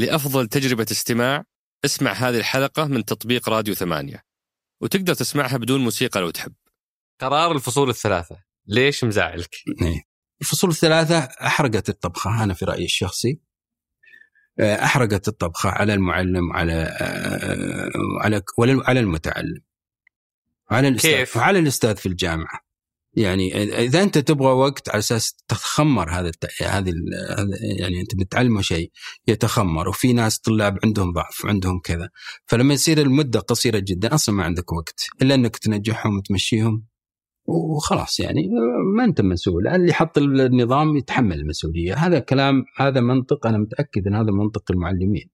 لأفضل تجربة استماع اسمع هذه الحلقة من تطبيق راديو ثمانية. وتقدر تسمعها بدون موسيقى لو تحب. قرار الفصول الثلاثة. ليش مزعلك؟ إيه. الفصول الثلاثة أحرقت الطبخة أنا في رأيي الشخصي. آه، أحرقت الطبخة على المعلم على آه، على على المتعلم. على الأستاذ. كيف؟ على الأستاذ في الجامعة. يعني إذا أنت تبغى وقت على أساس تخمر هذا هذه يعني أنت بتعلمه شيء يتخمر وفي ناس طلاب عندهم ضعف عندهم كذا. فلما يصير المدة قصيرة جدا أصلا ما عندك وقت إلا أنك تنجحهم وتمشيهم. وخلاص يعني ما أنت مسؤول. اللي حط النظام يتحمل المسؤولية. هذا كلام هذا منطق أنا متأكد إن هذا منطق المعلمين.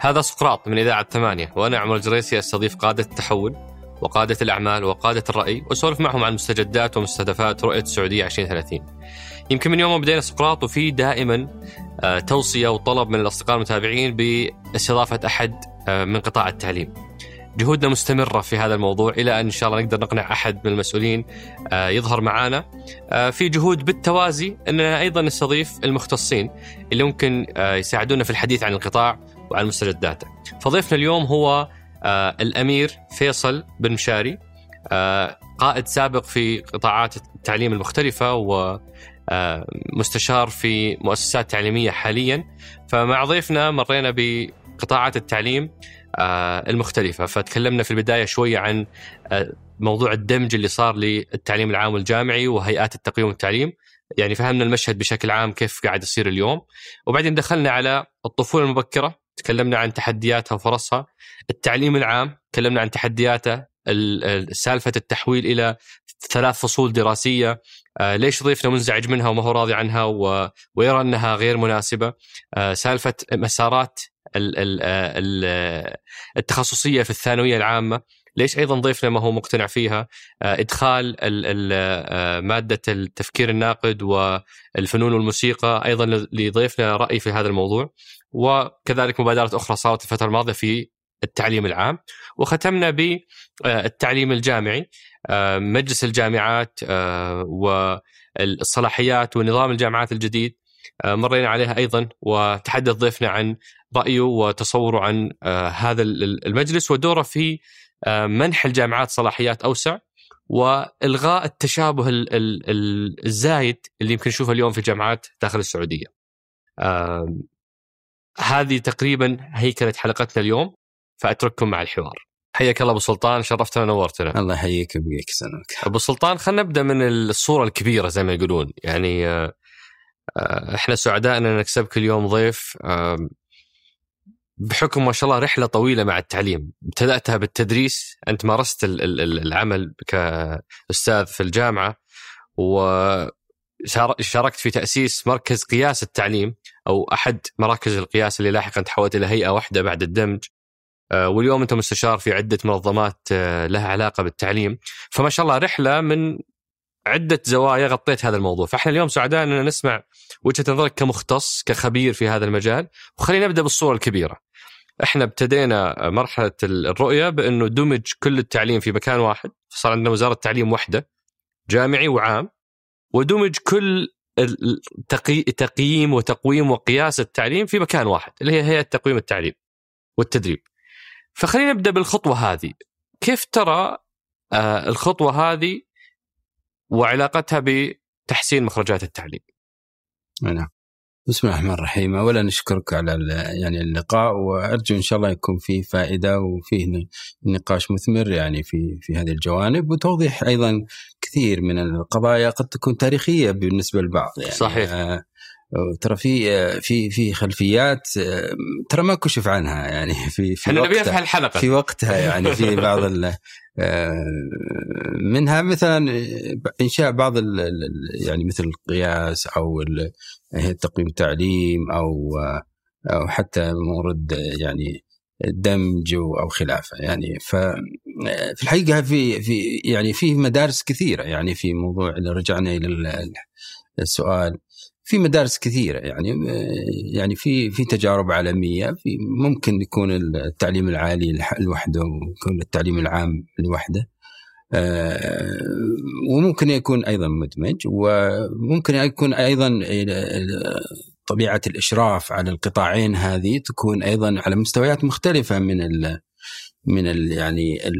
هذا سقراط من إذاعة ثمانية وأنا عمر الجريسي أستضيف قادة التحول وقادة الأعمال وقادة الرأي وأسولف معهم عن مستجدات ومستهدفات رؤية السعودية 2030 يمكن من يوم ما بدينا سقراط وفي دائما آه، توصية وطلب من الأصدقاء المتابعين باستضافة أحد آه، من قطاع التعليم. جهودنا مستمرة في هذا الموضوع إلى أن إن شاء الله نقدر نقنع أحد من المسؤولين آه، يظهر معنا في جهود بالتوازي أننا أيضا نستضيف المختصين اللي ممكن يساعدونا في الحديث عن القطاع وعن مستجداته فضيفنا اليوم هو آه الأمير فيصل بن مشاري آه قائد سابق في قطاعات التعليم المختلفة و آه، في مؤسسات تعليمية حاليا. فمع ضيفنا مرينا بقطاعات التعليم المختلفة. فتكلمنا في البداية شوية عن موضوع الدمج اللي صار للتعليم العام والجامعي وهيئات التقييم والتعليم. يعني فهمنا المشهد بشكل عام كيف قاعد يصير اليوم. وبعدين دخلنا على الطفولة المبكرة. تكلمنا عن تحدياتها وفرصها. التعليم العام تكلمنا عن تحدياته سالفة التحويل إلى ثلاث فصول دراسية. آه، ليش ضيفنا منزعج منها وما هو راضي عنها ويرى أنها غير مناسبة. آه، سالفة مسارات التخصصية في الثانوية العامة. ليش أيضا ضيفنا ما هو مقتنع فيها؟ آه، إدخال مادة التفكير الناقد والفنون والموسيقى أيضا لضيفنا رأي في هذا الموضوع. وكذلك مبادرات أخرى صارت الفترة الماضية في التعليم العام وختمنا بالتعليم الجامعي آه، مجلس الجامعات آه، والصلاحيات ونظام الجامعات الجديد آه، مرينا عليها أيضا وتحدث ضيفنا عن رأيه وتصوره عن هذا المجلس ودوره في منح الجامعات صلاحيات أوسع وإلغاء التشابه الزايد اللي يمكن نشوفه اليوم في الجامعات داخل السعودية. هذه تقريبا هيكله حلقتنا اليوم فأترككم مع الحوار. حياك الله أبو سلطان شرفتنا ونورتنا. الله يحييك ويبقيك سلامك. أبو سلطان خلينا نبدأ من الصورة الكبيرة زي ما يقولون يعني آه، إحنا سعداء اننا نكسبك اليوم ضيف بحكم ما شاء الله رحلة طويلة مع التعليم ابتدأتها بالتدريس أنت مارست العمل كأستاذ في الجامعة وشاركت في تأسيس مركز قياس التعليم أو أحد مراكز القياس اللي لاحقا تحولت إلى هيئة واحدة بعد الدمج. آه، واليوم انت مستشار في عدة منظمات آه، لها علاقة بالتعليم. فما شاء الله رحلة من عدة زوايا غطيت هذا الموضوع. فإحنا اليوم سعداء أننا نسمع وجهة نظرك كمختص كخبير في هذا المجال. وخلينا نبدأ بالصورة الكبيرة. إحنا ابتدينا مرحلة الرؤية بأنه دمج كل التعليم في مكان واحد. فصار عندنا وزارة تعليم واحدة جامعي وعام ودمج كل تقييم وتقويم وقياس التعليم في مكان واحد اللي هي هيئة تقويم التعليم والتدريب. فخلينا نبدأ بالخطوة هذه. كيف ترى آه، الخطوة هذه وعلاقتها بتحسين مخرجات التعليم؟ نعم. بسم الله الرحمن الرحيم اولا نشكرك على يعني اللقاء وأرجو إن شاء الله يكون فيه فائدة وفيه نقاش مثمر يعني في في هذه الجوانب وتوضيح أيضا كثير من القضايا قد تكون تاريخية بالنسبة للبعض يعني صحيح. آه ترى في آه، في في خلفيات آه، ترى ما كشف عنها يعني في في إحنا نبيها في الحلقة. في وقتها يعني في بعض منها مثلا إنشاء بعض يعني مثل القياس أو تقويم التعليم أو أو حتى مورد يعني دمج أو خلافة يعني ففي الحقيقة في في يعني في مدارس كثيرة يعني في موضوع إذا رجعنا إلى السؤال في مدارس كثيرة يعني يعني في في تجارب عالمية في ممكن يكون التعليم العالي لوحده ويكون التعليم العام لوحده آه، وممكن يكون أيضا مدمج وممكن يكون أيضا طبيعة الإشراف على القطاعين هذه تكون أيضا على مستويات مختلفة من من ال يعني ال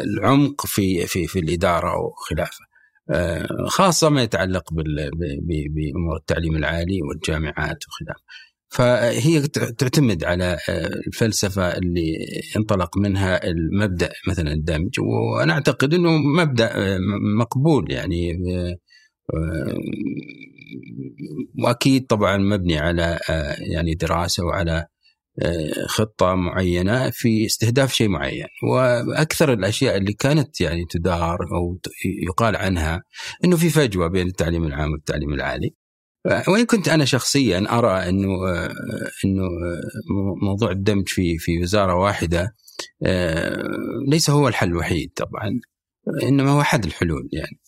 العمق في في في الإدارة وخلافه. آه، خاصة ما يتعلق بأمور التعليم العالي والجامعات وخلافة. فهي تعتمد على آه، الفلسفة اللي انطلق منها المبدأ مثلا الدمج وأنا أعتقد إنه مبدأ آه، مقبول يعني وأكيد طبعا مبني على يعني دراسة وعلى خطة معينة في استهداف شيء معين. وأكثر الأشياء اللي كانت يعني تدار أو يقال عنها إنه في فجوة بين التعليم العام والتعليم العالي. وإن كنت أنا شخصيا أرى إنه إنه موضوع الدمج في في وزارة واحدة ليس هو الحل الوحيد طبعا إنما هو احد الحلول يعني.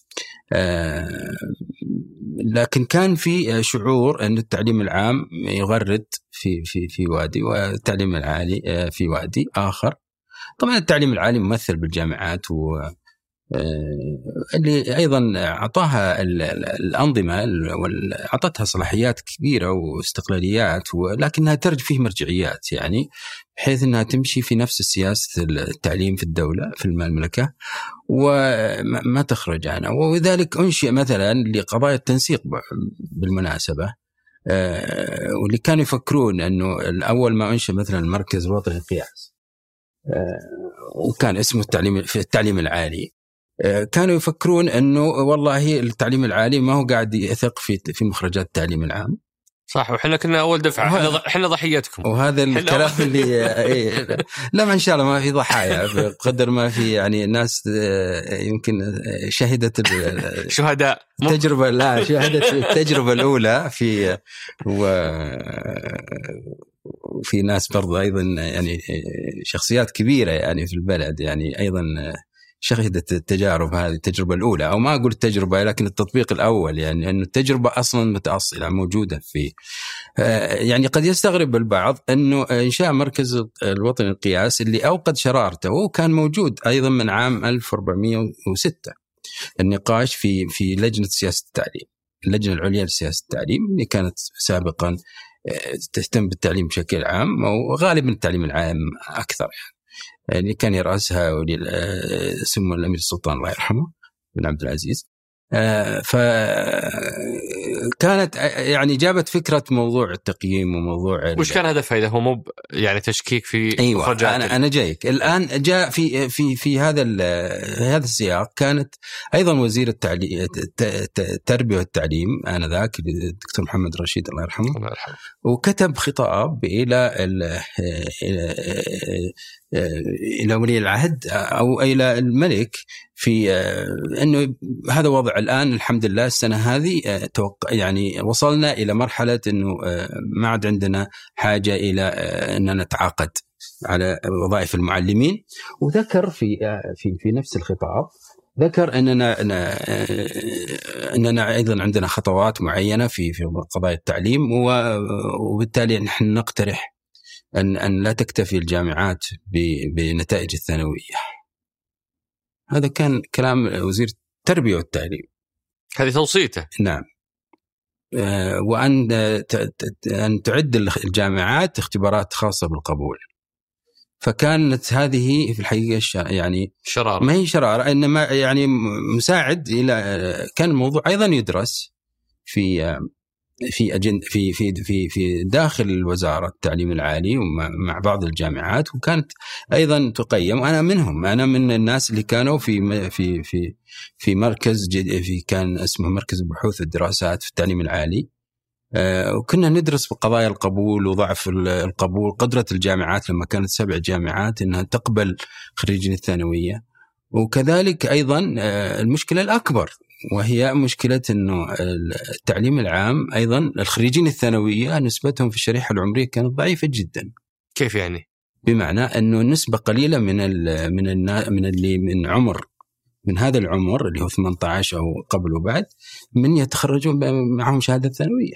لكن كان في شعور أن التعليم العام يغرد في في في وادي والتعليم العالي آه، في وادي آخر. طبعا التعليم العالي ممثل بالجامعات و اللي أيضا أعطاها الأنظمة أعطتها صلاحيات كبيرة واستقلاليات ولكنها ترج فيه مرجعيات يعني بحيث إنها تمشي في نفس سياسة التعليم في الدولة في المملكة وما تخرج عنها. ولذلك أنشئ مثلا لقضايا التنسيق بالمناسبة آه، واللي كانوا يفكرون إنه الأول ما أنشئ مثلا المركز الوطني للقياس آه، وكان اسمه التعليم في التعليم العالي. آه، كانوا يفكرون إنه والله التعليم العالي ما هو قاعد يثق في في مخرجات التعليم العام. صح وحنا كنا أول دفعة. إحنا ضحيتكم. وهذا الكلام اللي إيه لا ما إن شاء الله ما في ضحايا. بقدر ما في يعني ناس آه، يمكن آه، شهدت شهداء. التجربة لا شهدت التجربة الأولى في و وفي ناس برضه أيضا يعني شخصيات كبيرة يعني في البلد يعني أيضا شهدت التجارب هذه التجربة الأولى أو ما أقول التجربة لكن التطبيق الأول يعني أن التجربة أصلا متأصلة موجودة في آه، يعني قد يستغرب البعض أنه إنشاء مركز الوطني للقياس اللي أوقد شرارته وكان موجود أيضا من عام 1406 النقاش في في لجنة سياسة التعليم اللجنة العليا لسياسة التعليم اللي كانت سابقا آه، تهتم بالتعليم بشكل عام وغالبا التعليم العام أكثر يعني. اللي كان يرأسها آه، سمو الأمير السلطان الله يرحمه بن عبد العزيز. فكانت يعني جابت فكرة موضوع التقييم وموضوع وش كان هدفها إذا هو مو يعني تشكيك في أيوه أنا أنا جايك. الآن جاء في في في هذا هذا السياق كانت أيضا وزير التعليم التربيه والتعليم آنذاك الدكتور محمد رشيد الله يرحمه الله يرحمه. وكتب خطاب إلى إلى إلى ولي العهد أو إلى الملك في إنه هذا وضع الآن الحمد لله السنة هذه توقع يعني وصلنا إلى مرحلة إنه ما عاد عندنا حاجة إلى ان نتعاقد على وظائف المعلمين وذكر في في في نفس الخطاب ذكر إننا إننا أيضا عندنا خطوات معينة في في قضايا التعليم وبالتالي نحن نقترح أن أن لا تكتفي الجامعات بنتائج الثانوية. هذا كان كلام وزير التربية والتعليم. هذه توصيته. نعم. آه، وأن أن تعد الجامعات اختبارات خاصة بالقبول. فكانت هذه في الحقيقة يعني شرارة ما هي شرارة إنما يعني مساعد إلى كان الموضوع أيضا يدرس في في أجند في في في في داخل وزاره التعليم العالي ومع بعض الجامعات وكانت أيضا تقيم وأنا منهم أنا من الناس اللي كانوا في في في في مركز في كان اسمه مركز البحوث والدراسات في التعليم العالي. آه، وكنا ندرس في قضايا القبول وضعف القبول قدرة الجامعات لما كانت سبع جامعات أنها تقبل خريجين الثانوية. وكذلك أيضا آه، المشكلة الأكبر وهي مشكلة أنه التعليم العام أيضا الخريجين الثانوية نسبتهم في الشريحة العمرية كانت ضعيفة جدا كيف يعني؟ بمعنى أنه نسبة قليلة من ال من ال من اللي من عمر من هذا العمر اللي هو 18 أو قبل وبعد من يتخرجون معهم شهادة ثانوية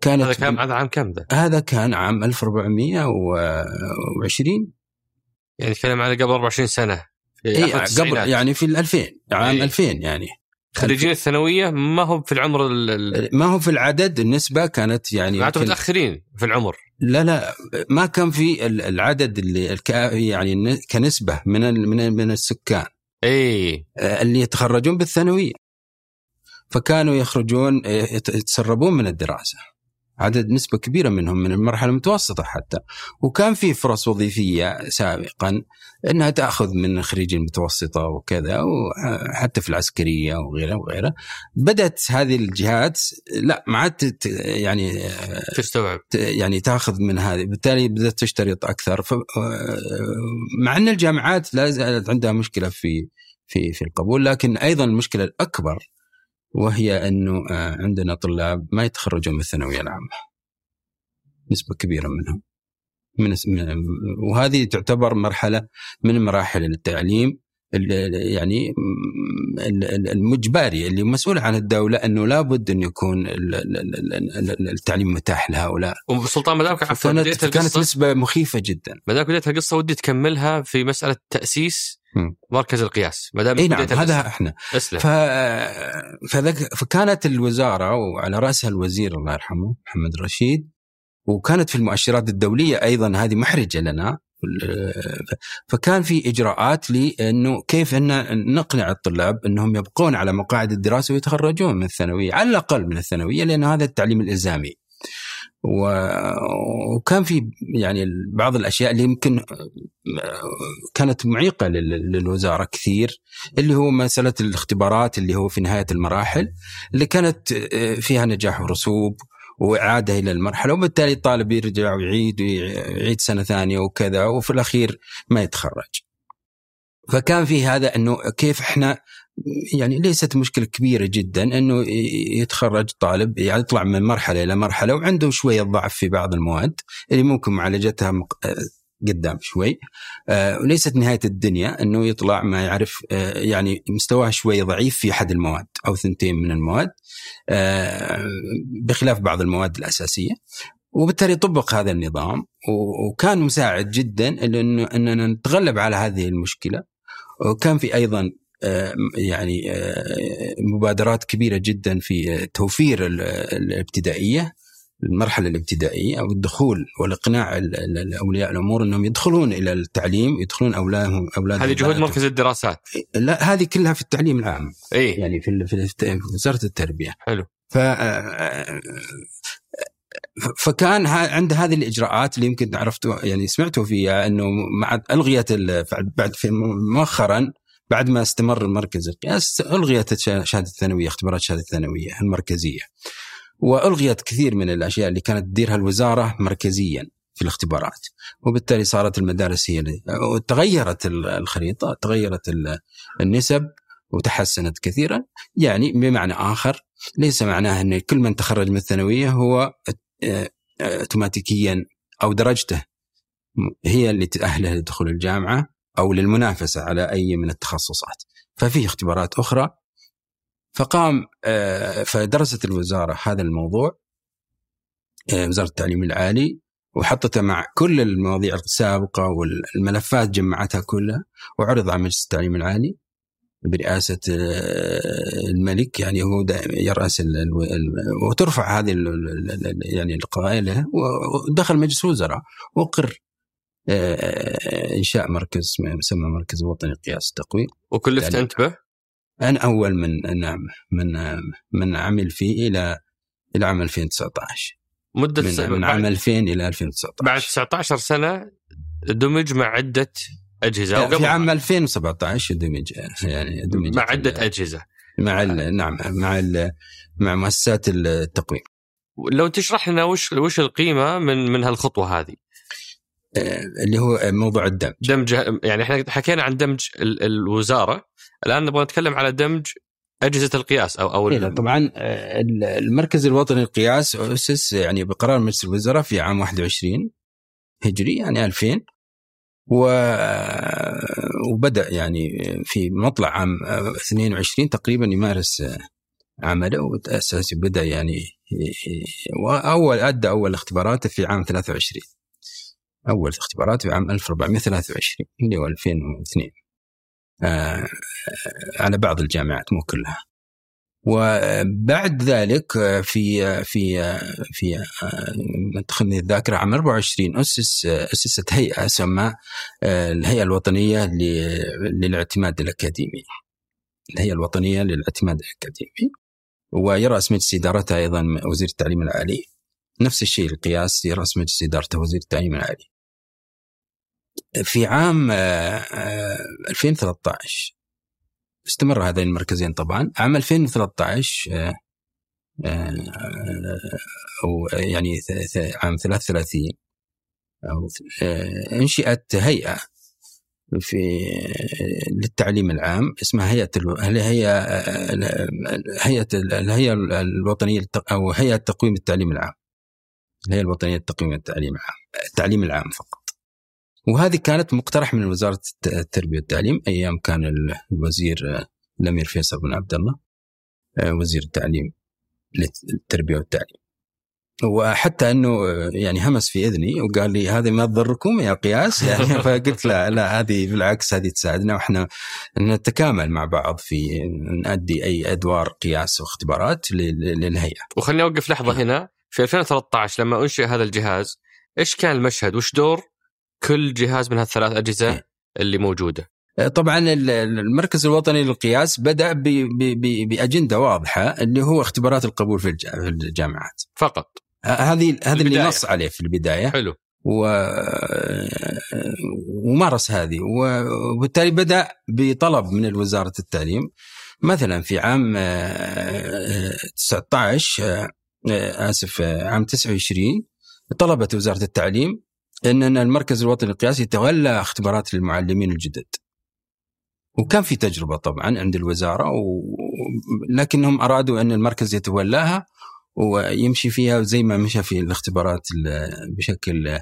كانت هذا كان هذا عام كم ذا؟ هذا كان عام 1420 يعني نتكلم عن قبل 24 سنة اي قبل يعني في ال 2000 عام أي. 2000 يعني خريجين الثانويه ما هم في العمر ما هم في العدد النسبة كانت يعني معناته متأخرين في العمر. لا لا ما كان في العدد اللي يعني كنسبة من من من السكان. اي اللي يتخرجون بالثانوية. فكانوا يخرجون يتسربون من الدراسة. عدد نسبة كبيرة منهم من المرحلة المتوسطة حتى. وكان في فرص وظيفية سابقا أنها تأخذ من خريج المتوسطة وكذا وحتى في العسكرية وغيرها وغيرها. بدأت هذه الجهات لا ما عاد يعني تستوعب. يعني تأخذ من هذه. بالتالي بدأت تشترط أكثر. مع أن الجامعات لا زالت عندها مشكلة في في في القبول لكن أيضا المشكلة الأكبر وهي أنه آه، عندنا طلاب ما يتخرجون من الثانوية العامة. نسبة كبيرة منهم. من وهذه تعتبر مرحلة من مراحل التعليم يعني المجبري اللي مسؤول عن الدولة أنه لابد أن يكون التعليم متاح لهؤلاء. وسلطان ما دامك كانت كانت نسبة مخيفة جدا. ما دامك بديت القصة ودي تكملها في مسألة تأسيس مركز القياس. ما دام إي نعم هذا إحنا. اسلم ف... فذك... فكانت الوزارة وعلى رأسها الوزير الله يرحمه محمد رشيد وكانت في المؤشرات الدولية أيضا هذه محرجة لنا. فكان في إجراءات لأنه كيف إن نقنع الطلاب إنهم يبقون على مقاعد الدراسة ويتخرجون من الثانوية على الأقل من الثانوية لأن هذا التعليم الإلزامي. وكان في يعني بعض الأشياء اللي يمكن كانت معيقة للوزارة كثير اللي هو مسألة الاختبارات اللي هو في نهاية المراحل اللي كانت فيها نجاح ورسوب وإعادة إلى المرحلة وبالتالي الطالب يرجع ويعيد ويعيد سنة ثانية وكذا وفي الأخير ما يتخرج. فكان في هذا إنه كيف إحنا يعني ليست مشكلة كبيرة جدا إنه يتخرج طالب يعني يطلع من مرحلة إلى مرحلة وعنده شوية ضعف في بعض المواد اللي ممكن معالجتها قدام شوي. آه وليست نهاية الدنيا إنه يطلع ما يعرف آه يعني مستواه شوي ضعيف في أحد المواد أو ثنتين من المواد آه بخلاف بعض المواد الأساسية. وبالتالي طبق هذا النظام وكان مساعد جدا إنه إننا نتغلب على هذه المشكلة. وكان في أيضا آه، يعني آه، مبادرات كبيرة جدا في توفير الابتدائية المرحلة الابتدائية أو الدخول والإقناع أولياء الأمور إنهم يدخلون إلى التعليم يدخلون أولادهم أولادهم هذه جهود مركز الدراسات. لا هذه كلها في التعليم العام. إي. يعني في في وزارة التربية. حلو. ف آه، فكان عند هذه الإجراءات اللي يمكن عرفتوا يعني سمعتوا فيها إنه مع الغيت بعد في مؤخرا بعد ما استمر مركز القياس الغيت شهادة الثانوية اختبارات الشهاده الثانوية المركزية. وألغيت كثير من الأشياء اللي كانت تديرها الوزارة مركزيا في الاختبارات. وبالتالي صارت المدارس هي وتغيرت الخريطة تغيرت النسب وتحسنت كثيرا. يعني بمعنى آخر ليس معناه إن كل من تخرج من الثانوية هو اوتوماتيكيا أو درجته هي اللي تأهله لدخول الجامعة. أو للمنافسة على أي من التخصصات. ففي اختبارات أخرى فقام آه، فدرست الوزارة هذا الموضوع آه، وزارة التعليم العالي وحطته مع كل المواضيع السابقة والملفات جمعتها كلها وعرض على مجلس التعليم العالي برئاسة آه، الملك. يعني هو يرأس وترفع هذه يعني القضايا له ودخل مجلس الوزراء وقر إنشاء مركز يسمى مركز وطني قياس التقويم. وكلفت يعني أنت به؟ أنا أول من نعم من من عمل فيه إلى إلى عام 2019 مدة من, من عام 2000 إلى 2019 بعد 19 سنة دمج مع عدة أجهزة أو في عام 2017 دمج يعني دمج مع عدة أجهزة. مع نعم مع مع مؤسسات التقويم. لو تشرح لنا وش وش القيمة من من هالخطوة هذه؟ آه، اللي هو موضوع الدمج. دمج يعني إحنا حكينا عن دمج الوزارة. الآن نبغى نتكلم على دمج أجهزة القياس أو أو إيه طبعا آه، المركز الوطني للقياس اسس يعني بقرار مجلس الوزراء في عام 21 هجري يعني 2000 و وبدأ يعني في مطلع عام 22 تقريبا يمارس عمله وتاسس بدأ يعني واول أدى أول اختباراته في عام 23 أول اختبارات في عام 1423 اللي هو 2002 آه على بعض الجامعات مو كلها وبعد ذلك في في في تخلني الذاكره عام 24 أسس أسست هيئة سمى الهيئة الوطنية للاعتماد الأكاديمي. الهيئة الوطنية للاعتماد الأكاديمي ويراس مجلس ادارتها أيضا وزير التعليم العالي. نفس الشيء القياس يراس مجلس ادارته وزير التعليم العالي. في عام 2013 استمر هذين المركزين طبعا. عام 2013 آه، آه، أو يعني عام 33 أو آه، انشئت هيئة في للتعليم العام اسمها هيئة هي هيئة الهيئة الوطنية أو هيئة تقويم التعليم العام. الهيئة الوطنية لتقويم التعليم العام التعليم العام فقط. وهذه كانت مقترح من وزارة التربية والتعليم أيام كان الوزير الأمير فيصل بن عبد الله آه، وزير التعليم للتربيه والتعليم. وحتى أنه يعني همس في إذني وقال لي هذه ما تضركم يا قياس يعني فقلت لا لا هذه بالعكس هذه تساعدنا وإحنا نتكامل مع بعض في نؤدي أي أدوار قياس واختبارات للهيئة. وخليني أوقف لحظة هنا. في 2013 لما أنشئ هذا الجهاز إيش كان المشهد؟ وش دور كل جهاز من هالثلاث أجهزة إيه. اللي موجودة. آه، طبعا المركز الوطني للقياس بدأ بأجندة واضحة اللي هو اختبارات القبول في الجامعات. فقط. آه، هذه هذه اللي نص عليه في البداية. حلو. و... ومارس هذه. وبالتالي بدأ بطلب من وزارة التعليم. مثلا في عام 19 آه، آسف عام 29 طلبت وزارة التعليم ان المركز الوطني للقياس يتولى اختبارات للمعلمين الجدد. وكان في تجربة طبعا عند الوزارة و... لكنهم أرادوا أن المركز يتولاها ويمشي فيها زي ما مشى في الاختبارات بشكل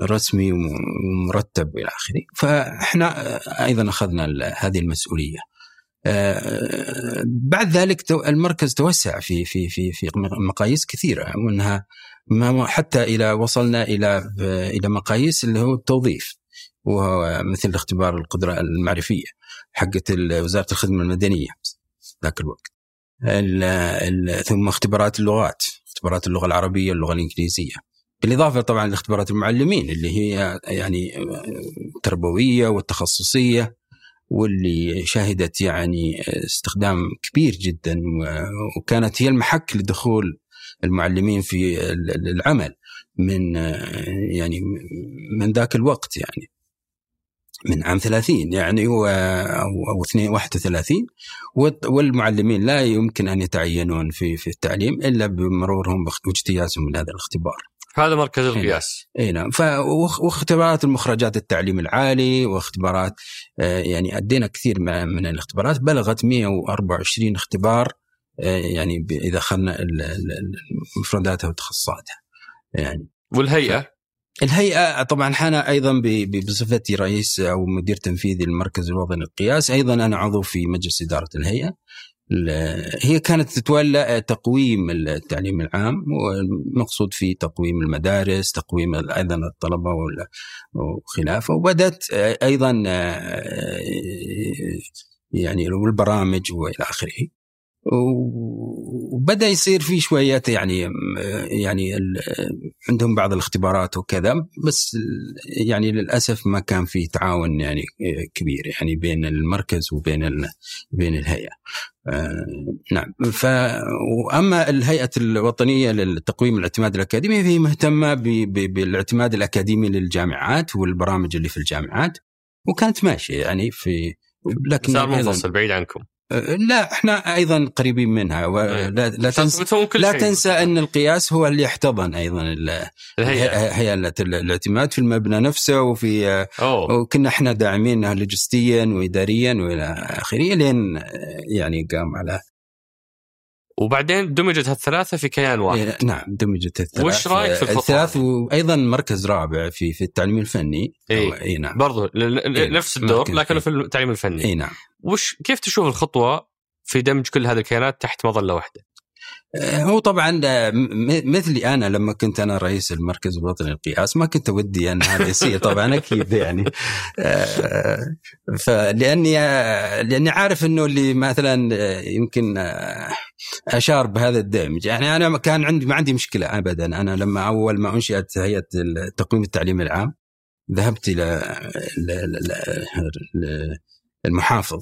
رسمي ومرتب والى آخره، فإحنا أيضا أخذنا هذه المسؤولية. آه، بعد ذلك المركز توسع في في في في مقاييس كثيرة ما حتى إلى وصلنا إلى إلى مقاييس اللي هو التوظيف وهو مثل اختبار القدرة المعرفية حقت وزارة الخدمة المدنية ذاك الوقت. ال ال ثم اختبارات اللغات اختبارات اللغة العربية اللغة الإنجليزية. بالإضافة طبعا لاختبارات المعلمين اللي هي يعني التربوية والتخصصية واللي شهدت يعني استخدام كبير جدا وكانت هي المحك لدخول المعلمين في العمل من يعني من ذاك الوقت يعني من عام 30 يعني أو أو 31 والمعلمين لا يمكن أن يتعينون في في التعليم إلا بمرورهم واجتيازهم من هذا الاختبار. هذا مركز القياس. إي نعم واختبارات المخرجات التعليم العالي واختبارات آه، يعني أدينا كثير من الاختبارات بلغت 124 اختبار يعني إذا أخذنا مفرداتها وتخصصاتها يعني والهيئة؟ الهيئة طبعا أنا أيضا بصفتي رئيس أو مدير تنفيذي للمركز الوطني للقياس أيضا أنا عضو في مجلس إدارة الهيئة. هي كانت تتولى تقويم التعليم العام والمقصود فيه تقويم المدارس تقويم أيضا الطلبة وخلافه وبدأت أيضا آه، يعني والبرامج وإلى آخره. وبدأ يصير في شوية يعني يعني عندهم بعض الاختبارات وكذا بس يعني للأسف ما كان في تعاون يعني كبير يعني بين المركز وبين بين الهيئة. آه نعم ف وأما الهيئة الوطنية للتقويم الاعتماد الأكاديمي فهي مهتمة بالاعتماد الأكاديمي للجامعات والبرامج اللي في الجامعات وكانت ماشية يعني في لكن صار منفصل بعيد عنكم لا إحنا أيضا قريبين منها ولا لا, لا تنسى لا تنسى أن القياس هو اللي يحتضن أيضا هيئة الاعتماد في المبنى نفسه وفي أوه. وكنا إحنا داعمينها لوجستيا واداريا وإلى آخره لين يعني قام على وبعدين دمجت هالثلاثة في كيان واحد. إيه، نعم دمجت الثلاث وش رأيك في الثلاث؟ وأيضا مركز رابع في في التعليم الفني. إيه. اي نعم. برضو ل- ل- إيه، نفس الدور لكنه. في التعليم الفني. اي نعم. وش كيف تشوف الخطوة في دمج كل هذه الكيانات تحت مظلة واحدة؟ آه، هو طبعا آه، مثلي أنا لما كنت أنا رئيس المركز الوطني للقياس ما كنت ودي أن هذا يصير طبعا أكيد يعني. آه، فلاني لأني عارف إنه اللي مثلا يمكن أشار بهذا الدمج. يعني أنا كان عندي ما عندي مشكلة ابدا. أنا لما أول ما أنشئت هيئة تقويم التعليم العام ذهبت إلى المحافظ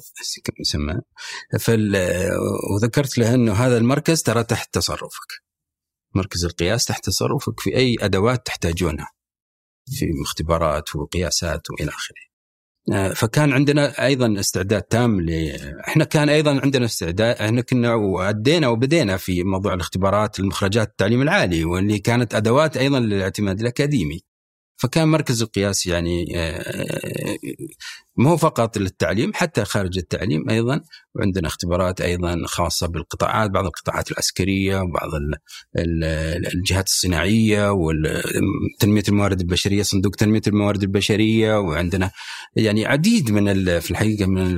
يسمى؟ وذكرت له إنه هذا المركز ترى تحت تصرفك. مركز القياس تحت تصرفك في أي أدوات تحتاجونها في اختبارات وقياسات وإلى آخره. آه، فكان عندنا أيضا استعداد تام ل إحنا كان أيضا عندنا استعداد إحنا كنا وأدينا وبدينا في موضوع الاختبارات المخرجات التعليم العالي واللي كانت أدوات أيضا للاعتماد الأكاديمي. فكان مركز القياس يعني آه، مو فقط للتعليم حتى خارج التعليم أيضا وعندنا اختبارات أيضا خاصة بالقطاعات بعض القطاعات العسكرية وبعض ال- ال- الجهات الصناعية وتنميه الموارد البشرية صندوق تنمية الموارد البشرية وعندنا يعني عديد من في الحقيقة من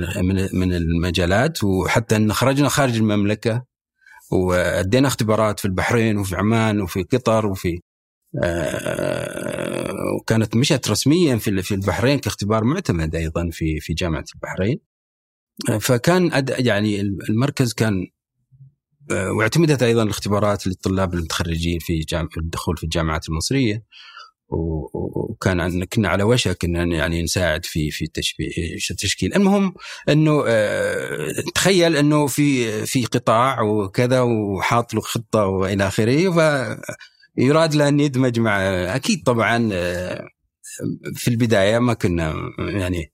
من المجالات. وحتى إن خرجنا خارج المملكة وأدينا اختبارات في البحرين وفي عمان وفي قطر وفي وكانت مشت رسميا في في البحرين كاختبار معتمد أيضا في في جامعة البحرين. آه، فكان يعني المركز كان آه، واعتمدت أيضا الاختبارات للطلاب المتخرجين في جامعه الدخول في الجامعات المصرية. وكان كنا على وشك إن يعني نساعد في في تشبيه تشكيل المهم إنه آه، تخيل إنه في في قطاع وكذا وحاط له خطة وإلى آخره. ف يراد له ان يدمج مع أكيد طبعا آه، في البداية ما كنا يعني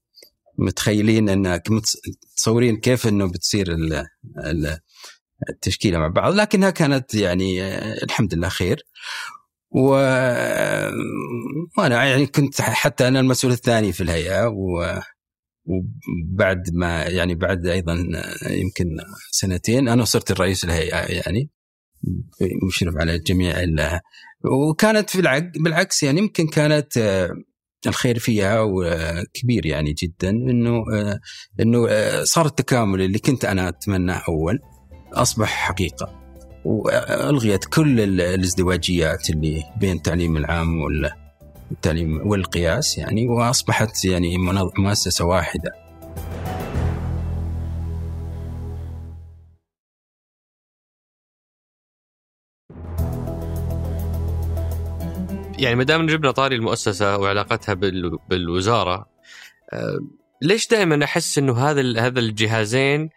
متخيلين ان متصورين كيف إنه بتصير ال- ال- التشكيلة مع بعض لكنها كانت يعني آه، الحمد لله خير. و... وأنا يعني كنت حتى أنا المسؤول الثاني في الهيئة و... وبعد ما يعني بعد أيضا يمكن سنتين أنا صرت الرئيس الهيئة يعني. مشرف على جميع. وكانت في العق... بالعكس يعني يمكن كانت آه، الخير فيها وكبير يعني جدا إنه آه، إنه آه، صار التكامل اللي كنت أنا أتمناه أول أصبح حقيقة وألغيت كل ال- الازدواجيات اللي بين التعليم العام وال التعليم والقياس يعني وأصبحت يعني مؤسسة واحدة يعني ما دام جبنا طاري المؤسسة وعلاقتها بال... بالوزارة آه، ليش دائما أحس إنه هذا هذا الجهازين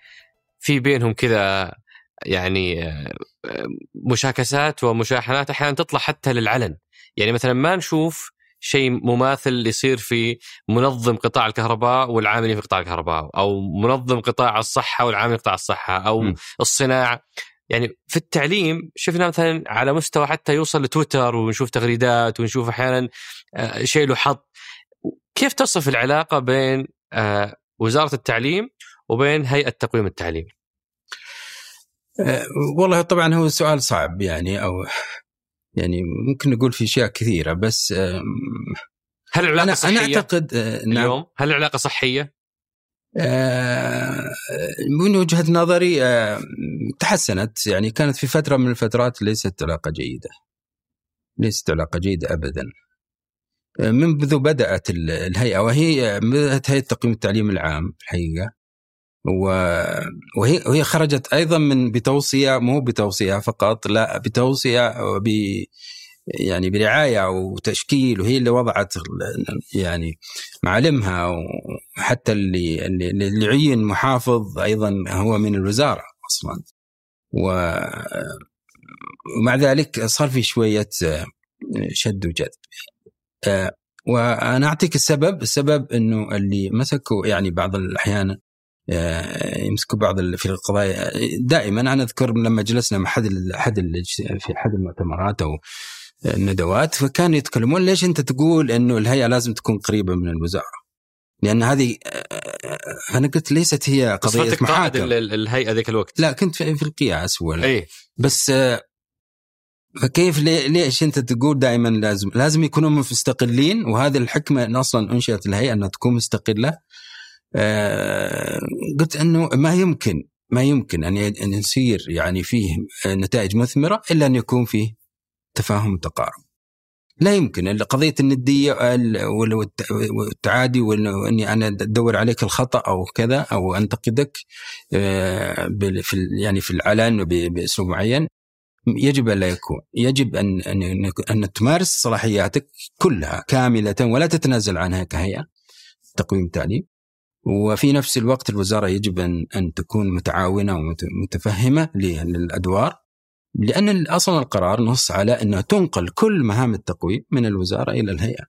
في بينهم كذا يعني آه، مشاكسات ومشاحنات أحيانا تطلع حتى للعلن يعني مثلا ما نشوف شيء مماثل يصير في منظم قطاع الكهرباء والعاملين في قطاع الكهرباء أو منظم قطاع الصحة والعاملين في قطاع الصحة أو م. الصناعة يعني في التعليم شفنا مثلا على مستوى حتى يوصل لتويتر ونشوف تغريدات ونشوف أحيانا آه، شيء له حظ كيف تصف العلاقة بين آه، وزارة التعليم وبين هيئة تقويم التعليم؟ آه، والله طبعا هو سؤال صعب يعني أو يعني ممكن نقول في أشياء كثيرة بس هل العلاقة أنا صحية أنا اعتقد نعم اليوم؟ هل العلاقة صحية؟ آه، من وجهة نظري آه، تحسنت. يعني كانت في فترة من الفترات ليست علاقة جيدة. ليست علاقة جيدة ابدا. آه، منذ بدأت ال- الهيئة وهي بدأت هيئة تقييم التعليم العام الحقيقة. وهي وهي خرجت أيضا من بتوصية مو بتوصية فقط لا بتوصية يعني برعاية وتشكيل وهي اللي وضعت يعني معالمها وحتى اللي اللي عين محافظ أيضا هو من الوزارة أصلا. ومع ذلك صار في شوية شد وجذب. وأنا أعطيك السبب السبب إنه اللي مسكوا يعني بعض الأحيان يمسكوا بعض في القضايا. دائما أنا أذكر لما جلسنا مع احد احد في احد المؤتمرات أو الندوات فكانوا يتكلمون ليش أنت تقول إنه الهيئة لازم تكون قريبة من الوزارة؟ لأن هذه أنا قلت ليست هي قضية ال- الهيئة ذيك الوقت. لا كنت في في القياس ولا اي بس آه، فكيف ليش أنت تقول دائما لازم لازم يكونوا مستقلين؟ وهذه الحكمة إن أصلا أنشئت الهيئة إنها تكون مستقلة. آه، قلت إنه ما يمكن ما يمكن أن يصير يعني فيه نتائج مثمرة إلا أن يكون فيه تفاهم وتقارب. لا يمكن. إلا قضية النديه ال- وال- والت- والتعادي وإني أنا أدور عليك الخطأ أو كذا أو أنتقدك آه، في يعني في العلن بأسلوب معين يجب أن لا يكون، يجب ان أن أن تمارس صلاحياتك كلها كاملة ولا تتنازل عنها كهيئة. تقويم تعليم وفي نفس الوقت الوزارة يجب ان أن تكون متعاونة ومتفهمه للأدوار. لأن أصلا القرار نص على انه تنقل كل مهام التقويم من الوزارة إلى الهيئة.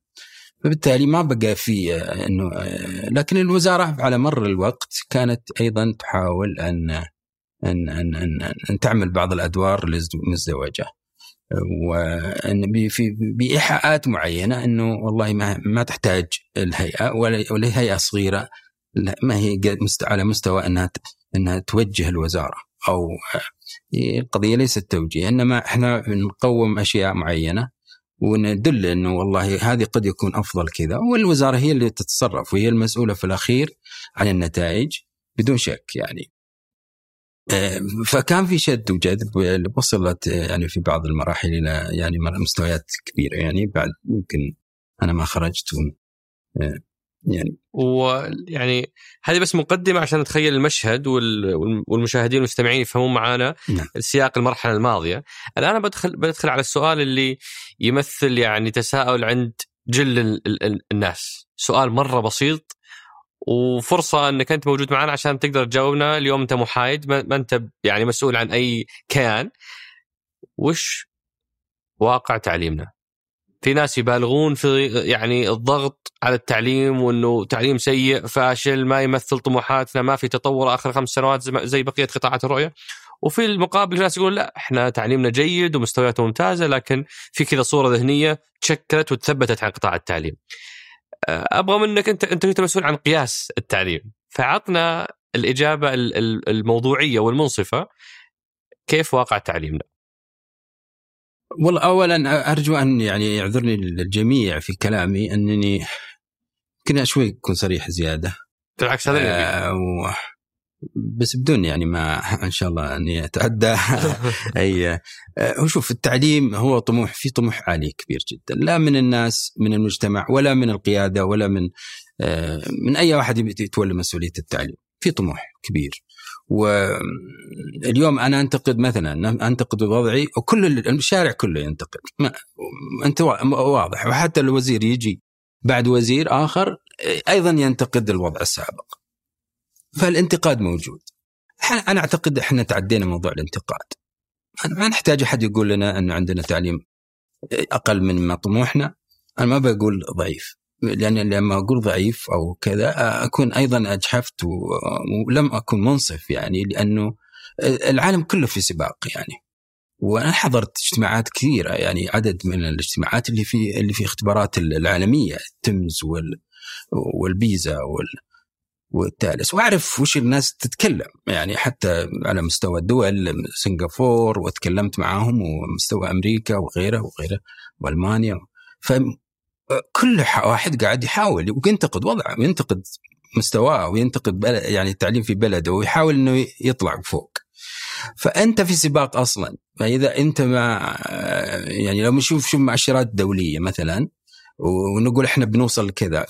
فبالتالي ما بقى في آه، إنه آه، لكن الوزارة على مر الوقت كانت أيضا تحاول أن أن أن أن, أن تعمل بعض الأدوار المزدوجه. وأن في بإيحاءات معينة إنه والله ما ما تحتاج الهيئة ولا هيئة صغيرة ما هي على مستوى إنها إنها توجه الوزارة أو هي القضية ليست توجيه إنما إحنا نقوم أشياء معينة وندل إنه والله هذه قد يكون أفضل كذا والوزارة هي اللي تتصرف وهي المسؤولة في الأخير عن النتائج بدون شك يعني. آه، فكان في شد وجذب وصلت آه، يعني في بعض المراحل إلى يعني مستويات كبيرة يعني بعد يمكن أنا ما خرجت يعني ويعني هذه بس مقدمة عشان نتخيل المشهد وال- والم- والمشاهدين والمستمعين يفهمون معنا نعم. سياق المرحلة الماضية. الآن بدخل بدخل على السؤال اللي يمثل يعني تساؤل عند جل ال- ال- ال- الناس. سؤال مرة بسيط وفرصة إنك أنت موجود معنا عشان تقدر تجاوبنا اليوم أنت محايد ما أنت يعني مسؤول عن أي كيان. وش واقع تعليمنا؟ في ناس يبالغون في يعني الضغط على التعليم وإنه تعليم سيء فاشل ما يمثل طموحاتنا ما في تطور آخر خمس سنوات زي- بقية قطاعات الرؤية وفي المقابل في ناس يقول لا إحنا تعليمنا جيد ومستوياته ممتازة لكن في كذا صورة ذهنية تشكلت وتثبتت عن قطاع التعليم. أه، أبغى منك انت أنت كنت مسؤول عن قياس التعليم فعطنا الإجابة ال- ال- الموضوعية والمنصفة كيف واقع تعليمنا؟ والله اولا أرجو أن يعني يعذرني الجميع في كلامي أنني يمكن شوي اكون صريح زيادة. بالعكس هذا. آه و... بس بدون يعني ما إن شاء الله أني أتعدى أي آه، هو شوف التعليم هو طموح في طموح عالي كبير جدا. لا من الناس من المجتمع ولا من القيادة ولا من آه، من أي واحد يتولى مسؤولية التعليم. في طموح كبير. واليوم أنا أنتقد مثلا أنتقد وضعي وكل الشارع كله ينتقد. ما أنت وا- واضح. وحتى الوزير يجي بعد وزير آخر أيضا ينتقد الوضع السابق. فالانتقاد موجود. أنا أعتقد إحنا تعدينا موضوع الانتقاد. ما نحتاج أحد يقول لنا ان عندنا تعليم أقل من ما طموحنا أنا ما بقول ضعيف. لأن لما أقول ضعيف أو كذا أكون أيضا أجحفت ولم أكن منصف يعني لأنه العالم كله في سباق يعني. وأنا حضرت اجتماعات كثيرة يعني عدد من الاجتماعات اللي في اللي في اختبارات العالمية التمز وال والبيزا وال والتالس. وأعرف وش الناس تتكلم يعني حتى على مستوى الدول سنغافور وتكلمت معاهم ومستوى أمريكا وغيره وغيره وألمانيا. ح- واحد قاعد يحاول وينتقد وضعه وينتقد مستواه وينتقد بلد يعني التعليم في بلده ويحاول إنه يطلع فوق. فأنت في سباق أصلا فإذا أنت ما يعني لو نشوف شوف مؤشرات دولية مثلا ونقول إحنا بنوصل لكذا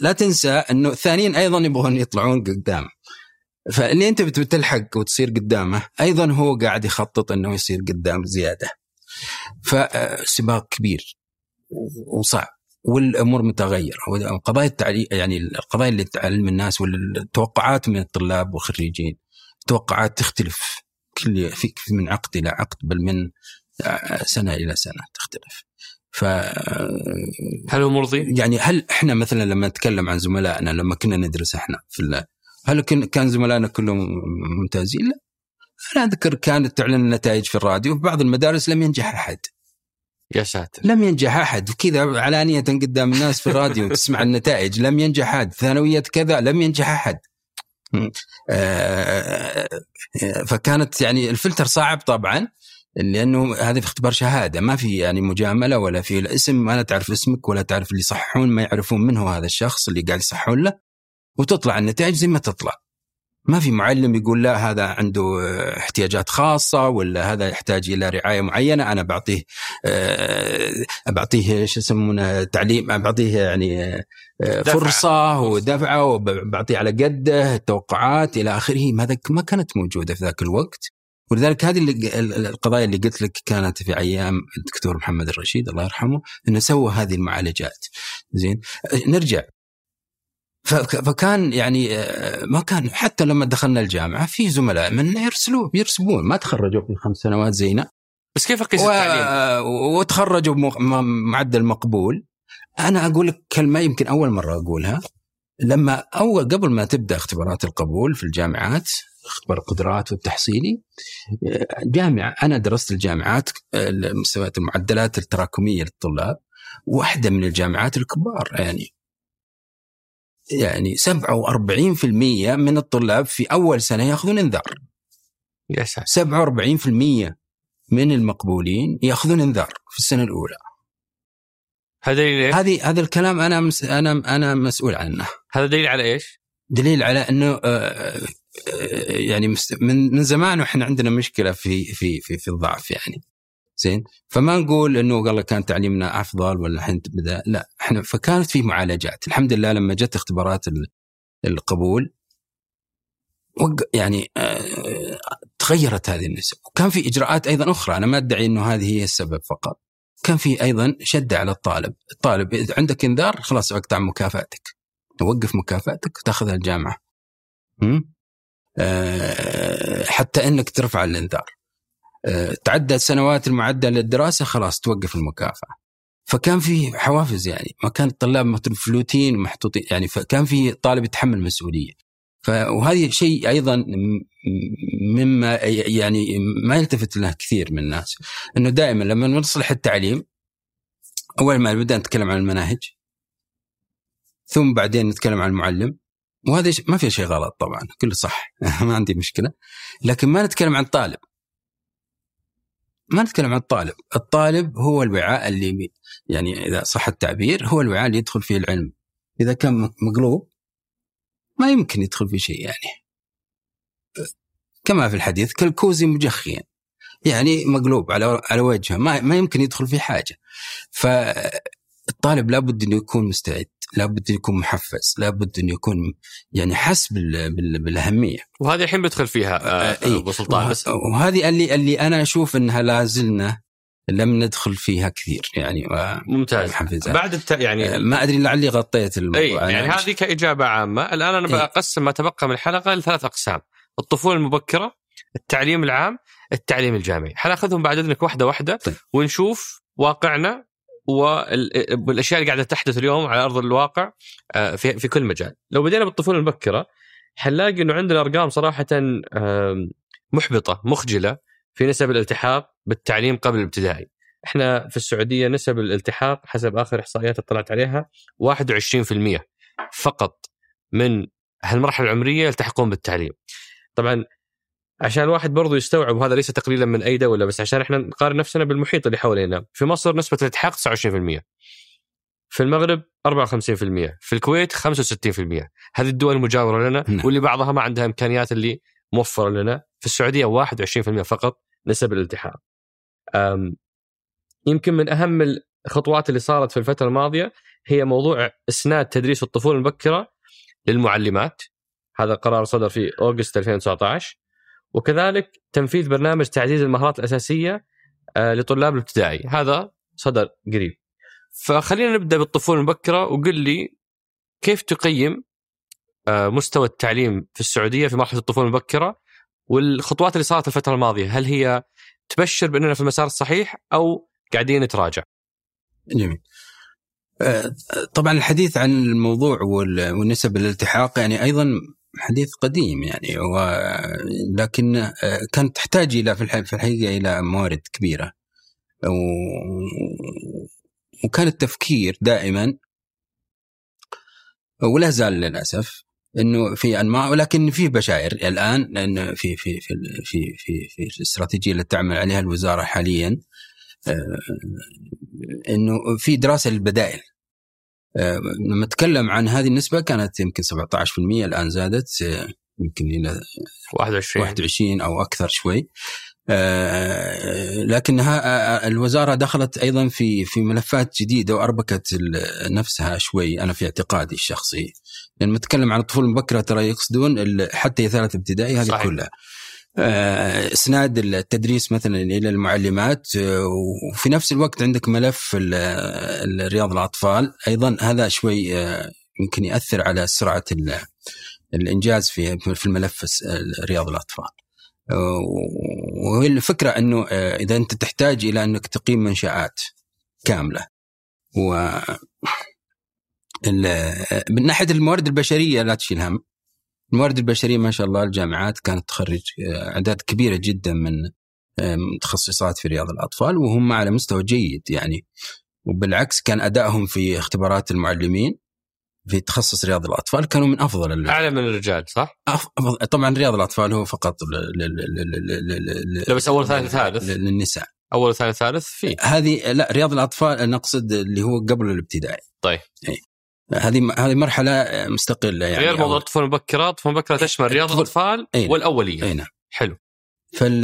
لا تنسى إنه الثانيين أيضا يبغون يطلعون قدام. فاللي أنت بتلحق وتصير قدامه أيضا هو قاعد يخطط إنه يصير قدام زيادة. فسباق كبير وصعب. والأمور متغيرة. وقضايا التعليم يعني القضايا اللي تعلم الناس والتوقعات من الطلاب والخريجين. توقعات تختلف كل في من عقد إلى عقد بل من سنة إلى سنة تختلف. ف هل هو مرضي؟ يعني هل إحنا مثلا لما نتكلم عن زملائنا لما كنا ندرس إحنا في هل كن- كان زملائنا كلهم ممتازين؟ لا. أنا أذكر كانت تعلن النتائج في الراديو في بعض المدارس لم ينجح أحد. يا ساتر. لم ينجح أحد. وكذا علانية قدام الناس في الراديو تسمع النتائج. لم ينجح أحد. ثانوية كذا. لم ينجح أحد. آه، فكانت يعني الفلتر صعب طبعا لأنه هذا في اختبار شهادة. ما في يعني مجاملة ولا في الاسم. ما تعرف اسمك ولا تعرف اللي يصححون ما يعرفون من هو هذا الشخص اللي قاعد يصححون له. وتطلع النتائج زي ما تطلع. ما في معلم يقول لا هذا عنده احتياجات خاصة ولا هذا يحتاج إلى رعاية معينة. أنا بعطيه آه، بعطيه شو يسمونه تعليم بعطيه يعني آه، فرصة ودفعة وبعطيه على قده التوقعات إلى آخره. ما كانت موجودة في ذاك الوقت. ولذلك هذه اللي القضايا اللي قلت لك كانت في أيام الدكتور محمد الرشيد الله يرحمه إنه سوى هذه المعالجات. زين نرجع. فكان يعني آه، ما كان حتى لما دخلنا الجامعة في زملاء من يرسلوا يرسبون. ما تخرجوا في خمس سنوات زينا بس كيف اقيس و... التعليم؟ وتخرجوا بمعدل مقبول. أنا أقول لك كلمة يمكن أول مرة أقولها. لما أول قبل ما تبدأ اختبارات القبول في الجامعات اختبار القدرات والتحصيلي جامعة أنا درست الجامعات مستويات المعدلات التراكمية للطلاب واحدة من الجامعات الكبار يعني. يعني 47% من الطلاب في أول سنة يأخذون إنذار. يا ساتر. 47% من المقبولين يأخذون إنذار في السنة الأولى. هذا دليل هذه هذا الكلام أنا مس أنا أنا مسؤول عنه. هذا دليل على إيش؟ دليل على إنه آه، آه، يعني من من زمان وإحنا عندنا مشكلة في في في في الضعف يعني. زين؟ فما نقول إنه والله كان تعليمنا أفضل ولا الحين لا إحنا فكانت في معالجات. الحمد لله لما جت اختبارات القبول يعني آه، تغيرت هذه النسب. وكان في إجراءات أيضا أخرى. أنا ما أدعي إنه هذه هي السبب فقط. كان في أيضا شده على الطالب. الطالب إذا عندك إنذار خلاص اقطع مكافاتك. توقف مكافاتك وتاخذها الجامعة. أه حتى إنك ترفع الإنذار. أه تعدى سنوات المعدل للدراسة خلاص توقف المكافأة. فكان في حوافز يعني ما كان الطلاب مفلوتين ومحطوطين يعني فكان في طالب يتحمل مسؤولية. وهذه شيء أيضا مما يعني ما يلتفت له كثير من الناس إنه دائما لما نصلح التعليم أول ما نبدأ نتكلم عن المناهج ثم بعدين نتكلم عن المعلم. وهذا ما في شيء غلط طبعا كله صح ما عندي مشكلة. لكن ما نتكلم عن الطالب ما نتكلم عن الطالب. الطالب هو الوعاء اللي يعني إذا صح التعبير هو الوعاء اللي يدخل فيه العلم. إذا كان مقلوب ما يمكن يدخل فيه شيء يعني. كما في الحديث كالكوز مجخيا. يعني مقلوب على على وجهه ما ما يمكن يدخل فيه حاجة. فالطالب لابد إنه يكون مستعد. لابد يكون محفز لابد انه يكون يعني حس بالأهمية. وهذه الحين بدخل فيها آه آه أبو سلطان بس وهذه اللي اللي أنا أشوف إنها لازلنا لم ندخل فيها كثير يعني ممتاز. بعد الت... يعني آه، ما أدري لعلي غطيت الموضوع. أي يعني هذه كإجابة عامة. الآن أنا بقسم ما تبقى من الحلقة لثلاث أقسام. الطفولة المبكرة التعليم العام التعليم الجامعي. حناخذهم بعد إذنك واحدة واحدة طيب. ونشوف واقعنا والأشياء اللي قاعدة تحدث اليوم على أرض الواقع آه، في في كل مجال. لو بدينا بالطفولة المبكرة حنلاقي إنه عندنا ارقام صراحة محبطة مخجلة في نسب الالتحاق بالتعليم قبل الابتدائي. إحنا في السعودية نسب الالتحاق حسب آخر إحصائيات اطلعت عليها 21% فقط من هالمرحلة العمرية يلتحقون بالتعليم. طبعا عشان الواحد برضو يستوعب وهذا ليس تقليلا من أي دولة بس عشان إحنا نقارن نفسنا بالمحيط اللي حوالينا. في مصر نسبة الالتحاق 29% في المغرب 54% في الكويت 65% هذه الدول المجاوره لنا نعم. واللي بعضها ما عندها إمكانيات اللي موفرة لنا. في السعودية 21% فقط نسب الإلتحاق. يمكن من أهم الخطوات اللي صارت في الفترة الماضية هي موضوع إسناد تدريس الطفولة المبكرة للمعلمات. هذا قرار صدر في أوغست 2019 وكذلك تنفيذ برنامج تعزيز المهارات الأساسية آه، لطلاب الابتدائي هذا صدر قريب فخلينا نبدأ بالطفولة المبكرة وقل لي كيف تقيم آه، مستوى التعليم في السعودية في مرحلة الطفولة المبكرة والخطوات اللي صارت الفترة الماضية هل هي تبشر بأننا في المسار الصحيح أو قاعدين نتراجع؟ جميل. آه، طبعا الحديث عن الموضوع والنسب الالتحاق يعني أيضا حديث قديم يعني لكن آه، كانت تحتاج إلى في الحقيقة إلى موارد كبيرة. وكان التفكير دائما ولا زال للأسف إنه في انماء ولكن في بشائر الآن لأن في في في في في, في الاستراتيجيه اللي تعمل عليها الوزارة حاليا آه، إنه في دراسة للبدائل. لما أتكلم عن هذه النسبة كانت يمكن 17% الآن زادت آه، يمكن إلى 21 21 أو أكثر شوي. لكنها الوزارة دخلت أيضا في في ملفات جديدة وأربكت نفسها شوي أنا في اعتقادي الشخصي. لما نتكلم عن الطفولة المبكرة ترى يقصدون حتى ثالث ابتدائي هذه صحيح. كلها. آه، اسناد التدريس مثلا إلى المعلمات آه، وفي نفس الوقت عندك ملف رياض الأطفال. أيضا هذا شوي آه، يمكن يأثر على سرعة الإنجاز في في الملف رياض الأطفال. والفكرة إنه إذا أنت تحتاج إلى أنك تقيم منشآت كاملة. و من ناحية الموارد البشرية لا تشيل هم. الموارد البشرية ما شاء الله الجامعات كانت تخرج آه، أعداد كبيرة جدا من متخصصات في رياض الأطفال وهم على مستوى جيد يعني. وبالعكس كان أدائهم في اختبارات المعلمين في تخصص رياض الأطفال كانوا من أفضل أعلى من الرجال صح؟ أفضل طبعا رياض الأطفال هو فقط لا بس أول ثالث ثالث. للنساء. أول ثالث ثالث في هذه لا رياض الأطفال نقصد اللي هو قبل الابتدائي. طيب. أي. هذه هذه مرحلة مستقلة يعني. غير موضوع الطفوله المبكره، الطفوله المبكره تشمل رياض الأطفال نعم. والأولية. اي نعم. حلو. فال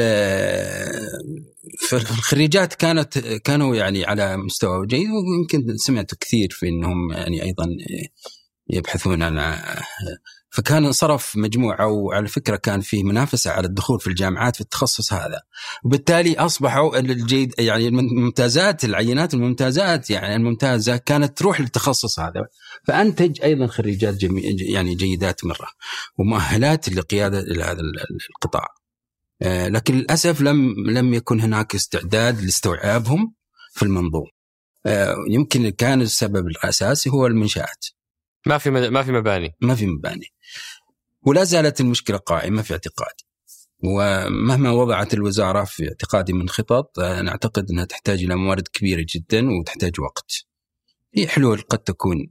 فالخريجات كانت كانوا يعني على مستوى جيد ويمكن سمعت كثير في إنهم يعني أيضا يبحثون عن فكان انصرف مجموعة وعلى فكرة كان في منافسة على الدخول في الجامعات في التخصص هذا. وبالتالي أصبحوا الجيد يعني الممتازات العينات الممتازات يعني الممتازة كانت تروح للتخصص هذا. فأنتج أيضا خريجات جمي يعني جيدات مرة ومؤهلات لقيادة هذا القطاع. آه، لكن للأسف لم لم يكن هناك استعداد لاستوعابهم في المنظوم آه، يمكن كان السبب الأساسي هو المنشآت. ما في ما في مباني. ما في مباني. ولا زالت المشكلة قائمة في اعتقادي ومهما وضعت الوزارة في اعتقادي من خطط أنا أعتقد أنها تحتاج إلى موارد كبيرة جدا وتحتاج وقت. في حلول قد تكون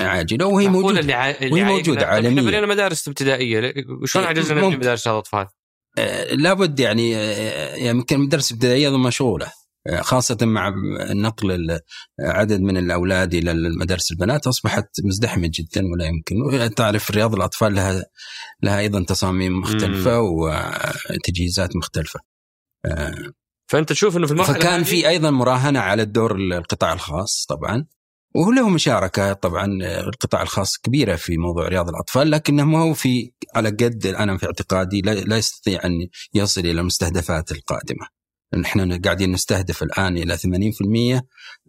عاجلة وهي موجودة. اللي وهي موجودة عالميا. بنينا مدارس ابتدائية. شلون إيه، عجزنا نبني مدارس الاطفال؟ آه لابد يعني آه يعني يمكن المدارس الابتدائيه مشغولة. خاصة مع نقل عدد من الأولاد إلى المدارس البنات أصبحت مزدحمة جدا ولا يمكن. تعرف رياض الأطفال لها لها أيضا تصاميم مختلفة وتجهيزات مختلفة. فأنت تشوف أنه في المرحلة فكان في أيضا مراهنة على الدور القطاع الخاص طبعا وهو له مشاركة طبعا القطاع الخاص كبيرة في موضوع رياض الأطفال لكنه ما هو في على قد أنا في اعتقادي لا يستطيع أن يصل إلى المستهدفات القادمة. نحن قاعدين نستهدف الآن إلى 80%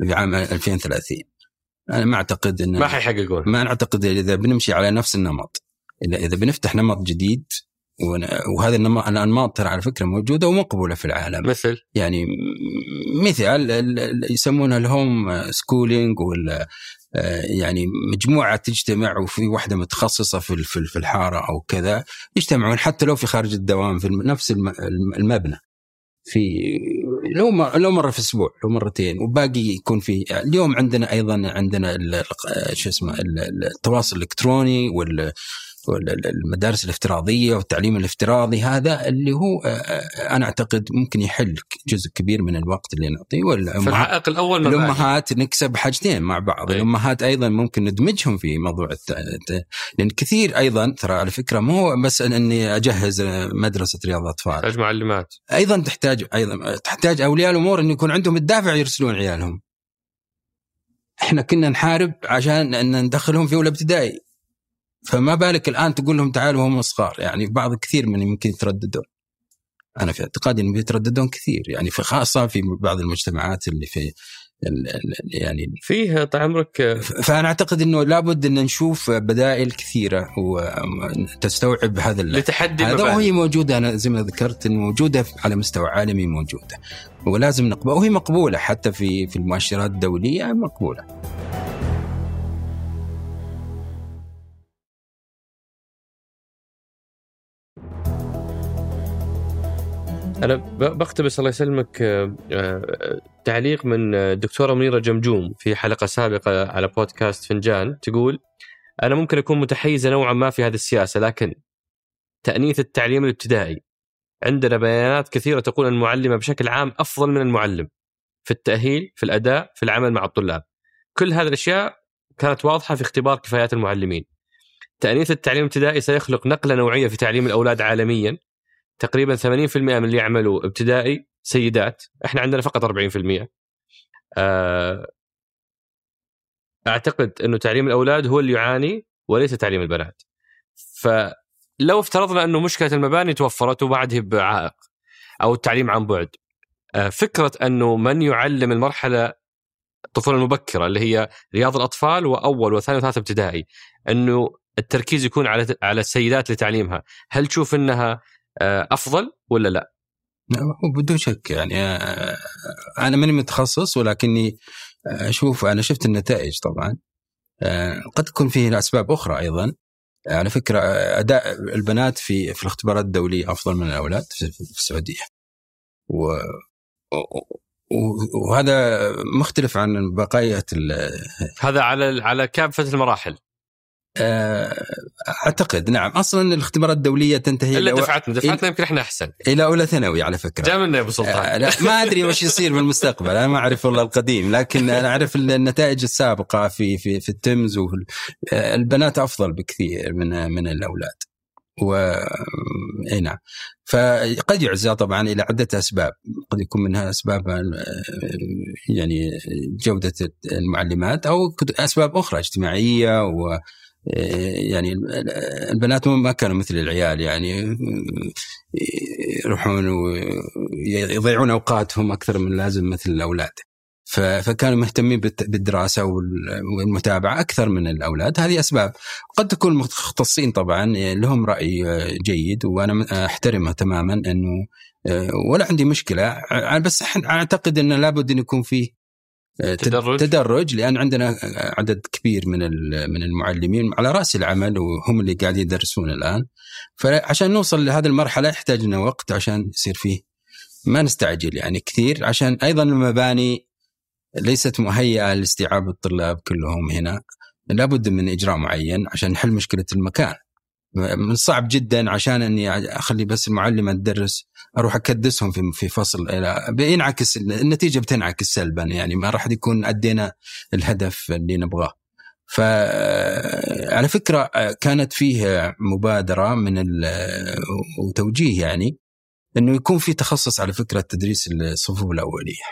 في عام 2030 أنا ما أعتقد إن ما حيحققون ما أعتقد إذا بنمشي على نفس النمط. اذا بنفتح نمط جديد وهذا النمط الأنماط ترى على فكرة موجودة ومقبولة في العالم. مثل؟ يعني مثال يسمونها الهوم سكولينج ولا يعني مجموعة تجتمع وفي واحدة متخصصة في في الحارة أو كذا يجتمعون حتى لو في خارج الدوام في نفس المبنى. في لو لو مرة في الأسبوع لو مرتين وباقي يكون في اليوم عندنا أيضا عندنا شو اسمه التواصل الإلكتروني وال المدارس الافتراضية والتعليم الافتراضي هذا اللي هو آه، آه، أنا أعتقد ممكن يحل جزء كبير من الوقت اللي نعطيه. والامهات العائق الأول الأمهات نكسب حاجتين مع بعض. أي. الأمهات أيضا ممكن ندمجهم في موضوع الت... لأن كثير أيضا ترى على فكرة مو بس إني أجهز مدرسة رياض أطفال. تحتاج معلمات أيضا تحتاج أيضا تحتاج أولياء الأمور إن يكون عندهم الدافع يرسلون عيالهم. إحنا كنا نحارب عشان إن ندخلهم في أولى ابتدائي. فما بالك الآن تقول لهم تعالوا هم صغار. يعني بعض كثير من يمكن يترددون. أنا في اعتقادي إنهم يترددون كثير. يعني في خاصة في بعض المجتمعات اللي في يعني فيه طال عمرك فأنا أعتقد إنه لابد إن نشوف بدائل كثيرة وتستوعب هذا لتحدي هذا وهي موجودة. أنا زي ما ذكرت إنه موجودة على مستوى عالمي موجودة. ولازم نقبل وهي مقبولة. حتى في في المؤشرات الدولية مقبولة. أنا بقتبس الله يسلمك آه، آه، تعليق من الدكتوره منيرة جمجوم في حلقة سابقة على بودكاست فنجان تقول أنا ممكن أكون متحيزة نوعا ما في هذه السياسة لكن تأنيث التعليم الابتدائي. عندنا بيانات كثيرة تقول أن المعلمة بشكل عام أفضل من المعلم في التأهيل في الأداء في العمل مع الطلاب. كل هذه الأشياء كانت واضحة في اختبار كفايات المعلمين. تأنيث التعليم الابتدائي سيخلق نقلة نوعية في تعليم الأولاد عالميا. تقريبا 80% من اللي يعملوا ابتدائي سيدات. إحنا عندنا فقط 40% آه، أعتقد إنه تعليم الأولاد هو اللي يعاني وليس تعليم البنات. فلو افترضنا إنه مشكلة المباني توفرت وبعد هي بعائق أو التعليم عن بعد آه، فكرة إنه من يعلم المرحلة الطفوله المبكرة اللي هي رياض الأطفال وأول وثاني وثالث ابتدائي إنه التركيز يكون على على السيدات لتعليمها، هل تشوف إنها أفضل ولا لا؟ بدون شك يعني آه، أنا ماني متخصص ولكني أشوف أنا شفت النتائج طبعا. قد تكون فيه اسباب أخرى أيضا. على فكرة أداء البنات في في الاختبارات الدولية أفضل من الأولاد في السعودية. و وهذا مختلف عن بقايا هذا على على كافه المراحل؟ آه، أعتقد نعم. أصلا الاختبارات الدولية تنتهي إلا دفعتنا دفعتنا يمكن إحنا أحسن. إلى أولى ثانوي على فكرة. جاء منا يا أبو سلطان. آه لا ما أدري وش يصير بالمستقبل أنا ما أعرف والله القديم. لكن أنا أعرف النتائج السابقة في في في التمز والبنات أفضل بكثير من من الأولاد. و إي نعم. فقد يعزى طبعا إلى عدة أسباب. قد يكون منها أسباب آه، يعني جودة المعلمات أو أسباب أخرى اجتماعية و يعني البنات ما كانوا مثل العيال يعني يروحون ويضيعون أوقاتهم أكثر من اللازم مثل الأولاد. فكانوا مهتمين بالدراسة والمتابعة أكثر من الأولاد. هذه أسباب. قد تكون المختصين طبعا لهم رأي جيد وأنا أحترمه تماما إنه ولا عندي مشكلة. بس أعتقد إنه لابد إن يكون فيه تدرج. تدرج لأن عندنا عدد كبير من من المعلمين على رأس العمل وهم اللي قاعدين يدرسون الآن. فعشان نوصل لهذه المرحلة يحتاج لنا وقت عشان يصير فيه. ما نستعجل يعني كثير عشان أيضا المباني ليست مهيئة لاستيعاب الطلاب كلهم هنا. لابد من إجراء معين عشان نحل مشكلة المكان. من صعب جدا عشان إني أخلي بس المعلمه تدرس أروح أكدسهم في في فصل بينعكس النتيجة بتنعكس سلبا يعني ما راح يكون أدينا الهدف اللي نبغاه. ف على فكرة كانت فيه مبادرة من وتوجيه يعني إنه يكون في تخصص على فكرة تدريس الصفوف الأولية.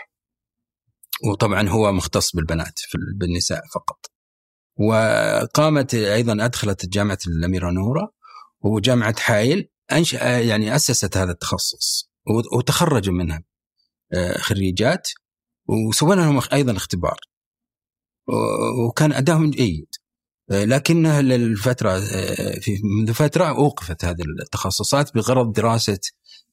وطبعا هو مختص بالبنات بالنساء فقط. وقامت أيضا أدخلت جامعة الأميرة نورة وجامعة حائل انشا يعني أسست هذا التخصص وتخرجوا منها آه، خريجات وسوينا لهم أيضا اختبار. وكان ادائهم جيد. آه، لكنها للفترة آه، في منذ فترة أوقفت هذه التخصصات بغرض دراسة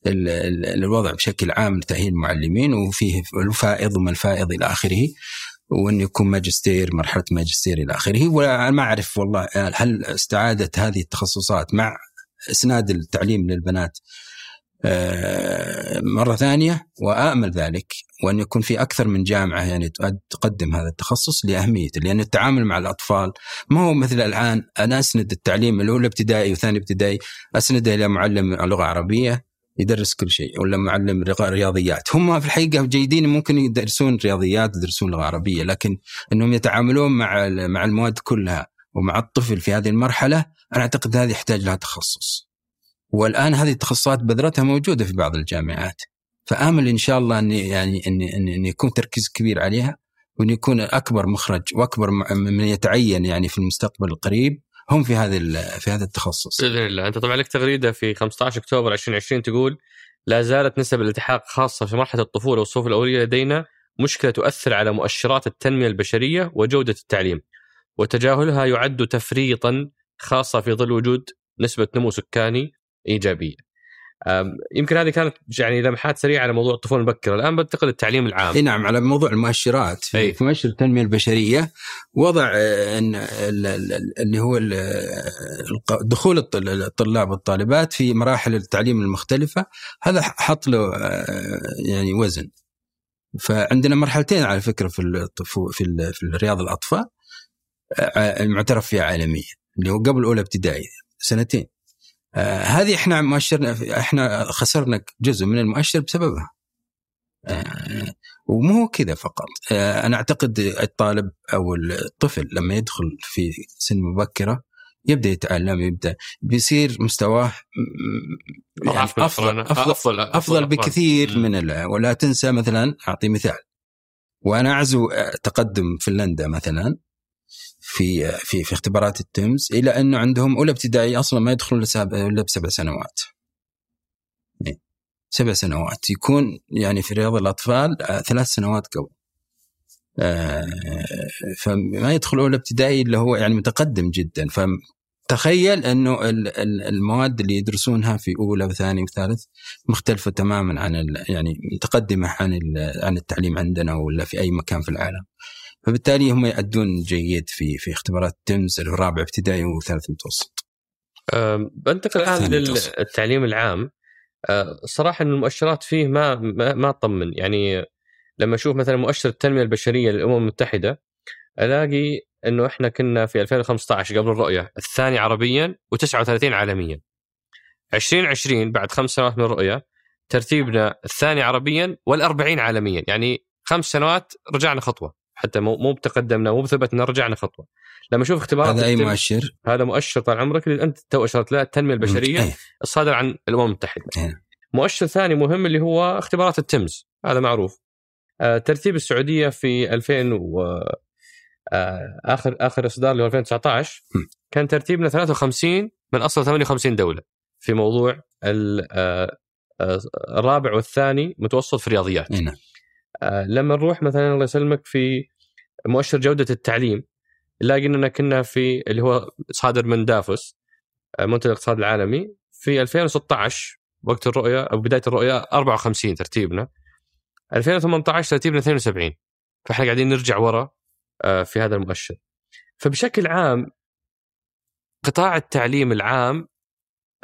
الوضع بشكل عام لتأهيل المعلمين وفيه الفائض وما الفائض إلى آخره. وإن يكون ماجستير مرحلة ماجستير إلى آخره. وما ما أعرف والله هل استعاده هذه التخصصات مع إسناد التعليم للبنات آه، مرة ثانية؟ وآمل ذلك وأن يكون في أكثر من جامعة يعني تقدم هذا التخصص لأهميته. لأن التعامل مع الأطفال ما هو مثل الآن أنا أسند التعليم الأولى ابتدائي وثاني ابتدائي أسنده إلى معلم لغة عربية يدرس كل شيء ولا معلم رياضيات. هم في الحقيقة جيدين ممكن يدرسون رياضيات يدرسون لغة عربية لكن إنهم يتعاملون مع مع المواد كلها ومع الطفل في هذه المرحلة أنا أعتقد هذه يحتاج لها تخصص. والآن هذه التخصصات بذرتها موجودة في بعض الجامعات. فآمل إن شاء الله أن يعني أن أن, يكون تركيز كبير عليها وأن يكون أكبر مخرج وأكبر من يتعين يعني في المستقبل القريب. هم في هذا في هذا التخصص. بإذن الله، أنت طبعا لك تغريدة في 15 أكتوبر 2020 تقول لا زالت نسب الالتحاق خاصة في مرحلة الطفولة والصفوف الأولية لدينا مشكلة تؤثر على مؤشرات التنمية البشرية وجودة التعليم وتجاهلها يعد تفريطا خاصة في ظل وجود نسبة نمو سكاني إيجابية. يمكن هذه كانت يعني لمحات سريعة على موضوع الطفوله المبكرة، الآن بنتقل للتعليم العام. إي نعم على موضوع المؤشرات في, في مؤشر التنمية البشرية وضع آه، إن اللي هو دخول الطلاب والطالبات في مراحل التعليم المختلفة هذا حط له آه، يعني وزن. فعندنا مرحلتين على فكرة في في في رياض الأطفال آه، المعترف فيها عالميا. اللي هو قبل أولى ابتدائي سنتين آه هذه إحنا مؤشرنا إحنا خسرنا جزء من المؤشر بسببها. آه ومو كذا فقط. آه أنا أعتقد الطالب أو الطفل لما يدخل في سن مبكرة يبدأ يتعلم يبدأ بيصير مستواه يعني أفضل, أفضل, أفضل, أفضل, أفضل بكثير من ولا تنسى مثلا أعطي مثال. وأنا أعزو تقدم فنلندا مثلا. في في في اختبارات التمز إلى انه عندهم أولى ابتدائي أصلا ما يدخلون الا بسبع سنوات. سبع سنوات يكون يعني في رياض الأطفال آه، ثلاث سنوات قبل. آه، فما يدخل أولى ابتدائي اللي هو يعني متقدم جدا فتخيل أنه المواد اللي يدرسونها في أولى وثاني وثالث مختلفة تماما عن يعني متقدمة عن عن التعليم عندنا ولا في أي مكان في العالم. فبالتالي هم يأدون جيد في في اختبارات تمز الرابع ابتدائي وثالث متوسط. بنتقل الآن للتعليم العام. صراحة المؤشرات فيه ما ما, ما تطمن. يعني لما أشوف مثلا مؤشر التنمية البشرية للأمم المتحدة ألاقي إنه إحنا كنا في 2015 قبل الرؤية الثاني عربيا و39 عالميا. 2020 بعد خمس سنوات من الرؤية ترتيبنا الثاني عربيا وال40 عالميا. يعني خمس سنوات رجعنا خطوة. حتى مو مو بتقدمنا مو بثبتنا رجعنا خطوة لما أشوف اختبارات هذا أي مؤشر؟ هذا مؤشر طال عمرك اللي أنت تو أشرت له التنمية البشرية أيه. الصادر عن الأمم المتحدة أيه. مؤشر ثاني مهم اللي هو اختبارات التمز هذا معروف آه ترتيب السعودية في 2000 و آه اخر آخر إصدار اللي هو 2019 كان ترتيبنا 53 من أصل 58 دولة في موضوع آه، الرابع والثاني متوسط في الرياضيات نعم آه، لما نروح مثلا الله يسلمك في مؤشر جودة التعليم نلاقي اننا كنا في اللي هو صادر من دافوس آه، منتدى الاقتصاد العالمي في 2016 وقت الرؤية أو بداية الرؤية 54 ترتيبنا 2018 ترتيبنا 72 فإحنا قاعدين نرجع ورا آه، في هذا المؤشر. فبشكل عام قطاع التعليم العام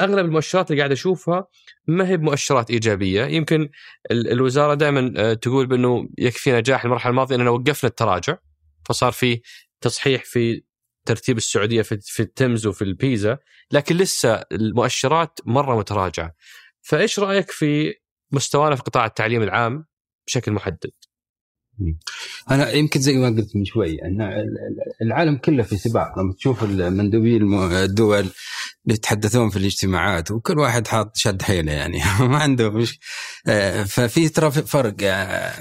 أغلب المؤشرات اللي قاعد أشوفها ما هي بمؤشرات إيجابية. يمكن الوزارة دائما آه، تقول بأنه يكفي نجاح المرحلة الماضية اننا وقفنا التراجع فصار في تصحيح في ترتيب السعودية في, في التمز وفي البيزا لكن لسه المؤشرات مرة متراجعة. فإيش رأيك في مستوانا في قطاع التعليم العام بشكل محدد؟ أنا يمكن زي ما قلت من شوي أن العالم كله في سباق. لما تشوف المندوبين الدول يتحدثون في الاجتماعات وكل واحد حاط شد حيله يعني. ما عنده مش آه، ففي ترى فرق آه،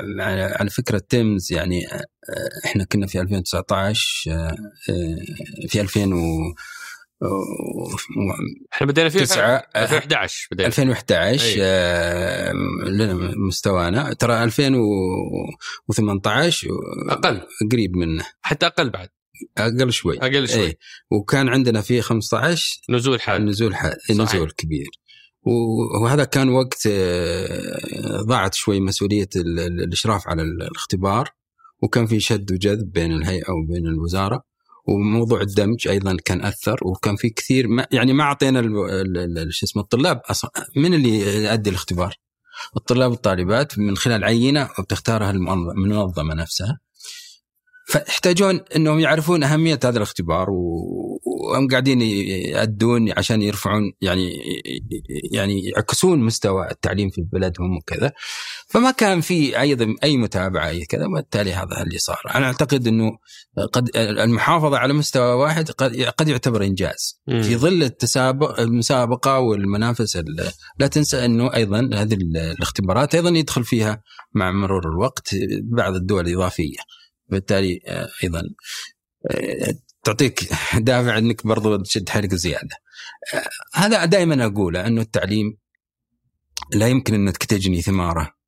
على فكرة تيمز يعني آه، إحنا كنا في 2019 في 2000 و إحنا بدينا في 2011 بدينا. 2011 آه لنا مستوانا. ترى 2018 أقل. قريب منه. حتى أقل بعد. أقل شوي. أقل شوي. إيه. وكان عندنا في 15 نزول حاد نزول حاد نزول كبير. وهذا كان وقت آه، ضاعت شوي مسؤولية الإشراف على الاختبار. وكان في شد وجذب بين الهيئة وبين الوزارة. وموضوع الدمج أيضا كان أثر. وكان في كثير ما يعني ما أعطينا شو اسمه الطلاب أصلا من اللي يؤدي الاختبار؟ الطلاب والطالبات من خلال عينة وبتختارها المنظمة نفسها. فيحتاجون إنهم يعرفون أهمية هذا الاختبار وهم قاعدين يأدون عشان يرفعون يعني يعني يعكسون مستوى التعليم في بلدهم وكذا. فما كان في أيضا أي متابعة أي كذا وبالتالي هذا اللي صار. أنا أعتقد إنه قد المحافظة على مستوى واحد قد قد يعتبر إنجاز. مم. في ظل التسابق المسابقة والمنافسه لا تنسى إنه أيضا هذه الاختبارات أيضا يدخل فيها مع مرور الوقت بعض الدول الإضافية. بالتالي آه، أيضا آه، تعطيك دافع إنك برضو تشد حيلك زيادة. آه، هذا دائما أقوله انه التعليم لا يمكن إنك تجني ثماره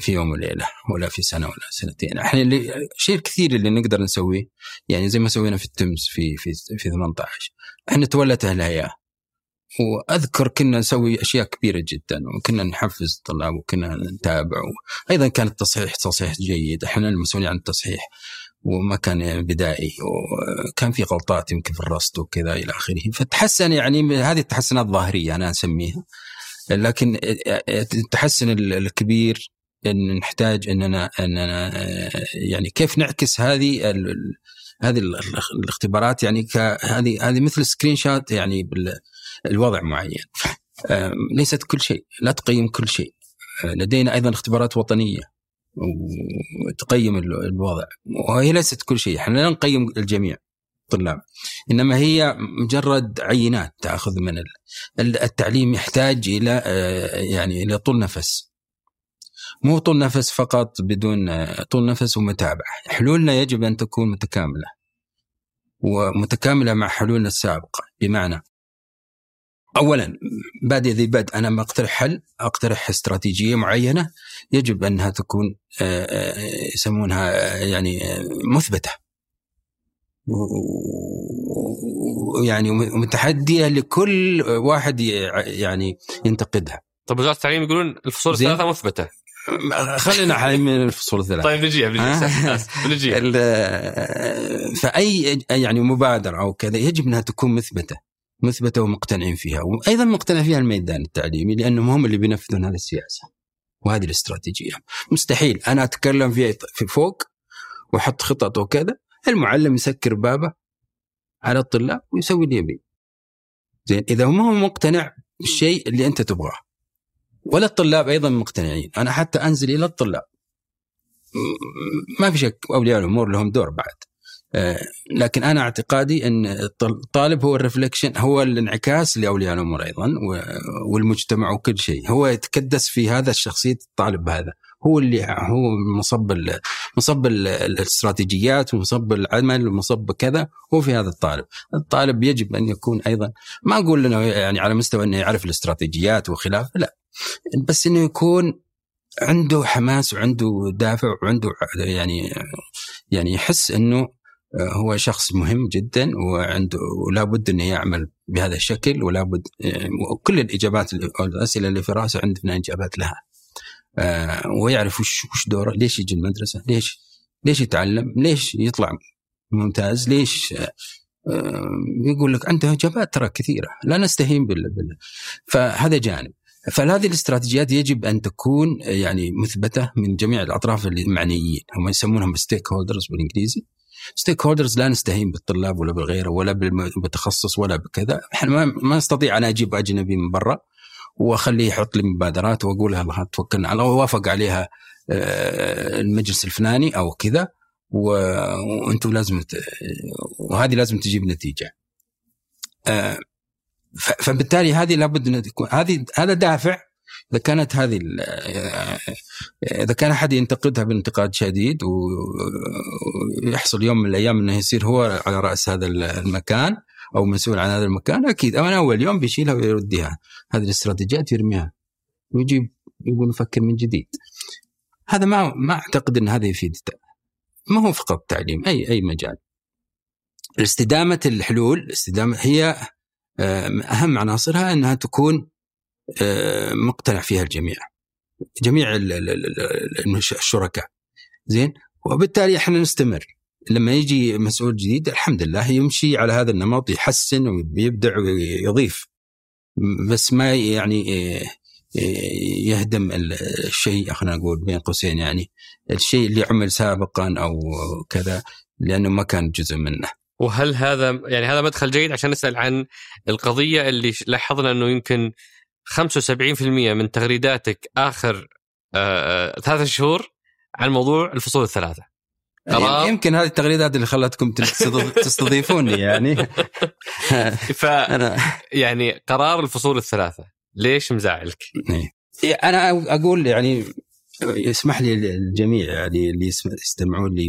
في يوم وليلة ولا في سنة ولا سنتين، إحنا اللي شيء كثير اللي نقدر نسويه يعني زي ما سوينا في التمز في في في 18 إحنا تولته الهيئه وأذكر كنا نسوي أشياء كبيرة جدا وكنا نحفز الطلاب وكنا نتابع أيضا كان التصحيح تصحيح جيد إحنا المسؤولين عن التصحيح وما كان بدائي وكان في غلطات يمكن في الرصد وكذا إلى آخره. فتحسن يعني هذه التحسنات الظاهريه أنا أسميها. لكن التحسن الكبير إن نحتاج إننا إننا يعني كيف نعكس هذه هذه الاختبارات يعني هذه هذه مثل سكرين شوت يعني بالوضع معين. ليست كل شيء لا تقيم كل شيء. لدينا أيضا اختبارات وطنية وتقيم الوضع. وهي ليست كل شيء إحنا لا نقيم الجميع الطلاب إنما هي مجرد عينات تأخذ من التعليم يحتاج إلى آه، يعني إلى طول نفس. مو طول نفس فقط بدون آه، طول نفس ومتابعة. حلولنا يجب أن تكون متكاملة. ومتكاملة مع حلولنا السابقة. بمعنى اولا بادئ ذي بدء أنا ما أقترح حل أقترح استراتيجية معينة يجب أنها تكون آه، يسمونها يعني مثبتة ويعني متحدية لكل واحد يعني ينتقدها. طيب وزارة التعليم يقولون الفصول الثلاثة مثبتة. خلينا حاليا من الفصول الثلاثة. طيب نجيها بنجيها فأي يعني مبادرة أو كذا يجب أنها تكون مثبتة. مثبته ومقتنعين فيها. وأيضا مقتنع فيها الميدان التعليمي لأنهم هم اللي بينفذون هذه السياسة. وهذه الاستراتيجية. مستحيل. أنا أتكلم في في فوق وأحط خطط وكذا. المعلم يسكر بابه على الطلاب ويسوي اللي يبي زين. إذا ما هو مقتنع بالشيء اللي أنت تبغاه. ولا الطلاب أيضا مقتنعين. أنا حتى أنزل إلى الطلاب. ما في شك أولياء الأمور لهم دور بعد. لكن أنا اعتقادي إن الطالب هو الرفلكشن هو الانعكاس لأولياء الأمور أيضا والمجتمع وكل شيء. هو يتكدس في هذا الشخصية الطالب هذا. هو اللي هو مصب مصب الاستراتيجيات ومصب العمل ومصب كذا هو في هذا الطالب. الطالب يجب أن يكون أيضا ما أقول إنه يعني على مستوى إنه يعرف الاستراتيجيات وخلافه لا. بس إنه يكون عنده حماس وعنده دافع وعنده يعني يعني يحس إنه هو شخص مهم جدا وعنده ولا بد إنه يعمل بهذا الشكل ولا بد كل الإجابات الأسئلة اللي في رأسه عندنا إجابات لها. آه ويعرف وش وش دوره ليش يجي المدرسة ليش ليش يتعلم ليش يطلع ممتاز ليش آه, آه، يقول لك عنده إجابات ترى كثيرة لا نستهين بال فهذا جانب. فهذه الاستراتيجيات يجب أن تكون يعني مثبتة من جميع الأطراف المعنيين هم يسمونهم stakeholders بالإنجليزي. stakeholders لا نستهين بالطلاب ولا بالغيره ولا بالتخصص ولا بكذا. إحنا ما نستطيع أن أجيب أجنبي من برا وأخليه يحط لي مبادرات وأقول يلا توكلنا على وافق عليها آه، المجلس الفلاني أو كذا. وأنتم لازم وهذه لازم تجيب نتيجة. آه، فبالتالي هذه لابد إن تكون هذه هذا دافع إذا كانت هذه إذا كان أحد ينتقدها بانتقاد شديد ويحصل يوم من الأيام إنه يصير هو على رأس هذا المكان أو مسؤول عن هذا المكان أكيد. أنا أول يوم بيشيلها ويردها هذه الاستراتيجيات يرميها. ويجيب يقول نفكر من جديد. هذا ما ما أعتقد إن هذا يفيد. ما هو فقط تعليم اي أي مجال. استدامة الحلول الاستدامه هي آه، أهم عناصرها إنها تكون مقتنع فيها الجميع. جميع الشركاء. زين؟ وبالتالي إحنا نستمر. لما يجي مسؤول جديد الحمد لله يمشي على هذا النمط يحسن ويبدع ويضيف. بس ما يعني يهدم الشيء خلينا نقول بين قوسين يعني الشيء اللي عمل سابقا أو كذا لأنه ما كان جزء منه. وهل هذا يعني هذا مدخل جيد؟ عشان نسأل عن القضية اللي لاحظنا إنه يمكن 75% من تغريداتك آخر آه، آه، ثلاثة شهور عن موضوع الفصول الثلاثة. قرار يمكن هذه التغريدات اللي خلتكم تستضيفوني يعني ف يعني قرار الفصول الثلاثة ليش مزعلك؟ إيه. أنا أقول يعني يسمح لي الجميع يعني اللي يستمعون لي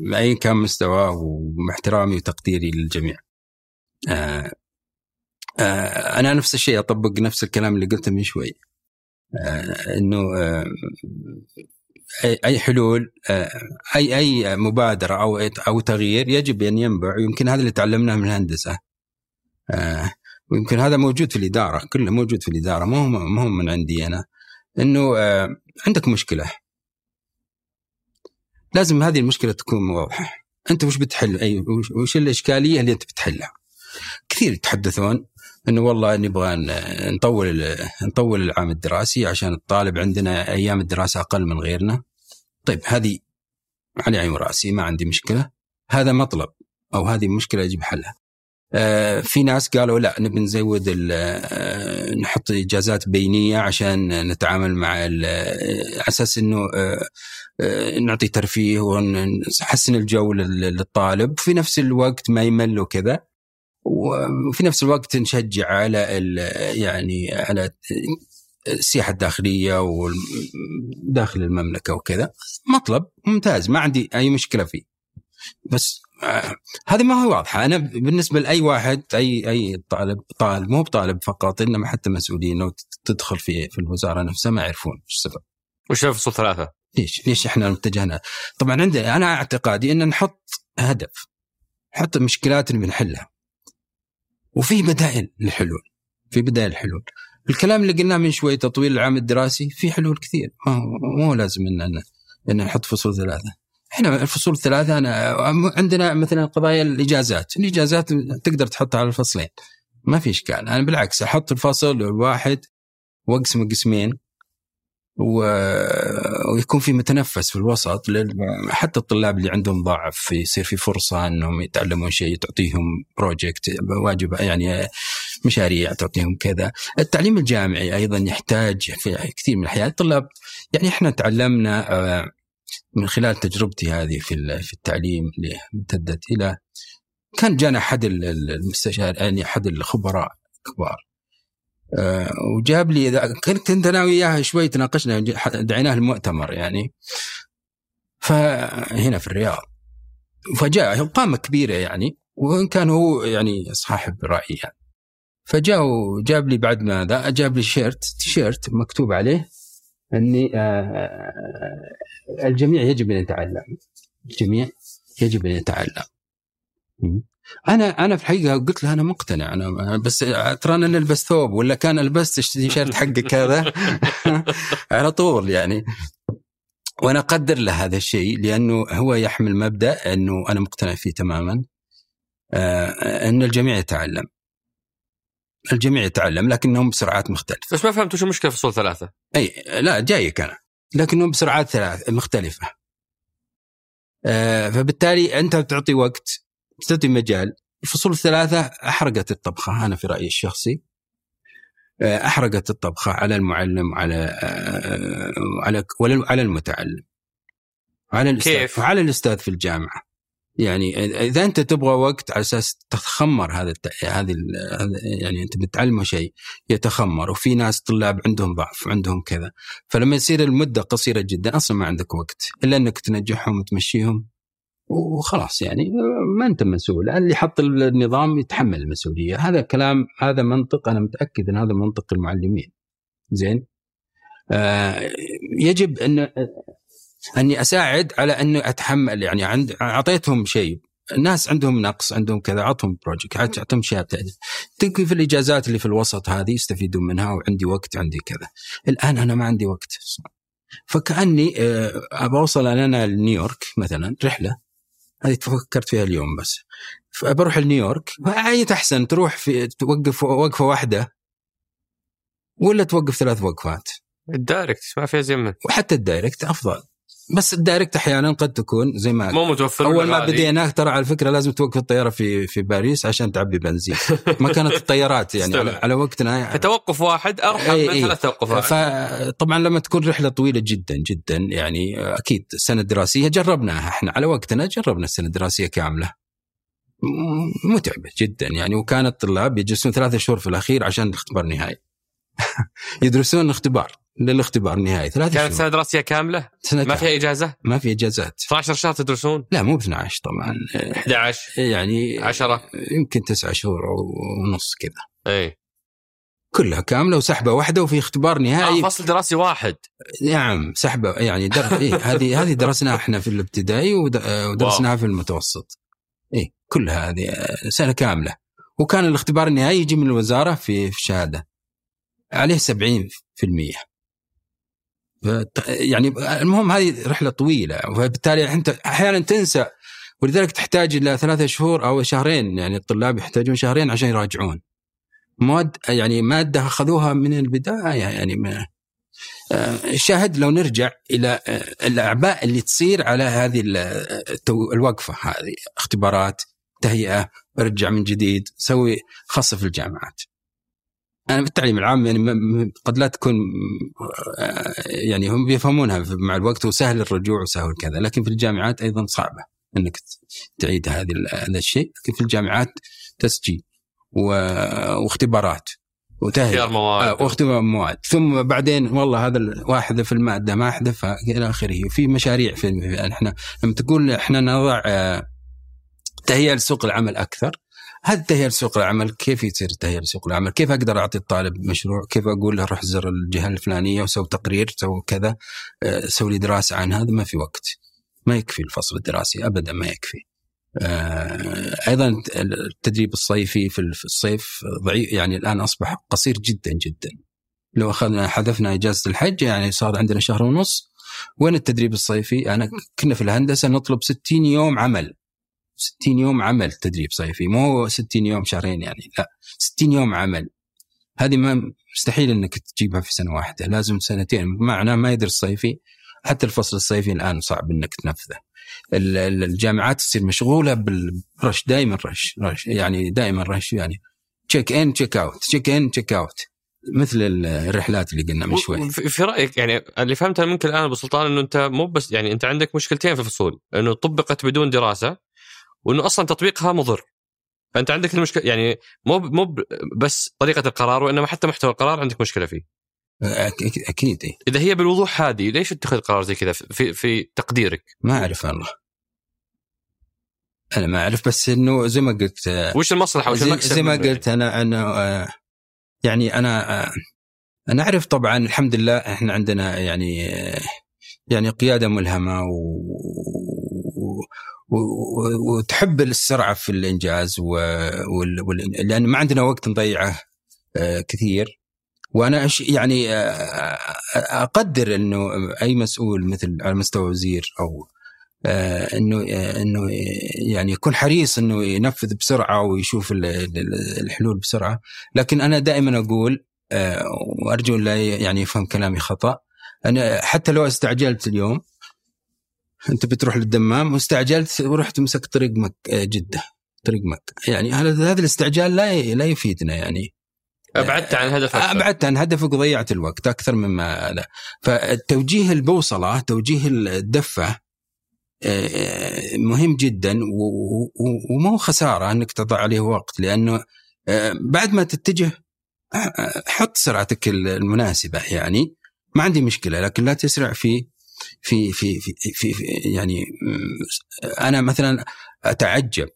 من أي كان مستواه واحترامي وتقديري للجميع. آه أنا نفس الشيء أطبق نفس الكلام اللي قلته من شوي. آه إنه آه اي حلول اي أي مبادرة أو أو تغيير يجب أن ينبع. يمكن هذا اللي تعلمناه من الهندسة. ويمكن هذا موجود في الإدارة كله موجود في الإدارة مو مو من عندي أنا. إنه عندك مشكلة. لازم هذه المشكلة تكون واضحة. أنت وش بتحل؟ أي وش الإشكالية اللي أنت بتحلها؟ كثير يتحدثون إنه والله نبغى نطول نطول العام الدراسي عشان الطالب عندنا أيام الدراسة أقل من غيرنا. طيب هذه على عين راسي ما عندي مشكلة. هذا مطلب أو هذه مشكلة يجب حلها. آه، في ناس قالوا لا نبي نزود آه، نحط إجازات بينية عشان نتعامل مع على أساس إنه نعطي ترفيه ونحسن الجو للطالب. في نفس الوقت ما يمل وكذا. وفي نفس الوقت نشجع على يعني على السياحة الداخلية وداخل المملكة وكذا. مطلب ممتاز ما عندي أي مشكلة فيه. بس آه هذه ما هو واضحه أنا بالنسبة لأي واحد أي أي طالب طالب مو بطالب فقط إنما حتى مسؤولين لو تدخل في في الوزارة نفسها ما يعرفون إيش السبب. وش الفصول ثلاثة؟ ليش؟ ليش إحنا اتجهنا؟ طبعا عندي أنا أعتقادي إن نحط هدف نحط المشكلات اللي بنحلها. وفي بدائل للحلول في بدائل الحلول الكلام اللي قلناه من شوي تطويل العام الدراسي في حلول كثير. ما مو لازم إن إن نحط فصول ثلاثة. إحنا الفصول الثلاثة انا عندنا مثلا قضايا الإجازات. الإجازات تقدر تحطها على الفصلين. ما في إشكال. أنا بالعكس أحط الفصل الواحد وأقسمه قسمين. ويكون في متنفس في الوسط حتى الطلاب اللي عندهم ضعف يصير في فرصة إنهم يتعلمون شيء تعطيهم بروجكت واجب يعني مشاريع تعطيهم كذا. التعليم الجامعي أيضا يحتاج في كثير من الأحيان. الطلاب يعني إحنا تعلمنا آه، من خلال تجربتي هذه في في التعليم اللي امتدت إلى كان جانا أحد المستشار يعني أحد الخبراء الكبار. آه، وجاب لي كنت أنا وياه شوي تناقشنا دعيناه المؤتمر يعني. فهنا في الرياض. فجاء قامة كبيرة يعني وإن كان هو يعني صاحب رأي يعني. فجاء وجاب لي بعد ما ذا جاب لي shirt تيشيرت مكتوب عليه إني آه الجميع يجب أن يتعلم. الجميع يجب أن يتعلم. أنا أنا في الحقيقة قلت له أنا مقتنع أنا بس ترى أنا نلبس ثوب ولا كان لبست التيشيرت حقك هذا؟ على طول يعني. وأنا أقدر له هذا الشيء لأنه هو يحمل مبدأ أنه أنا مقتنع فيه تماما. آه أن الجميع يتعلم. الجميع يتعلم لكنهم بسرعات مختلفة. بس ما فهمت وش المشكلة في فصول ثلاثة؟ أي لا جايك أنا. لكنهم بسرعات ثلاث مختلفة. آه فبالتالي أنت تعطي وقت تعطي مجال. الفصول الثلاثة أحرقت الطبخة. أنا في رأيي الشخصي آه، أحرقت الطبخة على المعلم على آه، على على المتعلم. على الأستاذ. كيف؟ على الأستاذ في الجامعة. يعني إذا أنت تبغى وقت على أساس تخمر هذا هذه يعني أنت بتعلمه شيء يتخمر وفي ناس طلاب عندهم ضعف عندهم كذا. فلما يصير المدة قصيرة جدا أصلا ما عندك وقت إلا أنك تنجحهم وتمشيهم. وخلاص يعني ما أنت مسؤول. اللي حط النظام يتحمل المسؤولية. هذا كلام هذا منطق أنا متأكد إن هذا منطق المعلمين. زين؟ آه يجب أن أني أساعد على انه أتحمل يعني عند أعطيتهم شيء. الناس عندهم نقص عندهم كذا أعطهم project أعطهم اشياء تكفي في الإجازات اللي في الوسط هذه يستفيدون منها وعندي وقت عندي كذا. الآن أنا ما عندي وقت. فكأني آه، ابى اوصل أنا لنيويورك مثلا رحلة. هذه فكرت فيها اليوم بس. بروح لنيويورك اي احسن تروح في توقف وقفة واحدة. ولا توقف ثلاث وقفات. ال direct ما فيها زي من وحتى ال direct أفضل. بس ال direct أحيانا قد تكون زي ما مو متوفر أول ما بدينا ترى على فكرة لازم توقف الطيارة في في باريس عشان تعبي بنزين. ما كانت الطيارات يعني على, على وقتنا. توقف واحد ارحم من ثلاث توقفات فطبعا لما تكون رحلة طويلة جدا جدا يعني أكيد السنة الدراسيه جربناها إحنا. على وقتنا جربنا السنة الدراسية كاملة. متعبة جدا يعني. وكان الطلاب يجلسون ثلاثة شهور في الأخير عشان الاختبار النهائي يدرسون الاختبار للاختبار النهائي. ثلاث كانت سنة دراسية كاملة؟ سنة ما فيها إجازة؟ ما في إجازات. 12 شهر تدرسون؟ لا مو ب 12 طبعا. 11 يعني 10 يمكن تسعة شهور ونص كذا. اي كلها كاملة وسحبة واحدة وفي اختبار نهائي. آه فصل دراسي واحد. نعم سحبة يعني در... إيه هذه هذه درسناها إحنا في الابتدائي ودرسناها في المتوسط. اي كلها هذه سنة كاملة. وكان الاختبار النهائي يجي من الوزارة في الشهاده عليه 70% يعني المهم هذه رحلة طويلة فبالتالي أنت أحيانا تنسى ولذلك تحتاج إلى ثلاثة شهور أو شهرين يعني الطلاب يحتاجون شهرين عشان يراجعون. مواد يعني مادة أخذوها من البداية يعني ما الشاهد لو نرجع إلى الأعباء اللي تصير على هذه الوقفة هذه اختبارات تهيئة برجع من جديد سوي خاصه في الجامعات. أنا في التعليم العام يعني قد لا تكون يعني هم بيفهمونها مع الوقت وسهل الرجوع وسهل كذا لكن في الجامعات أيضا صعبة إنك تعيد هذه هذا الشيء لكن في الجامعات تسجيل واختبارات وتهيئ مواد. آه واختبار مواد. ثم بعدين والله هذا واحد في المادة ما احذف إلى آخره. وفي مشاريع في إحنا لما تقول إحنا نضع آه، تهيئه لسوق العمل أكثر هذه التهيئه لسوق العمل كيف يصير التهيئه لسوق العمل؟ كيف أقدر أعطي الطالب مشروع؟ كيف أقول له روح زر الجهة الفلانية وسوي تقرير سوي كذا آه، سوي لي دراسة عن هذا ما في وقت. ما يكفي الفصل الدراسي ابدا ما يكفي. آه، أيضا التدريب الصيفي في الصيف ضعيف يعني الآن أصبح قصير جدا جدا. لو اخذنا حذفنا إجازة الحج يعني صار عندنا شهر ونص وين التدريب الصيفي؟ انا كنا في الهندسة نطلب 60 يوم عمل 60 يوم عمل تدريب صيفي مو 60 يوم شهرين يعني لا 60 يوم عمل. هذه ما مستحيل إنك تجيبها في سنة واحدة لازم سنتين معناه ما يدرس صيفي حتى الفصل الصيفي الآن صعب إنك تنفذه. الجامعات تصير مشغولة بالرش دائما رش, رش يعني دائما رش يعني. check in check out check in check out مثل الرحلات اللي قلنا من شوي. في رأيك يعني اللي فهمته منك الآن أبو سلطان إنه أنت مو بس يعني أنت عندك مشكلتين في الفصول إنه طبقت بدون دراسة وإنه أصلا تطبيقها مضر. فأنت عندك المشكلة يعني مو مو بس طريقة القرار وإنما حتى محتوى القرار عندك مشكلة فيه. أكيد أكيد إيه. إذا هي بالوضوح هذه ليش تتخذ قرار زي كذا في في تقديرك؟ ما أعرف والله. أنا ما أعرف بس إنه زي ما قلت وش المصلحة؟ وش المكسب زي ما قلت أنا أنا يعني أنا أنا أعرف طبعا الحمد لله إحنا عندنا يعني يعني قيادة ملهمة و وتحب السرعة في الإنجاز و... لأن ما عندنا وقت نضيعه آه، كثير. وأنا يعني آه، آه، أقدر إنه أي مسؤول مثل على مستوى وزير أو إنه إنه يعني يكون حريص إنه ينفذ بسرعة ويشوف الحلول بسرعة. لكن أنا دائما أقول وأرجو لا يعني يفهم كلامي خطأ. أنا حتى لو استعجلت اليوم أنت بتروح للدمام واستعجلت ورحت مسكت طريق مك جدة طريق مكة. يعني هذا الاستعجال لا لا يفيدنا يعني. أبعدت عن هدفك. أبعدت عن هدفك وضيعت الوقت أكثر مما لا. فالتوجيه البوصلة توجيه الدفة آه، مهم جدا ومو خسارة أنك تضع عليه وقت لأنه آه، بعد ما تتجه آه، حط سرعتك المناسبة يعني. ما عندي مشكلة لكن لا تسرع في في في في, في, يعني أنا مثلا أتعجب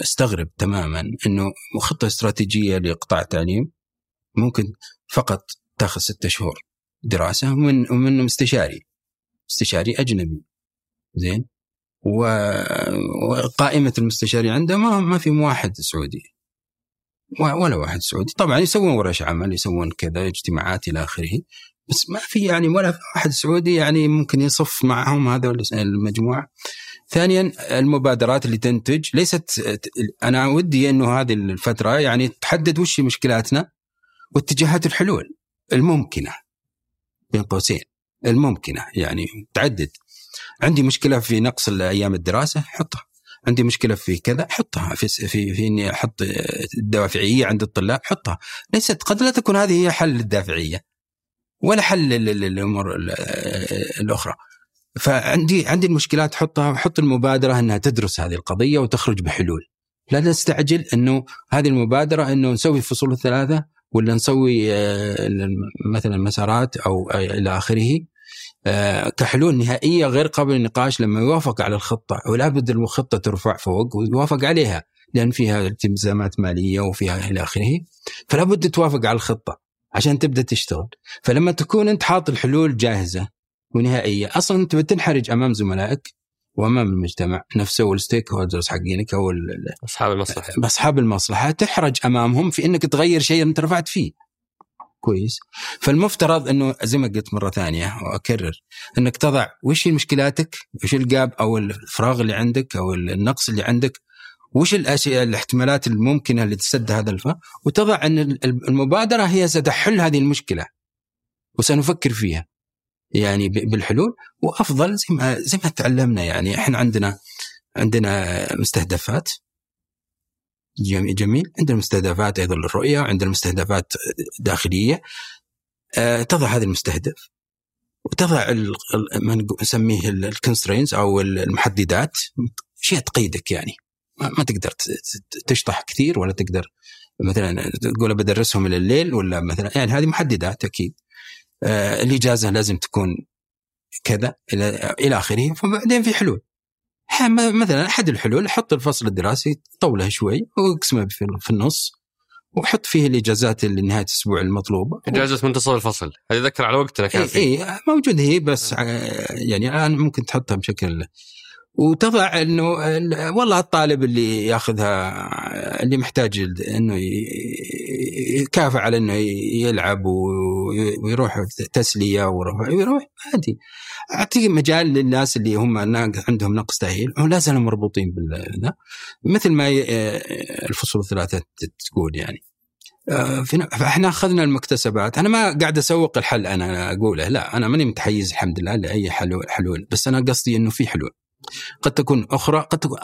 وأستغرب تماما إنه خطة استراتيجية لقطاع التعليم ممكن فقط تاخذ ستة شهور دراسة من من مستشاري استشاري أجنبي. زين؟ وقائمة المستشاري عنده ما ما في واحد سعودي. ولا واحد سعودي. طبعا يسوون ورش عمل يسوون كذا اجتماعات إلى آخره. بس ما في يعني ولا واحد سعودي يعني ممكن يصف معهم هذول المجموعة. ثانيا المبادرات اللي تنتج ليست أنا ودي إنه هذه الفترة يعني تحدد وش مشكلاتنا واتجاهات الحلول الممكنة. بين قوسين. الممكنة يعني تعدد. عندي مشكلة في نقص أيام الدراسة حطها. عندي مشكلة في كذا حطها. في في في إني أحط الدافعية عند الطلاب حطها. ليست قد لا تكون هذه هي حل الدافعية. ولا حل للأمور الأخرى. فعندي عندي المشكلات حطها حط المبادرة أنها تدرس هذه القضية وتخرج بحلول. لا نستعجل إنه هذه المبادرة إنه نسوي الفصول الثلاثة ولا نسوي آه، مثلا مسارات أو إلى آخره آه، كحلول نهائية غير قابله للنقاش لما يوافق على الخطة. ولا بد الخطه ترفع فوق ويوافق عليها لأن فيها التزامات مالية وفيها إلى آخره. فلا بد توافق على الخطة. عشان تبدأ تشتغل. فلما تكون أنت حاط الحلول جاهزة ونهائية أصلا أنت بتنحرج أمام زملائك وأمام المجتمع نفسه وال stakeholders حقينك أو أصحاب المصلحة. أصحاب المصلحة تحرج أمامهم في إنك تغير شيء أنت رفعت فيه. كويس. فالمفترض إنه زي ما قلت مرة ثانية وأكرر إنك تضع وش هي مشكلاتك؟ وش ال gap أو الفراغ اللي عندك أو النقص اللي عندك؟ وش الأشياء الاحتمالات الممكنة لتسد هذا الفراغ وتضع أن المبادرة هي ستحل هذه المشكلة. وسنفكر فيها. يعني بالحلول. وأفضل زي ما زي ما تعلمنا يعني. إحنا عندنا عندنا مستهدفات. جميل. عندنا مستهدفات أيضا للرؤية. وعندنا مستهدفات داخلية. آه، تضع هذا المستهدف. وتضع ما نسميه الكونسترينز أو المحددات. اشياء تقيدك يعني. ما تقدر تشطح كثير ولا تقدر مثلا تقول بدرسهم إلى الليل ولا مثلا يعني هذه محددات أكيد. آه الإجازة لازم تكون كذا إلى إلى آخره فبعدين في حلول. مثلا أحد الحلول حط الفصل الدراسي طوله شوي واقسمه في النص وحط فيه الإجازات اللي نهايه الأسبوع المطلوبة. إجازة منتصف الفصل. هذه ذكر على وقتنا كان اي إيه موجود هي بس آه. يعني الآن ممكن تحطها بشكل وتضع إنه والله الطالب اللي ياخذها اللي محتاج إنه يكافئ على إنه يلعب ويروح تسلية ويروح عادي. اعطي مجال للناس اللي هم عندهم نقص تأهيل لا زالوا مربوطين بال مثل ما الفصول الثلاثة تقول يعني. فإحنا أخذنا المكتسبات. أنا ما قاعد أسوق الحل أنا أقوله لا أنا ماني متحيز الحمد لله لأي حلول بس أنا قصدي إنه في حلول. قد تكون أخرى قد تكون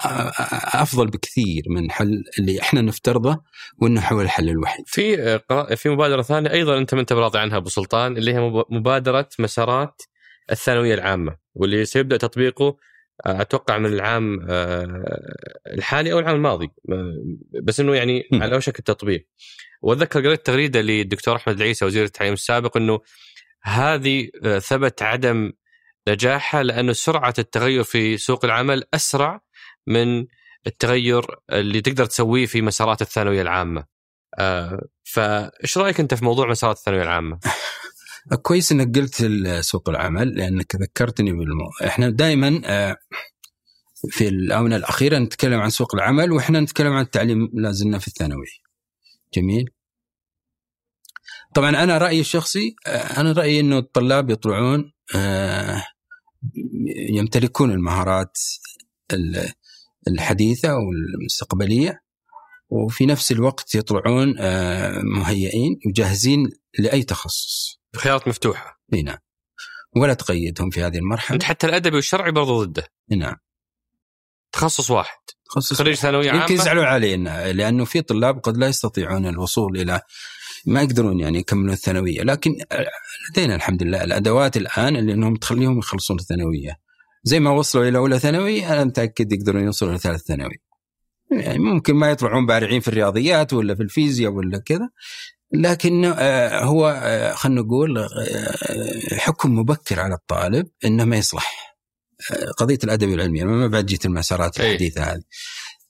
أفضل بكثير من حل اللي إحنا نفترضه وإنه هو الحل الوحيد. في في مبادرة ثانية أيضا أنت ما أنت براضي عنها أبو سلطان اللي هي مبادرة مسارات الثانوية العامة واللي سيبدأ تطبيقه أتوقع من العام الحالي أو العام الماضي بس إنه يعني على وشك التطبيق. وأتذكر قريت تغريدة للدكتور أحمد العيسى وزير التعليم السابق إنه هذه ثبت عدم نجاحها لأنه سرعة التغير في سوق العمل أسرع من التغير اللي تقدر تسويه في مسارات الثانوية العامة. آه فإيش رأيك أنت في موضوع مسارات الثانوية العامة؟ كويس إنك قلت سوق العمل لأنك ذكرتني بالموضوع إحنا دائما آه، في الآونة الأخيرة نتكلم عن سوق العمل وإحنا نتكلم عن التعليم لازلنا في الثانوي. جميل؟ طبعا أنا رأيي الشخصي آه، أنا رأيي إنه الطلاب يطلعون آه، يمتلكون المهارات الحديثة والمستقبلية وفي نفس الوقت يطلعون آه، مهيئين وجاهزين لأي تخصص. خيارات مفتوحه. إي نعم. ولا تقيدهم في هذه المرحلة. أنت حتى الأدبي والشرعي برضو ضده. نعم. تخصص واحد. تخصص خريج ثانوية عامة يمكن يزعلوا علينا لأنه في طلاب قد لا يستطيعون الوصول إلى ما يقدرون يعني يكملون الثانوية. لكن لدينا الحمد لله الأدوات الآن اللي إنهم تخليهم يخلصون الثانوية. زي ما وصلوا إلى أولى ثانوي أنا متأكد يقدرون يوصلوا إلى ثالث ثانوي. يعني ممكن ما يطلعون بارعين في الرياضيات ولا في الفيزياء ولا كذا لكن آه، هو آه، خلينا نقول آه، حكم مبكر على الطالب إنه ما يصلح. قضية الأدب والعلمي ما بعد جيت المسارات إيه. الحديثة هذه.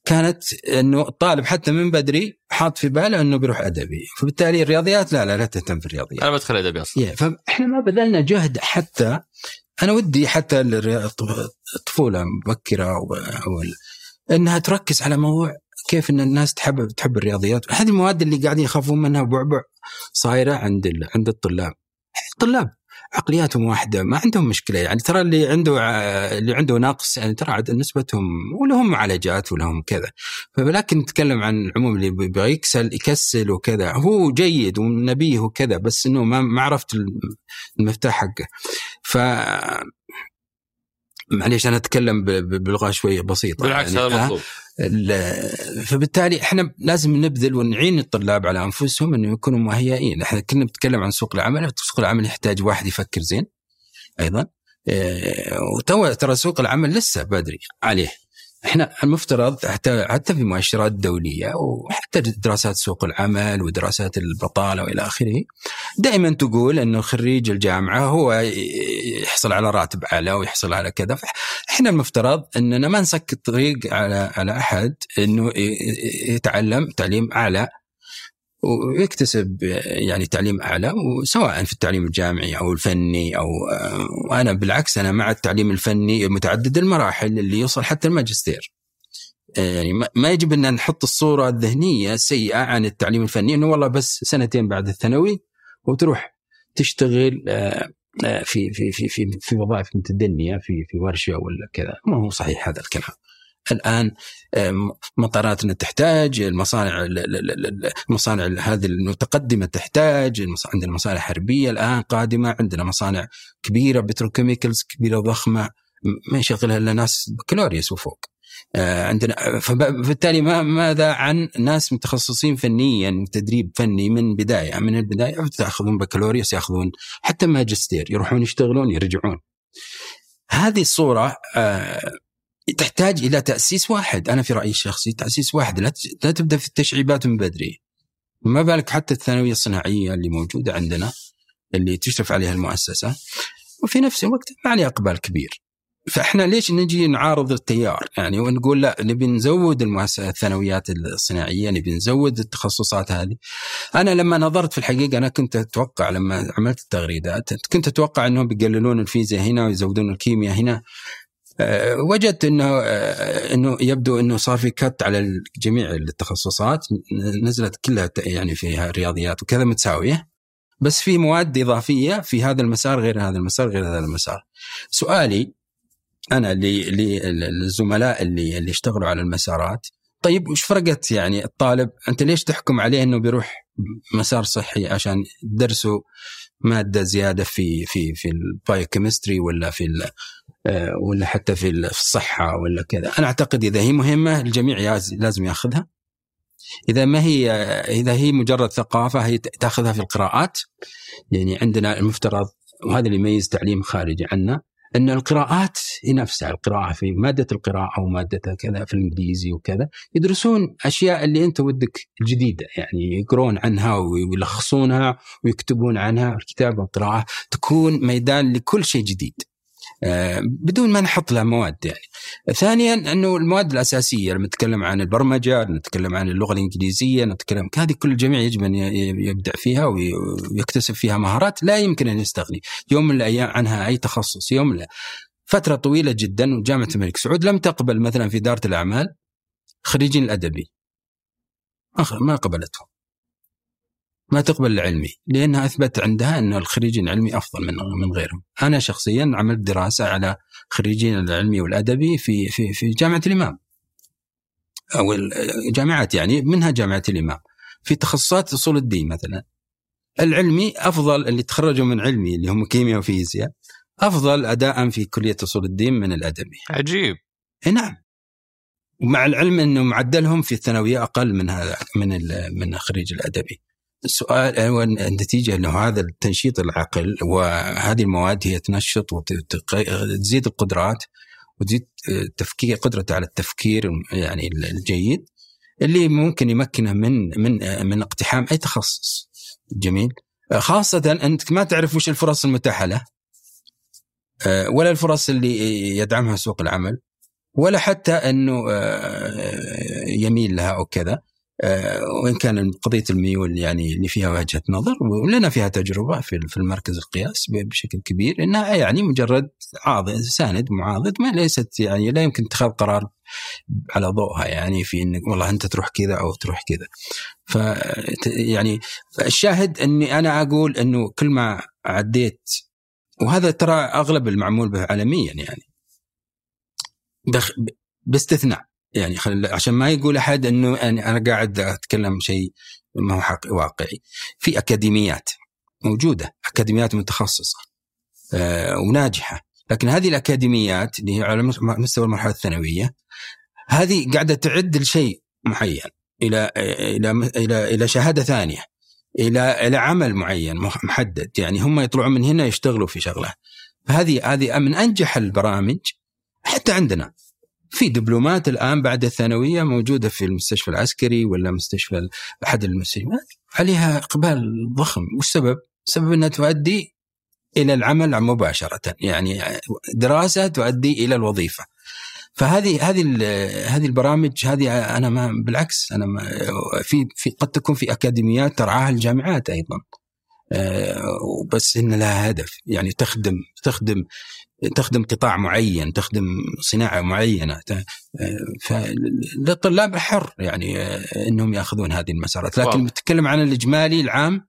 كانت إنه الطالب حتى من بدري حاط في باله إنه بيروح أدبي. فبالتالي الرياضيات لا لا لا تهتم في الرياضيات. أنا بدخل أدبي أصلا. Yeah. فإحنا ما بذلنا جهد حتى أنا ودي حتى الطفولة مبكرة أو إنها تركز على موضوع كيف إن الناس تحب تحب الرياضيات. هذه المواد اللي قاعدين يخافون منها بعبع صايرة عند عند الطلاب. الطلاب عقلياتهم واحدة ما عندهم مشكلة. يعني ترى اللي عنده اللي عنده نقص يعني ترى نسبتهم ولهم معالجات ولهم كذا. ولكن نتكلم عن العموم اللي بيبغى يكسل يكسل وكذا. هو جيد ونبيه وكذا بس إنه ما عرفت المفتاح حقه. ف معليش أنا أتكلم بلغة شوي بسيطة بالعكس يعني هذا مطلوب. فبالتالي إحنا لازم نبذل ونعين الطلاب على أنفسهم إنه يكونوا مهيئين، إحنا كنا بنتكلم عن سوق العمل، سوق العمل يحتاج واحد يفكر زين أيضا آه وتو ترى سوق العمل لسه بدري عليه. إحنا المفترض حتى حتى في مؤشرات دوليه وحتى دراسات سوق العمل ودراسات البطالة وإلى آخره دائما تقول إنه خريج الجامعة هو يحصل على راتب أعلى ويحصل على كذا. إحنا المفترض إننا ما نسكت الطريق على على أحد إنه يتعلم تعليم أعلى ويكتسب يعني تعليم أعلى وسواء في التعليم الجامعي أو الفني أو وأنا بالعكس أنا مع التعليم الفني متعدد المراحل اللي يوصل حتى الماجستير. يعني ما يجب أن نحط الصورة الذهنية السيئه عن التعليم الفني إنه والله بس سنتين بعد الثانوي وتروح تشتغل في في في في في وظائف متدنية في في ورشة ولا كذا ما هو صحيح هذا الكلام. الآن مطاراتنا تحتاج المصانع المصانع هذه المتقدمة تحتاج عندنا مصانع حربية الآن قادمة عندنا مصانع كبيرة بتروكيميكلز كبيرة ضخمه ما يشغلها إلا ناس بكالوريوس وفوق. آه، عندنا فبالتالي ما ماذا عن ناس متخصصين فنيا تدريب فني من بداية من البداية ياخذون بكالوريوس يأخذون حتى ماجستير يروحون يشتغلون يرجعون. هذه الصورة آه، تحتاج إلى تأسيس واحد. أنا في رأيي الشخصي تأسيس واحد. لا لا تبدأ في التشعيبات من بدري. ما بالك حتى الثانوية الصناعية اللي موجودة عندنا اللي تشرف عليها المؤسسة. وفي نفس الوقت ما عليها إقبال كبير. فإحنا ليش نجي نعارض التيار؟ يعني ونقول لا نبي نزود المؤسسات الثانويات الصناعية نبي نزود التخصصات هذه. أنا لما نظرت في الحقيقة أنا كنت أتوقع لما عملت التغريدات كنت أتوقع إنهم بيقللون الفيزياء هنا ويزودون الكيمياء هنا. وجدت إنه أه إنه يبدو إنه صار في كت على جميع التخصصات نزلت كلها يعني فيها رياضيات وكذا متساوية. بس في مواد إضافية في هذا المسار غير هذا المسار غير هذا المسار. سؤالي أنا للزملاء اللي اللي اشتغلوا على المسارات. طيب وش فرقت يعني الطالب؟ أنت ليش تحكم عليه إنه بيروح مسار صحي عشان درسوا مادة زيادة في في في البايوكيمستري ولا في آه، ولا حتى في الصحة ولا كذا. أنا أعتقد إذا هي مهمة الجميع لازم ياخذها. إذا ما هي إذا هي مجرد ثقافة هي تاخذها في القراءات يعني عندنا المفترض وهذا اللي يميز تعليم خارجي عنا أن القراءات نفسها القراءة في مادة القراءة وماده كذا في الإنجليزي وكذا يدرسون أشياء اللي أنت ودك الجديدة يعني يقرون عنها ويلخصونها ويكتبون عنها الكتابة والقراءه تكون ميدان لكل شيء جديد. آه، بدون ما نحط لها مواد يعني. ثانيا إنه المواد الأساسية لما نتكلم عن البرمجة، نتكلم عن اللغة الإنجليزية، نتكلم هذه كل الجميع يجب أن يبدع فيها ويكتسب فيها مهارات لا يمكن أن يستغني يوم من الأيام عنها أي تخصص يوم لا. فترة طويلة جدا وجامعة الملك سعود لم تقبل مثلا في إدارة الأعمال خريجين الأدبي. ما قبلتهم. ما تقبل العلمي لأنها أثبت عندها أن الخريجين العلمي أفضل من من غيرهم. أنا شخصيا عملت دراسة على خريجين العلمي والأدبي في في في جامعة الإمام. أو الجامعات يعني منها جامعة الإمام. في تخصصات أصول الدين مثلا. العلمي أفضل اللي تخرجوا من علمي اللي هم كيمياء وفيزياء أفضل اداء في كلية أصول الدين من الأدبي. عجيب. نعم. ومع العلم إنه معدلهم في الثانوية أقل من هذا من من خريج الأدبي. السؤال هو النتيجة أنه هذا التنشيط العقل وهذه المواد هي تنشط وتزيد القدرات وتزيد تفكير قدرته على التفكير يعني الجيد اللي ممكن يمكنه من من من اقتحام أي تخصص. جميل. خاصة أنت ما تعرف وش الفرص المتاحة له ولا الفرص اللي يدعمها سوق العمل ولا حتى إنه يميل لها أو كذا. آه، وإن كان قضية الميول يعني اللي فيها وجهة نظر ولنا فيها تجربة في في المركز القياس بشكل كبير إنها يعني مجرد عاضد ساند معاضد ما ليست يعني لا يمكن اتخاذ قرار على ضوءها يعني في إنك والله أنت تروح كذا أو تروح كذا. ف يعني الشاهد إني أنا أقول إنه كل ما عديت وهذا ترى أغلب المعمول به عالميا يعني باستثناء يعني خل... عشان ما يقول أحد إنه أنا قاعد أتكلم شيء ما هو حق واقعي. في أكاديميات موجودة أكاديميات متخصصة آه وناجحة. لكن هذه الأكاديميات اللي هي على مستوى المرحلة الثانوية هذه قاعدة تعد لشيء معين إلى إلى إلى إلى شهادة ثانية إلى إلى عمل معين محدد. يعني هم يطلعون من هنا يشتغلوا في شغلة. فهذه هذه من أنجح البرامج حتى عندنا. في دبلومات الآن بعد الثانوية موجودة في المستشفى العسكري ولا مستشفى أحد المستشفيات عليها إقبال ضخم والسبب؟ السبب إنها تؤدي إلى العمل مباشرة يعني دراسة تؤدي إلى الوظيفة. فهذه هذه هذه البرامج هذه أنا ما بالعكس أنا ما في في قد تكون في أكاديميات ترعاها الجامعات أيضا. آه، بس إن لها هدف يعني تخدم تخدم تخدم قطاع معين تخدم صناعة معينة فالطلاب حر يعني إنهم يأخذون هذه المسارات. لكن نتكلم عن الإجمالي العام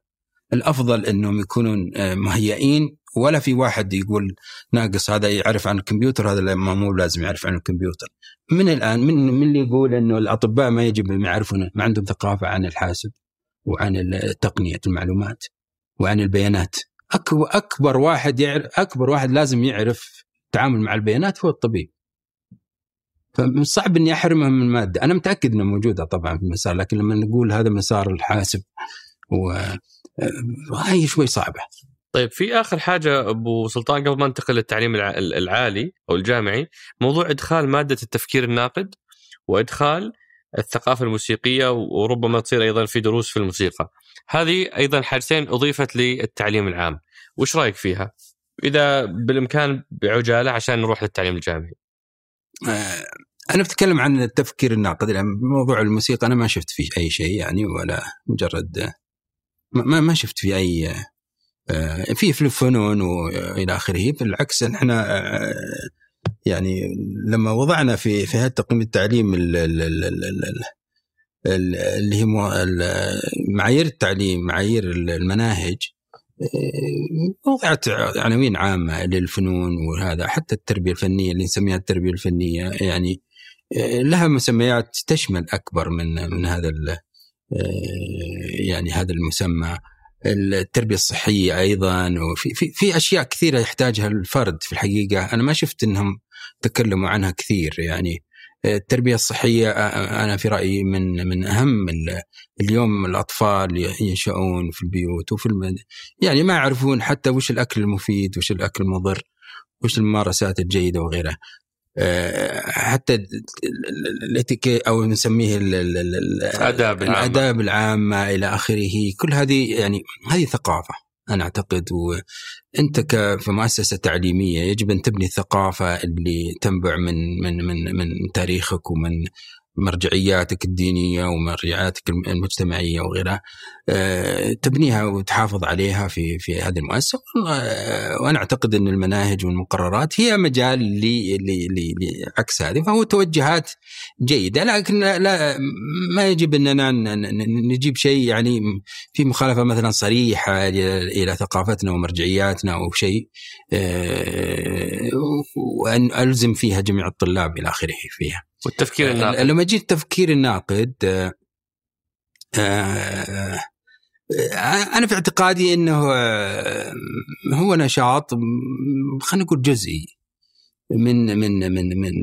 الأفضل إنهم يكونون آه، مهيئين. ولا في واحد يقول ناقص هذا يعرف عن الكمبيوتر هذا ما مو لازم يعرف عن الكمبيوتر. من الآن من من اللي يقول إنه الأطباء ما يجب أن يعرفون ما عندهم ثقافة عن الحاسب وعن تقنية المعلومات وعن البيانات. اكبر أكبر واحد يعرف أكبر واحد لازم يعرف التعامل مع البيانات هو الطبيب فمن صعب إني أحرمه من الماده، أنا متأكد انها موجودة طبعا في المسار لكن لما نقول هذا مسار الحاسب و هي شوي صعبة. طيب في آخر حاجة أبو سلطان قبل ما ننتقل للتعليم العالي أو الجامعي موضوع إدخال مادة التفكير الناقد وإدخال الثقافة الموسيقية وربما تصير أيضا في دروس في الموسيقى. هذه أيضا حاجتين أضيفت للتعليم العام، وش رأيك فيها؟ إذا بالإمكان بعجالة عشان نروح للتعليم الجامعي. آه، أنا بتكلم عن التفكير الناقد يعني موضوع الموسيقى أنا ما شفت فيه أي شيء يعني ولا مجرد ما ما شفت فيه أي آه، في في الفنون والى آخره بالعكس إحنا آه، يعني لما وضعنا في في هذا تقييم التعليم اللي هي معايير التعليم معايير المناهج وضعت عناوين عامة للفنون وهذا حتى التربية الفنية اللي نسميها التربية الفنية يعني آه، لها مسميات تشمل أكبر من من هذا آه، يعني هذا المسمى. التربية الصحية أيضا وفي في, في أشياء كثيرة يحتاجها الفرد في الحقيقة. أنا ما شفت أنهم تكلموا عنها كثير يعني التربية الصحية أنا في رأيي من من أهم اليوم الأطفال ينشؤون في البيوت وفي المد... يعني ما يعرفون حتى وش الأكل المفيد وش الأكل المضر وش الممارسات الجيدة وغيرها. حتى الاتيكيت أو نسميه الآداب العامة. الآداب العامة إلى آخره. كل هذه يعني هذه ثقافة أنا أعتقد وأنت كمؤسسه تعليمية يجب أن تبني الثقافة اللي تنبع من من من من تاريخك ومن مرجعياتك الدينية ومرجعياتك المجتمعية وغيرها. آه، تبنيها وتحافظ عليها في في هذه المؤسسة. وأنا أعتقد إن المناهج والمقررات هي مجال لعكس هذه فهو توجهات جيدة. لكن لا ما يجب إننا نجيب شيء يعني في مخالفة مثلا صريحة إلى ثقافتنا ومرجعياتنا أو شيء آه، وأن ألزم فيها جميع الطلاب إلى آخره فيها. والتفكير الناقد. لما جيت التفكير الناقد آه، آه، أنا في اعتقادي إنه آه، هو نشاط خلينا نقول جزئي. من من من من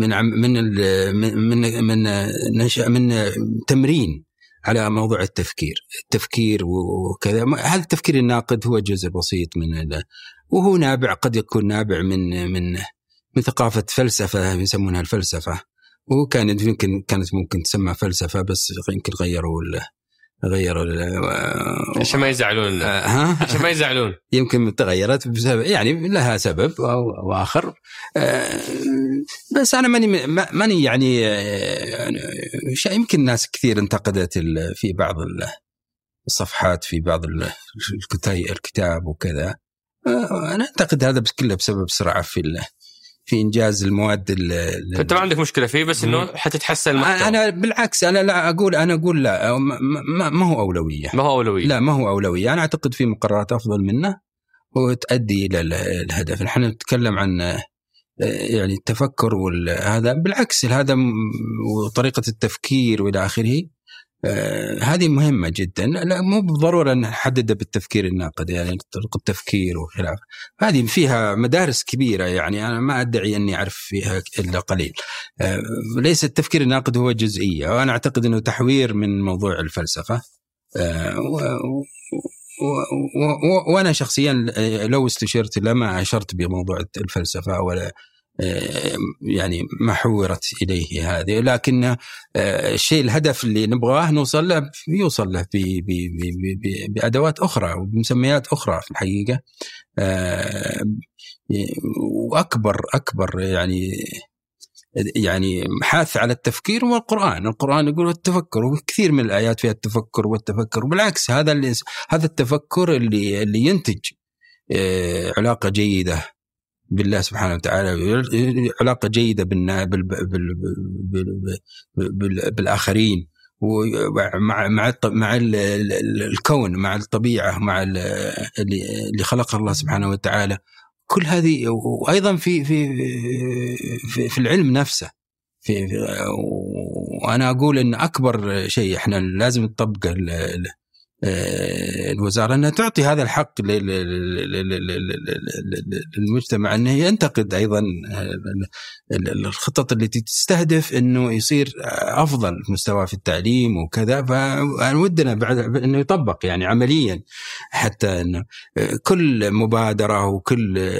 من من من من نشأ من تمرين على موضوع التفكير. التفكير وكذا. هذا التفكير الناقد هو جزء بسيط من وهو نابع قد يكون نابع من من من ثقافة فلسفة يسمونها الفلسفة. وكانت يمكن كانت ممكن تسمى فلسفة بس يمكن غيروا غيروا عشان ما يزعلون. آه، ها؟ عشان ما يزعلون. يمكن تغيرت بسبب يعني لها سبب أو آخر. آه، بس أنا ماني ماني يعني آه، يمكن ناس كثير انتقدت في بعض الصفحات في بعض الكتاب وكذا. أنا أعتقد هذا كله بسبب سرعه في في إنجاز المواد فأنت ما عندك مشكلة فيه بس إنه حتتحسن المحتوى أنا بالعكس أنا لا أقول أنا أقول لا ما, ما هو أولوية. ما هو أولوية. لا ما هو أولوية. أنا أعتقد في مقررات أفضل منه وتؤدي إلى الهدف. نحن نتكلم عن يعني التفكر وهذا بالعكس هذا وطريقة التفكير وإلى آخره. آه هذه مهمة جدا. لا مو بالضرورة نحددها بالتفكير الناقد يعني طرق التفكير وخلافه هذه فيها مدارس كبيرة يعني أنا ما أدعي أني أعرف فيها إلا قليل. آه ليس التفكير الناقد هو جزئية وأنا أعتقد أنه تحوير من موضوع الفلسفة. آه و وأنا شخصيا آه، لو استشرت لما أشرت بموضوع الفلسفة ولا يعني ما حورت إليه هذه. لكن آه، الشيء الهدف اللي نبغاه نوصل له يوصل له بأدوات أخرى وبمسميات أخرى في الحقيقة. آه، وأكبر أكبر يعني يعني حاث على التفكير هو القرآن، القرآن يقول التفكر وكثير من الآيات فيها التفكر والتفكر. وبالعكس هذا اللي هذا التفكر اللي اللي ينتج آه، علاقة جيدة بالله سبحانه وتعالى علاقة جيدة بالآخرين ومع مع مع الكون مع الطبيعة مع اللي خلقها الله سبحانه وتعالى. كل هذه وأيضا في في في, في العلم نفسه. في, في وأنا أقول إن أكبر شيء إحنا لازم نطبقه الوزاره انها تعطي هذا الحق للمجتمع انه ينتقد أيضا الخطط التي تستهدف انه يصير افضل مستوى في التعليم وكذا فودنا بعد انه يطبق يعني عمليا حتى انه كل مبادره وكل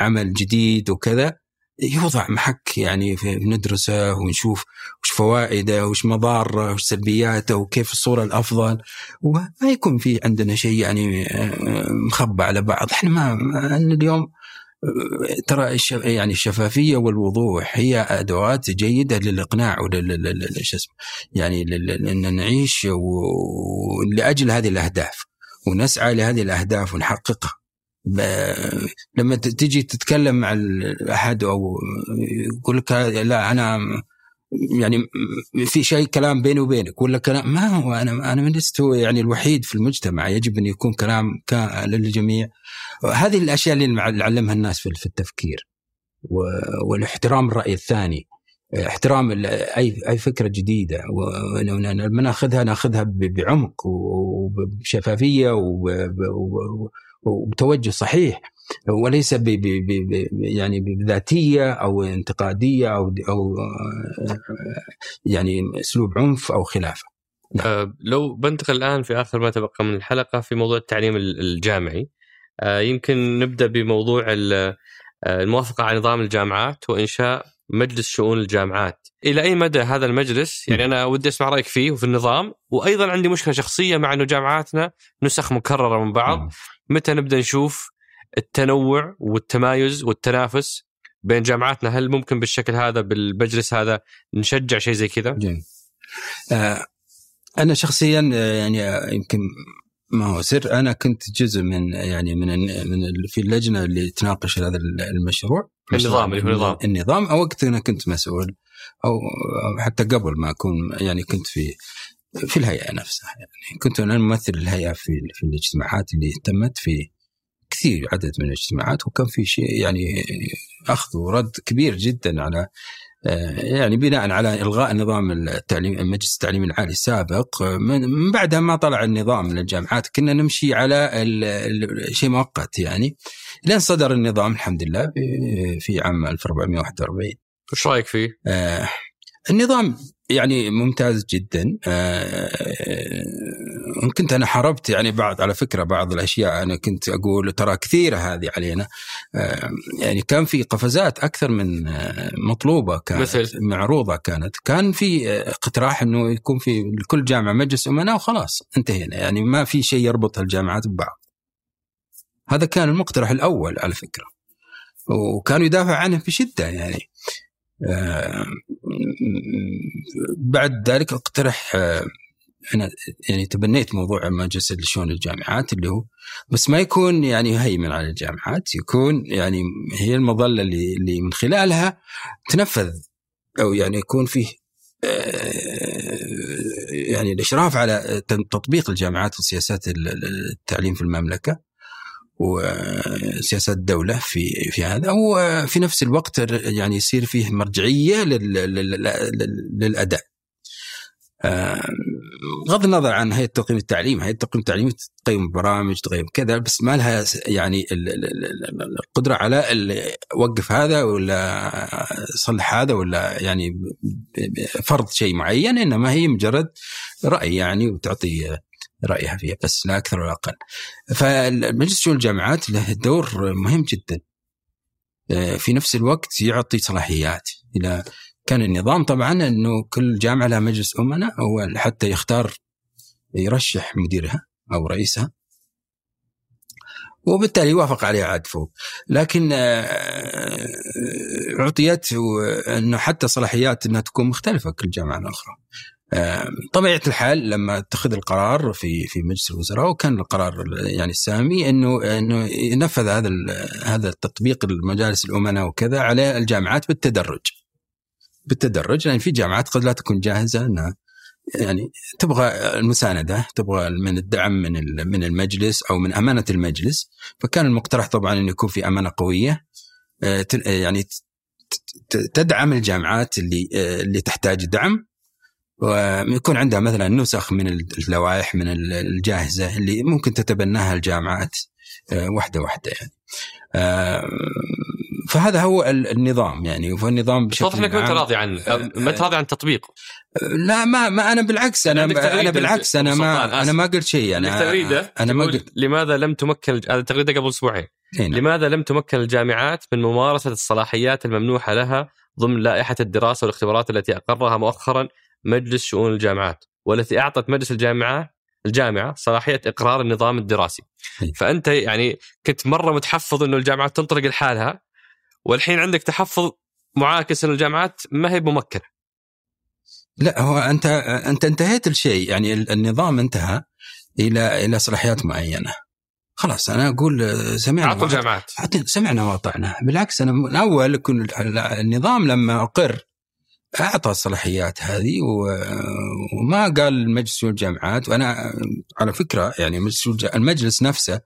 عمل جديد وكذا يوضع محك يعني ندرسه ونشوف وش فوائده وش مضاره وش سلبياته وكيف الصورة الأفضل. وما يكون في عندنا شيء يعني آه، مخبى على بعض. إحنا ما اليوم آه، ترى يعني الشفافية والوضوح هي أدوات جيدة للإقناع ولل اسمه يعني إن نعيش لأجل هذه الأهداف ونسعى لهذه الأهداف ونحققها. لما تجي تتكلم مع أحد أو يقول لك لا أنا يعني في شيء كلام بيني وبينك ولا كلام ما هو أنا أنا لست يعني الوحيد في المجتمع يجب أن يكون كلام للجميع. هذه الأشياء اللي نعلمها الناس في التفكير والاحترام الرأي الثاني احترام اي أي فكرة جديدة. ولما ناخذها ناخذها بعمق وبشفافية وبتوجه صحيح وليس ب ب ب يعني بذاتية أو انتقادية أو أو يعني أسلوب عنف أو خلافة. نعم. أه لو بنتقل الآن في آخر ما تبقى من الحلقة في موضوع التعليم الجامعي. أه يمكن نبدأ بموضوع آه، الموافقة على نظام الجامعات وإنشاء مجلس شؤون الجامعات. إلى أي مدى هذا المجلس؟ يعني أنا ودي أسمع رأيك فيه وفي النظام. وأيضا عندي مشكلة شخصية مع إنه جامعاتنا نسخ مكررة من بعض. متى نبدأ نشوف التنوع والتمايز والتنافس بين جامعاتنا؟ هل ممكن بالشكل هذا بالمجلس هذا نشجع شيء زي كذا؟ جميل. آه أنا شخصيا آه، يعني آه، يمكن ما هو سر. أنا كنت جزء من يعني من من في اللجنة اللي تناقش هذا المشروع. النظام اللي هو النظام. النظام. أو وقت أنا كنت مسؤول أو حتى قبل ما أكون يعني كنت في في الهيئة نفسها يعني كنت أنا ممثل الهيئة في في الاجتماعات اللي تمت في كثير عدد من الاجتماعات وكان في شيء يعني أخذ ورد كبير جدا على يعني بناء على إلغاء نظام التعليم مجلس التعليم العالي السابق من بعدها ما طلع النظام من الجامعات كنا نمشي على شيء مؤقت يعني لين صدر النظام الحمد لله في عام 1441 وش رأيك فيه؟ آه النظام يعني ممتاز جدا. آه كنت أنا حاربت يعني بعض على فكرة بعض الأشياء أنا كنت أقول ترى كثيرة هذه علينا. آه يعني كان في قفزات أكثر من آه مطلوبة كانت مثل؟ معروضة كانت. كان في آه، اقتراح إنه يكون في لكل جامعة مجلس أمناء وخلاص انتهينا. يعني ما في شيء يربط الجامعات ببعض. هذا كان المقترح الأول على فكرة. وكانوا يدافع عنه بشدة يعني. آه، بعد ذلك اقترح آه، أنا يعني تبنيت موضوع مجلس شؤون الجامعات اللي هو بس ما يكون يعني هيمن على الجامعات يكون يعني هي المظلة اللي اللي من خلالها تنفذ أو يعني يكون فيه آه، يعني الإشراف على تطبيق الجامعات وسياسات التعليم في المملكة. وسياسات الدولة في في هذا وفي نفس الوقت يعني يصير فيه مرجعية للأداء. بغض النظر عن هيئة تقييم التعليم، هيئة تقييم التعليم تقيم برامج تقيم كذا بس ما لها يعني القدرة على وقف هذا ولا صلح هذا ولا يعني فرض شيء معين إنما هي مجرد رأي يعني وتعطي رأيها فيها بس لا أكثر ولا أقل. فالمجلس شؤون الجامعات له دور مهم جدا. آه، في نفس الوقت يعطي صلاحيات إلى كان النظام طبعا إنه كل جامعة لها مجلس أمناء هو حتى يختار يرشح مديرها أو رئيسها وبالتالي يوافق عليها عاد فوق لكن آه، اعطيت انه حتى صلاحيات إنها تكون مختلفة كل جامعة أخرى طبيعة الحال لما اتخذ القرار في في مجلس الوزراء وكان القرار يعني السامي إنه إنه ينفذ هذا هذا التطبيق المجالس الأمناء وكذا على الجامعات بالتدرج. بالتدرج لأن في جامعات قد لا تكون جاهزة إنها يعني تبغى المساندة تبغى من الدعم من من المجلس أو من أمانة المجلس فكان المقترح طبعا إنه يكون في أمانة قوية آه، يعني تدعم الجامعات اللي آه، اللي تحتاج دعم ويكون عندها مثلا نسخ من اللوائح من الجاهزة اللي ممكن تتبناها الجامعات آه، واحدة واحدة يعني. فهذا هو النظام يعني والنظام بشكل واضح إنك ما أنت راضي عنه ما أنت راضي عن تطبيقه لا ما, ما أنا بالعكس أنا أنا بالعكس أنا ما أنا ما قلت شيء أنا تغريدة أنا ما قلت لماذا لم تمكن هذا تغريدة قبل أسبوعين. نعم. لماذا لم تمكن الجامعات من ممارسة الصلاحيات الممنوحة لها ضمن لائحة الدراسة والاختبارات التي أقرها مؤخرا مجلس شؤون الجامعات والتي أعطت مجلس الجامعة الجامعة صلاحية إقرار النظام الدراسي. فأنت يعني كنت مرة متحفظ إنه الجامعات تنطلق لحالها والحين عندك تحفظ معاكس ان الجامعات ما هي ممكنه. لا هو أنت أنت انتهيت الشيء يعني النظام انتهى إلى إلى صلاحيات معينة. خلاص أنا أقول سمعنا اعطوا الجامعات سمعنا واطعنا بالعكس أنا من أول كن النظام لما أقر أعطى الصلاحيات هذه وما قال المجلس والجامعات وأنا على فكرة يعني المجلس نفسه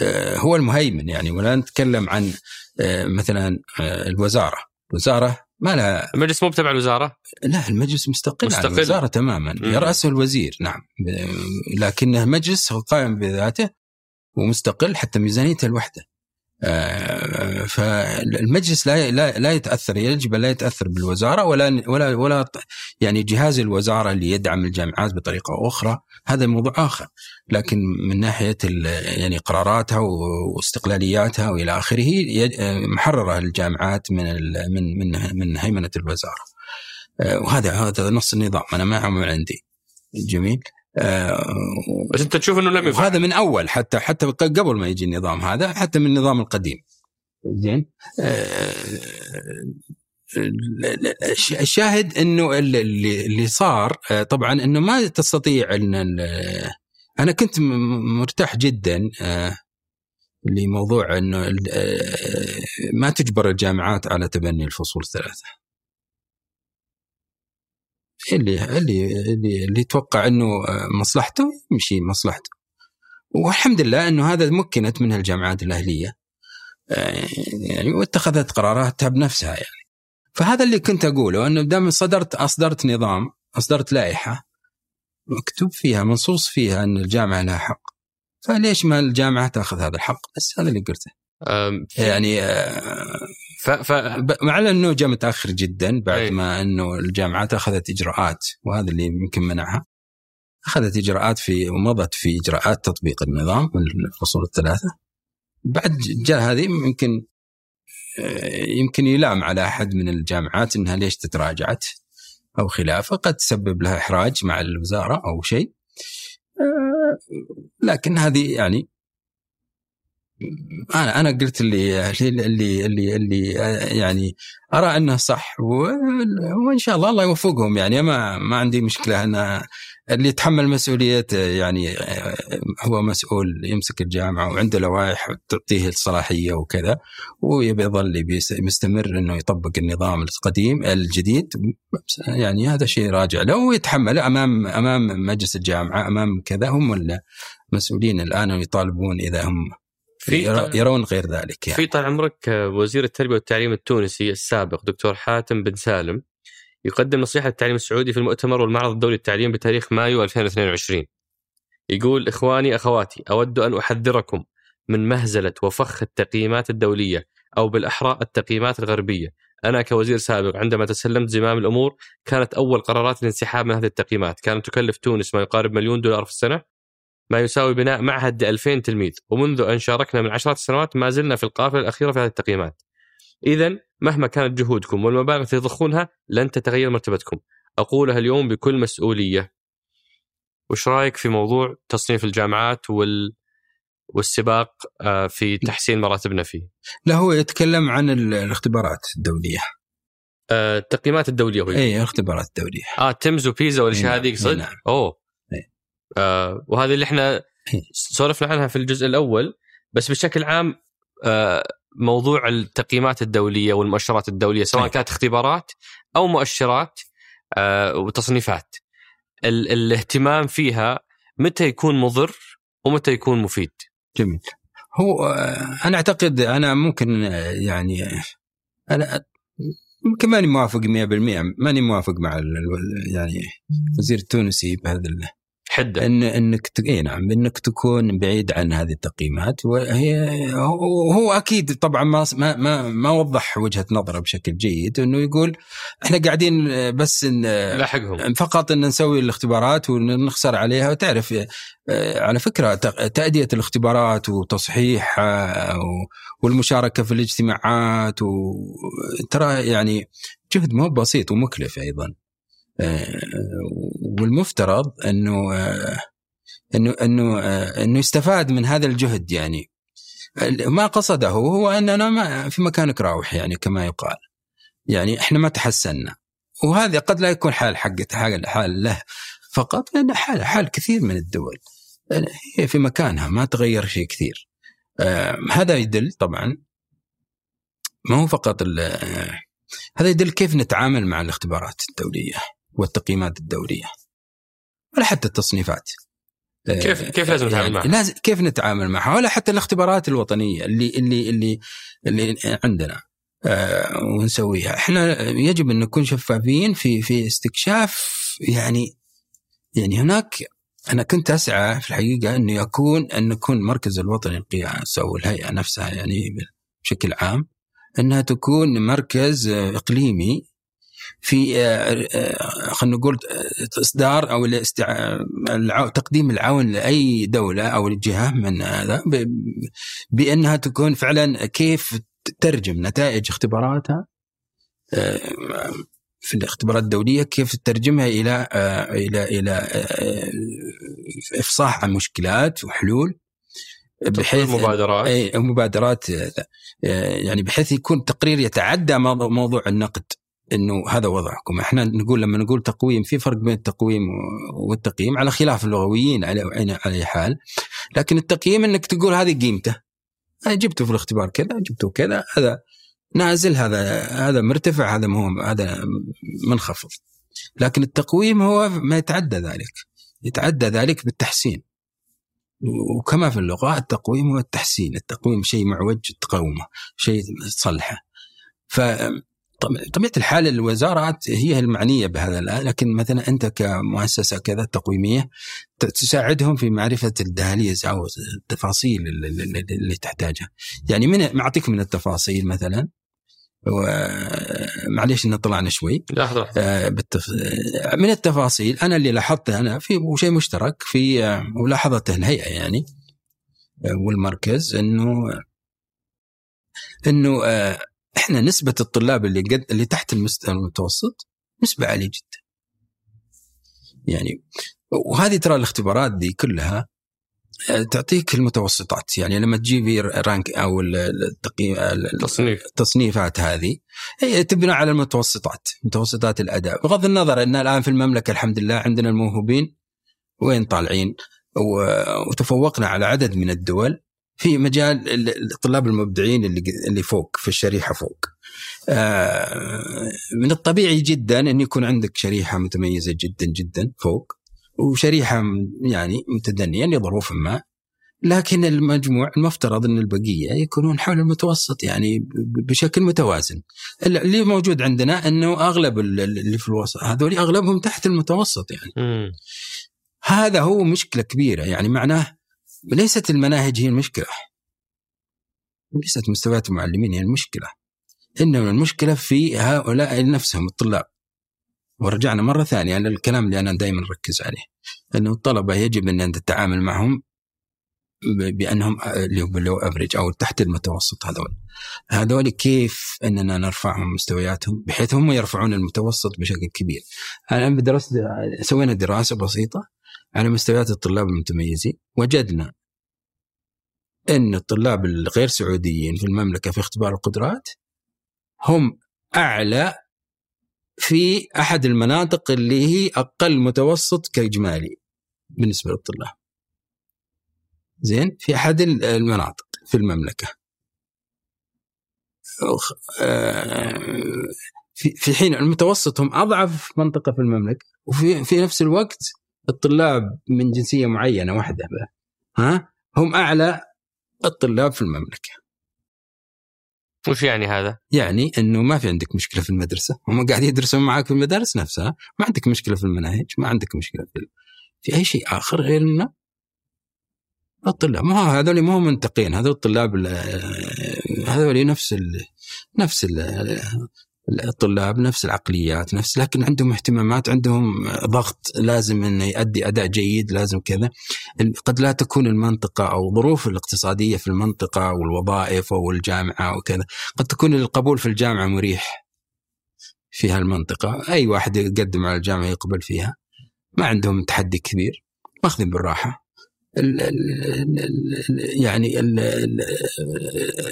آه، هو المهيمن يعني. ولا نتكلم عن آه، مثلا آه، الوزارة. الوزاره ما لها المجلس مو تبع الوزارة؟ لا المجلس مستقل, مستقل. عن الوزارة تماما. يرأسه الوزير نعم. لكنه مجلس قائم بذاته ومستقل حتى ميزانيته الوحده فالمجلس لا لا يتأثر يجب لا يتأثر بالوزارة ولا ولا ولا يعني جهاز الوزارة اللي يدعم الجامعات بطريقة أخرى هذا موضوع آخر. لكن من ناحية يعني قراراتها واستقلالياتها وإلى آخره محررة الجامعات من من من من هيمنة الوزارة. آه، وهذا هذا نص النظام أنا ما عندي. جميل. آه، بس انت تشوف انه لم يفعل. هذا من أول حتى حتى قبل ما يجي النظام هذا حتى من النظام القديم. زين؟ آه، الشاهد إنه اللي اللي صار آه، طبعا إنه ما تستطيع إن أنا كنت مرتاح جدا لموضوع إنه ما تجبر الجامعات على تبني الفصول الثلاثة. اللي اللي اللي, اللي يتوقع إنه مصلحته يمشي مصلحته. والحمد لله إنه هذا مكنت منها الجامعات الأهلية. يعني واتخذت قراراتها بنفسها يعني. فهذا اللي كنت أقوله إنه دام صدرت أصدرت نظام أصدرت لائحة مكتوب فيها منصوص فيها إن الجامعة لها حق. فليش ما الجامعة تأخذ هذا الحق؟ بس هذا اللي قلته. يعني آه، ف... ف... مع أنه جاء متأخر جدا بعد أي. ما أنه الجامعات أخذت إجراءات وهذا اللي يمكن منعها. أخذت إجراءات في ومضت في إجراءات تطبيق النظام من الفصول الثلاثة. بعد جاء هذه يمكن آه، يمكن يلام على أحد من الجامعات إنها ليش تتراجعت أو خلافة. قد تسبب لها إحراج مع الوزارة أو شيء. آه، لكن هذه يعني أنا أنا قلت اللي اللي اللي اللي يعني أرى أنه صح وإن شاء الله الله يوفقهم يعني. ما ما عندي مشكلة أنا اللي يتحمل مسؤوليته يعني هو مسؤول يمسك الجامعة وعنده لوائح تعطيه الصلاحية وكذا ويبي يظل مستمر إنه يطبق النظام القديم الجديد. يعني هذا شيء راجع له ويتحمل امام أمام مجلس الجامعة أمام كذا هم المسؤولين الآن يطالبون إذا هم في يرون غير ذلك يعني. في طال عمرك وزير التربية والتعليم التونسي السابق دكتور حاتم بن سالم يقدم نصيحة للتعليم السعودي في المؤتمر والمعرض الدولي للتعليم بتاريخ مايو 2022 يقول إخواني أخواتي أود أن أحذركم من مهزلة وفخ التقييمات الدولية أو بالاحرى التقييمات الغربية. أنا كوزير سابق عندما تسلمت زمام الأمور كانت أول قرارات الانسحاب من هذه التقييمات. كانت تكلف تونس ما يقارب مليون دولار في السنة. ما يساوي بناء معهد ل 2000 تلميذ. ومنذ أن شاركنا من عشرات السنوات ما زلنا في القافلة الأخيرة في هذه التقييمات. إذا مهما كانت جهودكم والمبالغ التي تضخونها لن تتغير مرتبتكم. أقولها اليوم بكل مسؤولية. وش رأيك في موضوع تصنيف الجامعات وال والسباق آه، في تحسين مراتبنا فيه؟ لا هو يتكلم عن الاختبارات الدولية. آه، التقييمات الدولية هو اي الاختبارات الدولية. آه تيمز وبيزا والأشياء هذه صدق؟ نعم. أوه. آه وهذه اللي إحنا إيه. سولفنا عنها في الجزء الأول بس بشكل عام آه موضوع التقييمات الدولية والمؤشرات الدولية سواء. كانت اختبارات أو مؤشرات آه وتصنيفات ال- الاهتمام فيها متى يكون مضر ومتى يكون مفيد جميل هو آه، أنا أعتقد أنا ممكن آه، يعني أنا يمكن ماني موافق 100% ماني موافق مع يعني الوزير التونسي بهذا حده ان إنك ت... إي نعم إنك تكون بعيد عن هذه التقييمات وهي هو أكيد طبعا ما ما ما, وضح وجهة نظره بشكل جيد إنه يقول إحنا قاعدين بس إن لاحقهم فقط إن نسوي الاختبارات ونخسر عليها. وتعرف آه، على فكرة تأدية الاختبارات وتصحيحها و- والمشاركة في الاجتماعات وترى يعني جهد مو بسيط ومكلف أيضا. آه، والمفترض أنه آه، أنه أنه آه، أنه يستفاد من هذا الجهد يعني. ما قصده هو أننا ما في مكانك راوح يعني كما يقال. يعني إحنا ما تحسنا. وهذا قد لا يكون حال حق حال, حال له. فقط لأن حال حال كثير من الدول. هي في مكانها ما تغير شيء كثير. آه هذا يدل طبعا ما هو فقط آه، هذا يدل كيف نتعامل مع الاختبارات الدولية. والتقييمات الدوليه ولا حتى التصنيفات. آه، كيف- كيف لازم نتعامل معها؟ لازم كيف نتعامل معها؟ ولا حتى الاختبارات الوطنية اللي اللي اللي اللي عندنا آه، ونسويها. إحنا يجب أن نكون شفافين في في استكشاف يعني يعني هناك أنا كنت أسعى في الحقيقة انه يكون أن يكون المركز الوطني للقياس أو الهيئة نفسها يعني بشكل عام أنها تكون مركز آه، إقليمي في آه، آه، خلينا نقول إصدار أو الاستع... تقديم العون لأي دولة أو جهة من هذا. بأنها تكون فعلا كيف تترجم نتائج اختباراتها آه، في الاختبارات الدولية كيف تترجمها إلى إلى إلى إفصاح عن مشكلات وحلول بحيث مبادرات اي مبادرات يعني بحيث يكون تقرير يتعدى موضوع النقد إنه هذا وضعكم. إحنا نقول لما نقول تقويم في فرق بين التقويم والتقييم على خلاف اللغويين على على حال. لكن التقييم إنك تقول هذه قيمته. أنا جبته في الاختبار كذا جبته كذا هذا نازل هذا هذا مرتفع هذا مو هذا منخفض. لكن التقويم هو ما يتعدى ذلك. يتعدى ذلك بالتحسين. وكما في اللغة التقويم هو التحسين. التقويم شيء معوج تقومه شيء تصلحه طب- طبيعة الحال الوزارات هي المعنية بهذا الآن لكن مثلا أنت كمؤسسة كذا تقويمية ت- تساعدهم في معرفة الدهاليز أو التفاصيل اللي- تحتاجها. يعني من معطيك من التفاصيل مثلا؟ ومعليش إن طلعنا شوي. لحظة. آه، بالتف... آه، من التفاصيل أنا اللي لاحظته أنا في وشيء مشترك في آه، ولاحظته الهيئة يعني آه، والمركز انه إنه آه، إحنا نسبة الطلاب اللي قد اللي تحت المستوى المتوسط نسبة عالية جدا. يعني وهذه ترى الاختبارات دي كلها آه، تعطيك المتوسطات. يعني لما تجيبي رانك أو ال- التقييم تصنيف. التصنيفات هذه هي تبنى على المتوسطات متوسطات الأداء. بغض النظر إن الآن في المملكة الحمد لله عندنا الموهوبين وين طالعين وتفوقنا على عدد من الدول. في مجال ال- الطلاب المبدعين اللي اللي فوق في الشريحة فوق. آه، من الطبيعي جدا إن يكون عندك شريحة متميزة جدا جدا فوق وشريحة يعني متدنيه لظروف ما لكن المجموع المفترض إن البقية يكونون حول المتوسط يعني بشكل متوازن. اللي موجود عندنا إنه أغلب ال- اللي في الوسط هذول أغلبهم تحت المتوسط يعني. مم. هذا هو مشكلة كبيرة يعني معناه ليست المناهج هي المشكلة. ليست مستويات المعلمين هي المشكلة. إنما المشكلة في هؤلاء نفسهم الطلاب. ورجعنا مرة ثانية للكلام اللي أنا دائما أركز عليه. إنه الطلبة يجب إن تتعامل معهم بأنهم اللي هو افريج أو تحت المتوسط هذول. هذول كيف إننا نرفعهم مستوياتهم بحيث هم يرفعون المتوسط بشكل كبير. أنا بدرست سوينا دراسة بسيطة على مستويات الطلاب المتميزين وجدنا إن الطلاب الغير سعوديين في المملكة في اختبار القدرات هم أعلى في أحد المناطق اللي هي أقل متوسط كإجمالي بالنسبة للطلاب. زين في أحد المناطق في المملكة. أخ- آه، في حين المتوسط هم أضعف منطقة في المملكة وفي في نفس الوقت الطلاب من جنسية معينة واحدة ها؟ هم أعلى الطلاب في المملكة. وش يعني هذا؟ يعني إنه ما في عندك مشكلة في المدرسة، هم قاعدين يدرسون معك في المدارس نفسها، ما عندك مشكلة في المناهج، ما عندك مشكلة في في أي شيء آخر غير إنه الطلاب. ما هذول ما هم منتقين هذول الطلاب هذول نفس ال نفس ال الطلاب نفس العقليات نفس لكن عندهم اهتمامات عندهم ضغط لازم إنه يؤدي أداء جيد لازم كذا. قد لا تكون المنطقة أو الظروف الاقتصادية في المنطقة والوظائف أو الجامعة وكذا قد تكون القبول في الجامعة مريح في هالمنطقة. أي واحد يقدم على الجامعة يقبل فيها. ما عندهم تحدي كبير. ماخذين بالراحة. يعني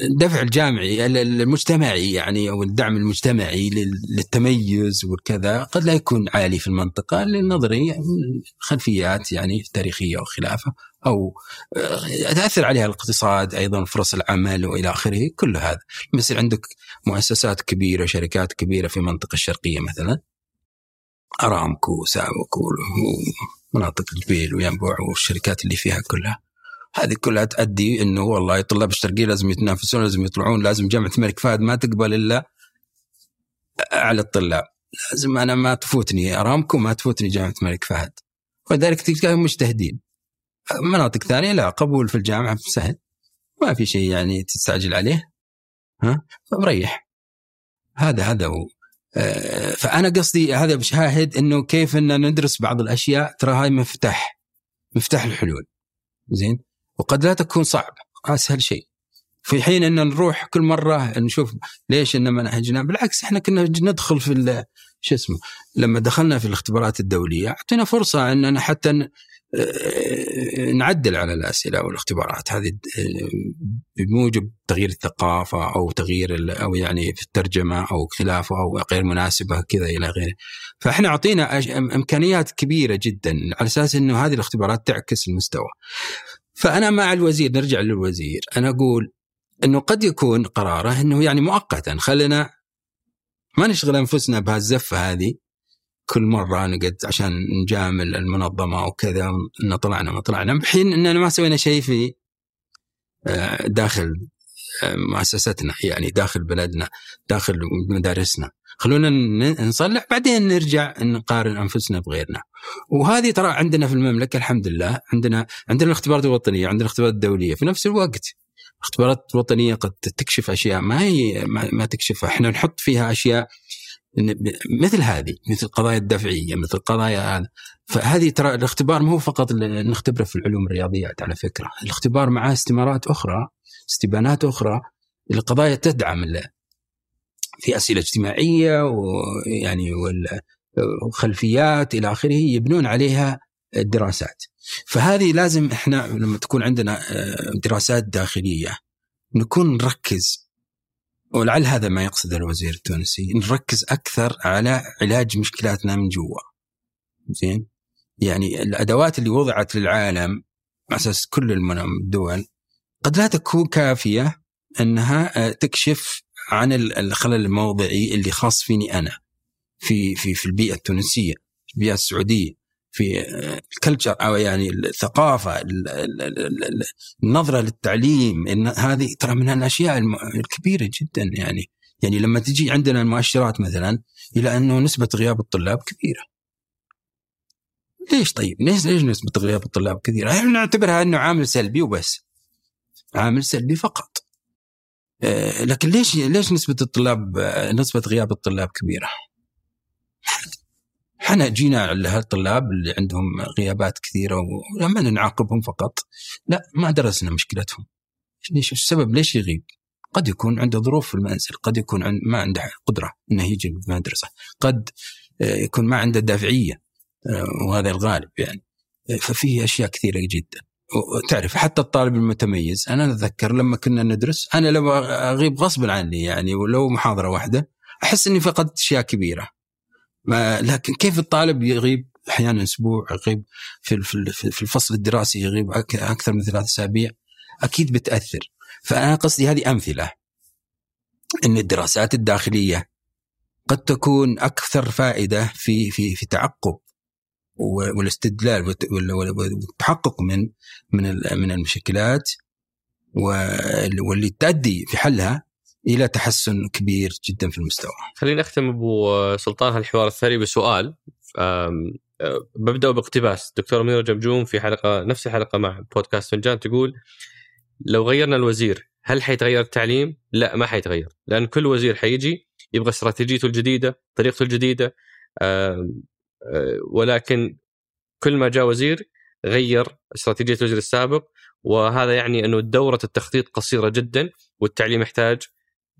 الدفع الجامعي المجتمعي يعني أو الدعم المجتمعي للتميز وكذا قد لا يكون عالي في المنطقة للنظري خلفيات يعني تاريخية وخلافه أو تاثر عليها الاقتصاد أيضا فرص العمل وإلى آخره كل هذا. مثل عندك مؤسسات كبيرة شركات كبيرة في المنطقة الشرقية مثلا؟ أرامكو وسابكو مناطق الجبيل وينبوع والشركات اللي فيها كلها. هذه كلها تؤدي إنه والله طلاب الشرقيه لازم يتنافسون لازم يطلعون لازم جامعة الملك فهد ما تقبل إلا اعلى الطلاب. لازم أنا ما تفوتني ارامكو ما تفوتني جامعة الملك فهد. ولذلك تلقاهم مجتهدين. مناطق ثانية لا قبول في الجامعة سهل. ما في شيء يعني تستعجل عليه. ها؟ فمريح هذا هذا هو. فأنا قصدي هذا بشاهد إنه كيف ان ندرس بعض الأشياء ترى هاي مفتاح مفتاح الحلول. زين؟ وقد لا تكون صعب أسهل شيء. في حين إن نروح كل مرة نشوف ليش ان منهجنا بالعكس إحنا كنا ندخل في شو اسمه لما دخلنا في الاختبارات الدولية أعطينا فرصة إننا حتى آه، نعدل على الأسئلة والاختبارات هذه آه، بموجب تغيير الثقافة أو تغيير أو يعني في الترجمة أو خلافه أو غير مناسبة كذا إلى غيره. فإحنا أعطينا إمكانيات كبيرة جدا على أساس إنه هذه الاختبارات تعكس المستوى. فأنا مع الوزير نرجع للوزير أنا أقول إنه قد يكون قراره إنه يعني مؤقتا خلينا ما نشغل أنفسنا بهالزفة هذه كل مرة نقعد عشان نجامل المنظمة وكذا إن طلعنا ما طلعنا. بحين اننا ما سوينا شيء في آه، داخل آه، مؤسستنا يعني داخل بلدنا داخل مدارسنا. خلونا نصلح بعدين نرجع نقارن أنفسنا بغيرنا. وهذه ترى عندنا في المملكة الحمد لله عندنا عندنا الاختبارات الوطنية عندنا الاختبارات الدولية. في نفس الوقت الاختبارات الوطنية قد تكشف أشياء ما هي ما, ما تكشفها. إحنا نحط فيها أشياء مثل هذه مثل القضايا الدفعية مثل قضايا هذا. فهذه ترى الاختبار مو فقط نختبره في العلوم الرياضيات على فكرة. الاختبار معاه استمارات أخرى استبانات أخرى القضايا تدعم في أسئلة اجتماعية ويعني وخلفيات إلى آخره يبنون عليها الدراسات. فهذه لازم إحنا لما تكون عندنا آه، دراسات داخلية نكون نركز ولعل هذا ما يقصد الوزير التونسي نركز أكثر على علاج مشكلاتنا من جوا. زين؟ يعني الأدوات اللي وضعت للعالم على أساس كل الدول قد لا تكون كافية أنها آه، تكشف عن الخلل الموضعي اللي خاص فيني أنا في في في البيئة التونسية البيئة السعودية. في الكلتشر أو يعني الثقافة النظرة للتعليم إن هذه ترى من الاشياء الكبيرة جدا يعني يعني لما تجي عندنا المؤشرات مثلا إلى أنه نسبة غياب الطلاب كبيرة. ليش طيب؟ ليش ليش نسبة غياب الطلاب كثيره؟ إحنا نعتبرها أنه عامل سلبي وبس. عامل سلبي فقط. آه، لكن ليش ليش نسبة الطلاب نسبة غياب الطلاب كبيرة؟ إحنا جينا على هالطلاب اللي عندهم غيابات كثيرة ولما نعاقبهم فقط لا ما درسنا مشكلتهم. ليش السبب ليش يغيب؟ قد يكون عنده ظروف في المنزل قد يكون عند ما عنده قدرة أنه يجي المدرسة قد آه، يكون ما عنده دافعية آه، وهذا الغالب يعني. ففي أشياء كثيرة جدا. وتعرف حتى الطالب المتميز أنا أتذكر لما كنا ندرس أنا لو أغيب غصبا عني يعني ولو محاضرة واحدة أحس أني فقدت أشياء كبيرة. ما لكن كيف الطالب يغيب أحيانا أسبوع يغيب في في الفصل الدراسي يغيب أكثر من ثلاث أسابيع؟ أكيد بتأثر. فأنا قصدي هذه أمثلة. إن الدراسات الداخلية قد تكون أكثر فائدة في في في تعقب والاستدلال والتحقق من من من المشكلات واللي تؤدي في حلها إلى تحسن كبير جدا في المستوى. خلينا نختم أبو سلطان هالحوار الثري بسؤال. ببدأ باقتباس. دكتور منير جمجوم في حلقة نفس الحلقة مع بودكاست فنجان تقول لو غيرنا الوزير هل حيتغير التعليم؟ لا ما حيتغير. لأن كل وزير حيجي يبغى استراتيجيته الجديدة، طريقته الجديدة. ولكن كل ما جاء وزير غير استراتيجية الوزير السابق. وهذا يعني أنه دورة التخطيط قصيرة جدا والتعليم يحتاج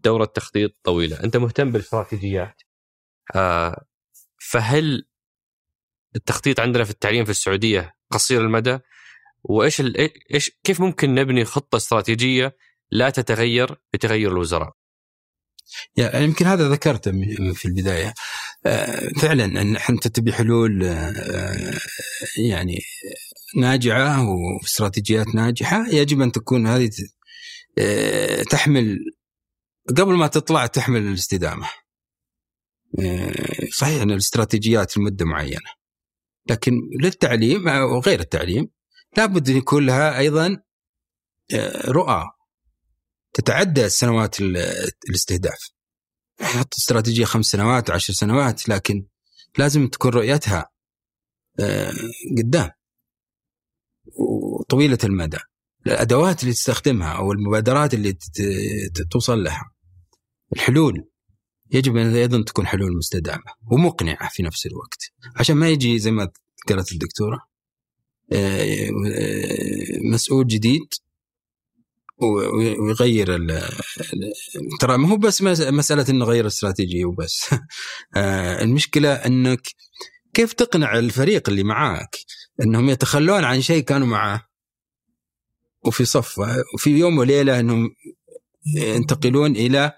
دورة تخطيط طويلة، أنت مهتم بالإستراتيجيات. فهل التخطيط عندنا في التعليم في السعودية قصير المدى وإيش إيش كيف ممكن نبني خطة استراتيجية لا تتغير بتغير الوزراء؟ يعني يمكن هذا ذكرته في البداية آه، فعلا إن انت تبي حلول آه، يعني ناجعة وإستراتيجيات ناجحة يجب أن تكون هذه آه، تحمل قبل ما تطلع تحمل الاستدامة. صحيح إن الاستراتيجيات لمدة معينة. لكن للتعليم وغير التعليم لابد أن يكون لها أيضا رؤى تتعدى سنوات الاستهداف. حط استراتيجية خمس سنوات عشر سنوات لكن لازم تكون رؤيتها آه، قدام. وطويلة المدى. الأدوات اللي تستخدمها أو المبادرات اللي توصل لها. الحلول. يجب أن أيضا تكون حلول مستدامة ومقنعة في نفس الوقت. عشان ما يجي زي ما قالت الدكتورة آه، مسؤول جديد ويغير ترى ما هو بس مسألة إنه غير استراتيجيه وبس. آه، المشكلة إنك كيف تقنع الفريق اللي معاك إنهم يتخلون عن شيء كانوا معاه؟ وفي صف وفي يوم وليلة إنهم ينتقلون إلى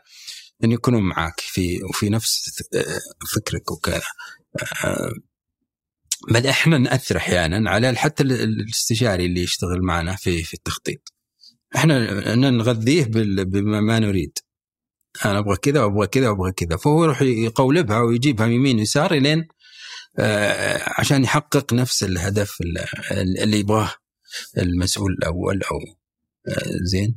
إن يكونوا معك في وفي نفس فكرك وكذا بل إحنا نأثر أحيانا على حتى الاستشاري اللي يشتغل معنا في في التخطيط. إحنا نغذيه بما ما نريد. أنا أبغى كذا وأبغى كذا وأبغى كذا. فهو يروح يقولبها ويجيبها يمين يسار لين عشان يحقق نفس الهدف اللي يبغاه المسؤول الأول أو زين.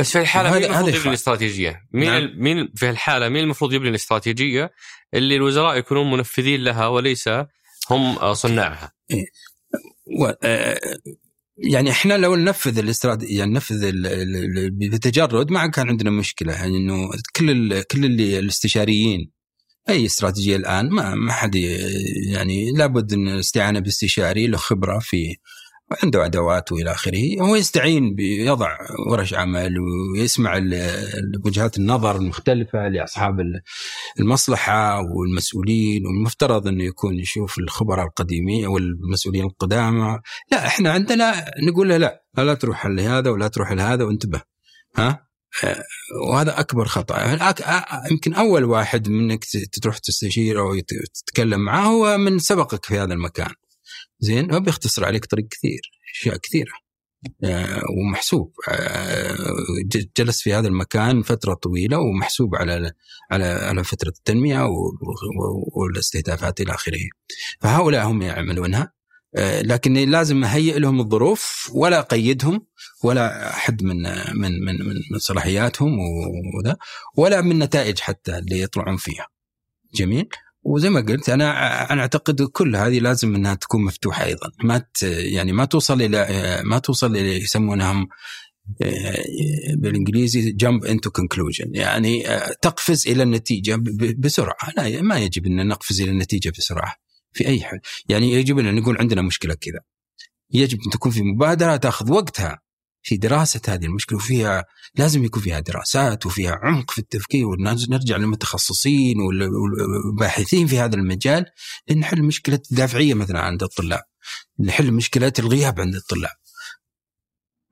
بس في الحالة مين المفروض يبني الاستراتيجية؟ مين نعم. مين في الحالة مين المفروض يبني الاستراتيجية اللي الوزراء يكونون منفذين لها وليس هم صناعها؟ إيه. و... آه يعني إحنا لو ننفذ الاستراتيجيه يعني ننفذ بتجرد ما كان عندنا مشكلة يعني إنه كل كل اللي الاستشاريين أي استراتيجية الآن ما ما حد يعني لابد إن الاستعانة باستشاري له خبرة في عنده أدوات وإلى آخره. هو يستعين بيضع ورش عمل ويسمع وجهات النظر المختلفة لأصحاب المصلحة والمسؤولين. والمفترض إنه يكون يشوف الخبراء القديمين أو المسؤولين القدامى. لا إحنا عندنا نقول له لا لا تروح لهذا ولا تروح لهذا وانتبه. ها؟ وهذا أكبر خطأ. يمكن أول واحد منك تروح تستشير أو تتكلم معه هو من سبقك في هذا المكان. زين بيختصر عليك طريق كثير أشياء كثيرة آه ومحسوب آه جلس في هذا المكان فترة طويلة ومحسوب على على على فترة التنمية والاستهدافات إلى آخره. فهؤلاء هم يعملونها آه لكن لازم أهيئ لهم الظروف ولا أقيدهم ولا أحد من من من من صلاحياتهم وذا ولا من نتائج حتى اللي يطلعون فيها. جميل؟ وزي ما قلت أنا أنا أعتقد كل هذه لازم إنها تكون مفتوحة أيضا. ما يعني ما توصل إلى ما توصل إلى يسمونهم آه، بالإنجليزي jump into conclusion يعني آه، تقفز إلى النتيجة بسرعة. لا ما يجب إن نقفز إلى النتيجة بسرعة. في أي حال. يعني يجب إن نقول عندنا مشكلة كذا. يجب أن تكون في مبادرة تأخذ وقتها. في دراسة هذه. المشكلة وفيها لازم يكون فيها دراسات وفيها عمق في التفكير ونرجع للمتخصصين والباحثين في هذا المجال لنحل مشكلة الدافعية مثلا عند الطلاب نحل مشكلة الغياب عند الطلاب.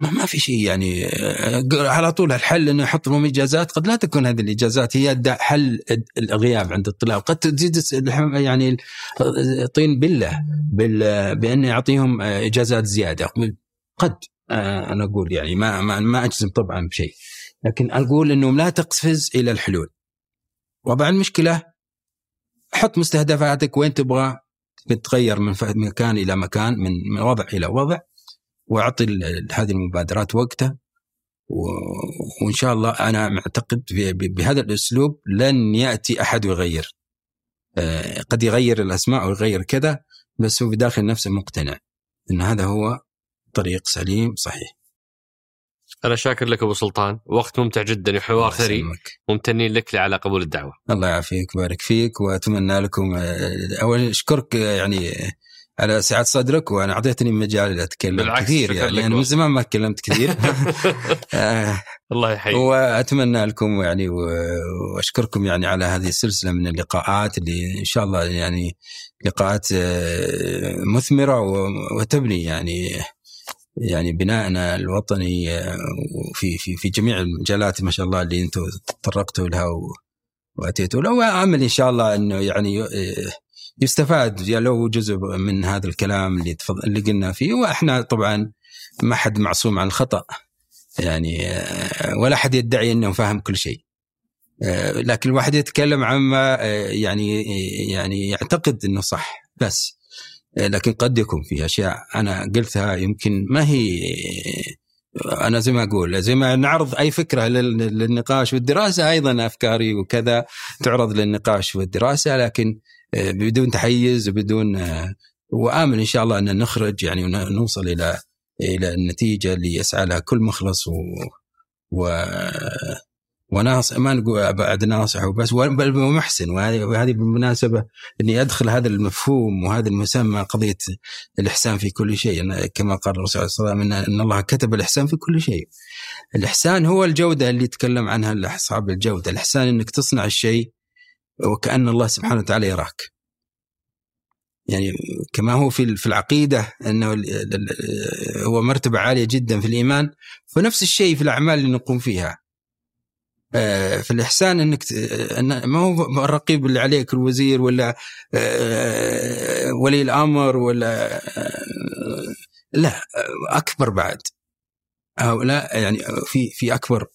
ما, ما في شيء يعني آه، على طول الحل إنه يحط لهم إجازات. قد لا تكون هذه الإجازات هي حل الغياب عند الطلاب. قد تزيد يعني طين بلة بانه يعطيهم آه، إجازات زيادة. قد. أنا أقول يعني ما ما, ما أجزم طبعا بشيء. لكن أقول إنه لا تقفز إلى الحلول. وضع المشكلة حط مستهدفاتك وين تبغى تتغير من مكان إلى مكان من وضع إلى وضع وأعطي هذه المبادرات وقتها. وإن شاء الله أنا معتقد بهذا الأسلوب لن يأتي أحد ويغير. آه، قد يغير الأسماء ويغير كذا بس هو بداخل نفسه مقتنع إن هذا هو طريق سليم صحيح. أنا شاكر لك أبو سلطان. وقت ممتع جدا وحوار ثري ممتنين لك على قبول الدعوة. الله يعافيك ويبارك فيك وأتمنى لكم آه، أول أشكرك يعني على سعه صدرك وأنا أعطيتني مجال أتكلم كثير يعني. أنا من زمان ما تكلمت كثير. آه الله يحييك. وأتمنى لكم يعني وأشكركم يعني على هذه السلسلة من اللقاءات اللي إن شاء الله يعني لقاءات آه، مثمرة وتبني يعني يعني بنائنا الوطني آه، في في في جميع المجالات ما شاء الله اللي أنتم تطرقتوا لها وأتيتوا لها وامل إن شاء الله إنه يعني آه، يستفاد. لو جزء من هذا الكلام اللي اللي قلنا فيه. وإحنا طبعا ما حد معصوم عن الخطأ. يعني آه، ولا حد يدعي انه فاهم كل شيء. لكن الواحد يتكلم عما يعني يعني يعتقد إنه صح. بس لكن قد يكون في أشياء أنا قلتها يمكن ما هي أنا زي ما أقول زي ما نعرض أي فكرة للنقاش والدراسة أيضا أفكاري وكذا تعرض للنقاش والدراسة لكن بدون تحيز وبدون وآمل إن شاء الله أن نخرج يعني ونوصل إلى إلى النتيجة اللي يسعى لها كل مخلص و, و وناصح ما نقول بعد ناصح وبس بل ومحسن وهذه بالمناسبة إني أدخل هذا المفهوم وهذا المسمى قضية الإحسان في كل شيء كما قال الرسول صلى الله عليه وسلم ان الله كتب الإحسان في كل شيء. الإحسان هو الجودة اللي يتكلم عنها اصحاب الجودة، الإحسان إنك تصنع الشيء وكأن الله سبحانه وتعالى يراك. يعني كما هو في في العقيدة إنه هو مرتبة عالية جدا في الإيمان فنفس الشيء في الأعمال اللي نقوم فيها في الإحسان أنك أن ما هو الرقيب اللي عليك الوزير ولا آه، ولي الأمر ولا آه، لا أكبر بعد. هؤلاء يعني في في أكبر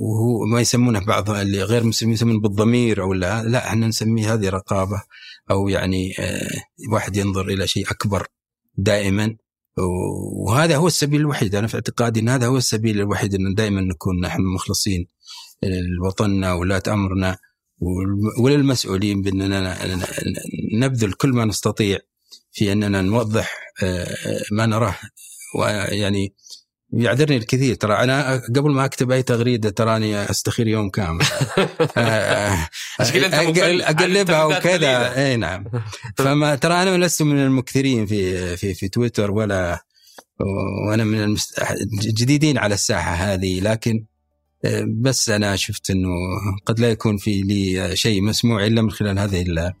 وهو ما يسمونه بعض اللي غير مسلمين يسمون بالضمير أو لا لا إحنا نسميه هذه رقابة أو يعني واحد ينظر إلى شيء أكبر دائما. وهذا هو السبيل الوحيد. أنا في اعتقادي إن هذا هو السبيل الوحيد إن دائما نكون نحن مخلصين لوطننا ولاة أمرنا وللمسؤولين بأننا نبذل كل ما نستطيع في أننا نوضح آه، ما نراه. ويعني يعذرني الكثير. ترى أنا قبل ما أكتب أي تغريدة تراني أستخير يوم كامل. أقلبها وكذا. إي نعم. فما ترى أنا لست من المكثرين في في في تويتر ولا وأنا من المست... جديدين على الساحة هذه. لكن بس أنا شفت إنه قد لا يكون في لي شيء مسموع إلا من خلال هذه آه،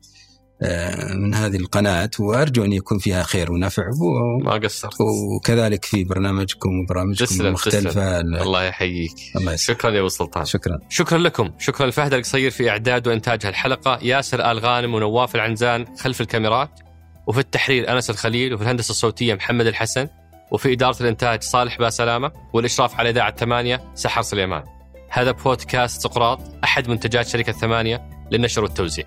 من هذه القناة وأرجو أن يكون فيها خير ونفع و... ما قصرت. وكذلك في برنامجكم وبرامجكم تسلم المختلفة. تسلم. الله يحييك. الله يسلم. شكرا يا أبو سلطان. شكرا. شكرا لكم. شكرا لفهد القصير في إعداد وإنتاج هالحلقة ياسر آل غانم ونواف العنزان خلف الكاميرات وفي التحرير أنس الخليل وفي الهندسة الصوتية محمد الحسن وفي إدارة الإنتاج صالح باسلامة والإشراف على إذاعة ثمانية سحر سليمان. هذا بودكاست سقراط أحد منتجات شركة ثمانية للنشر والتوزيع.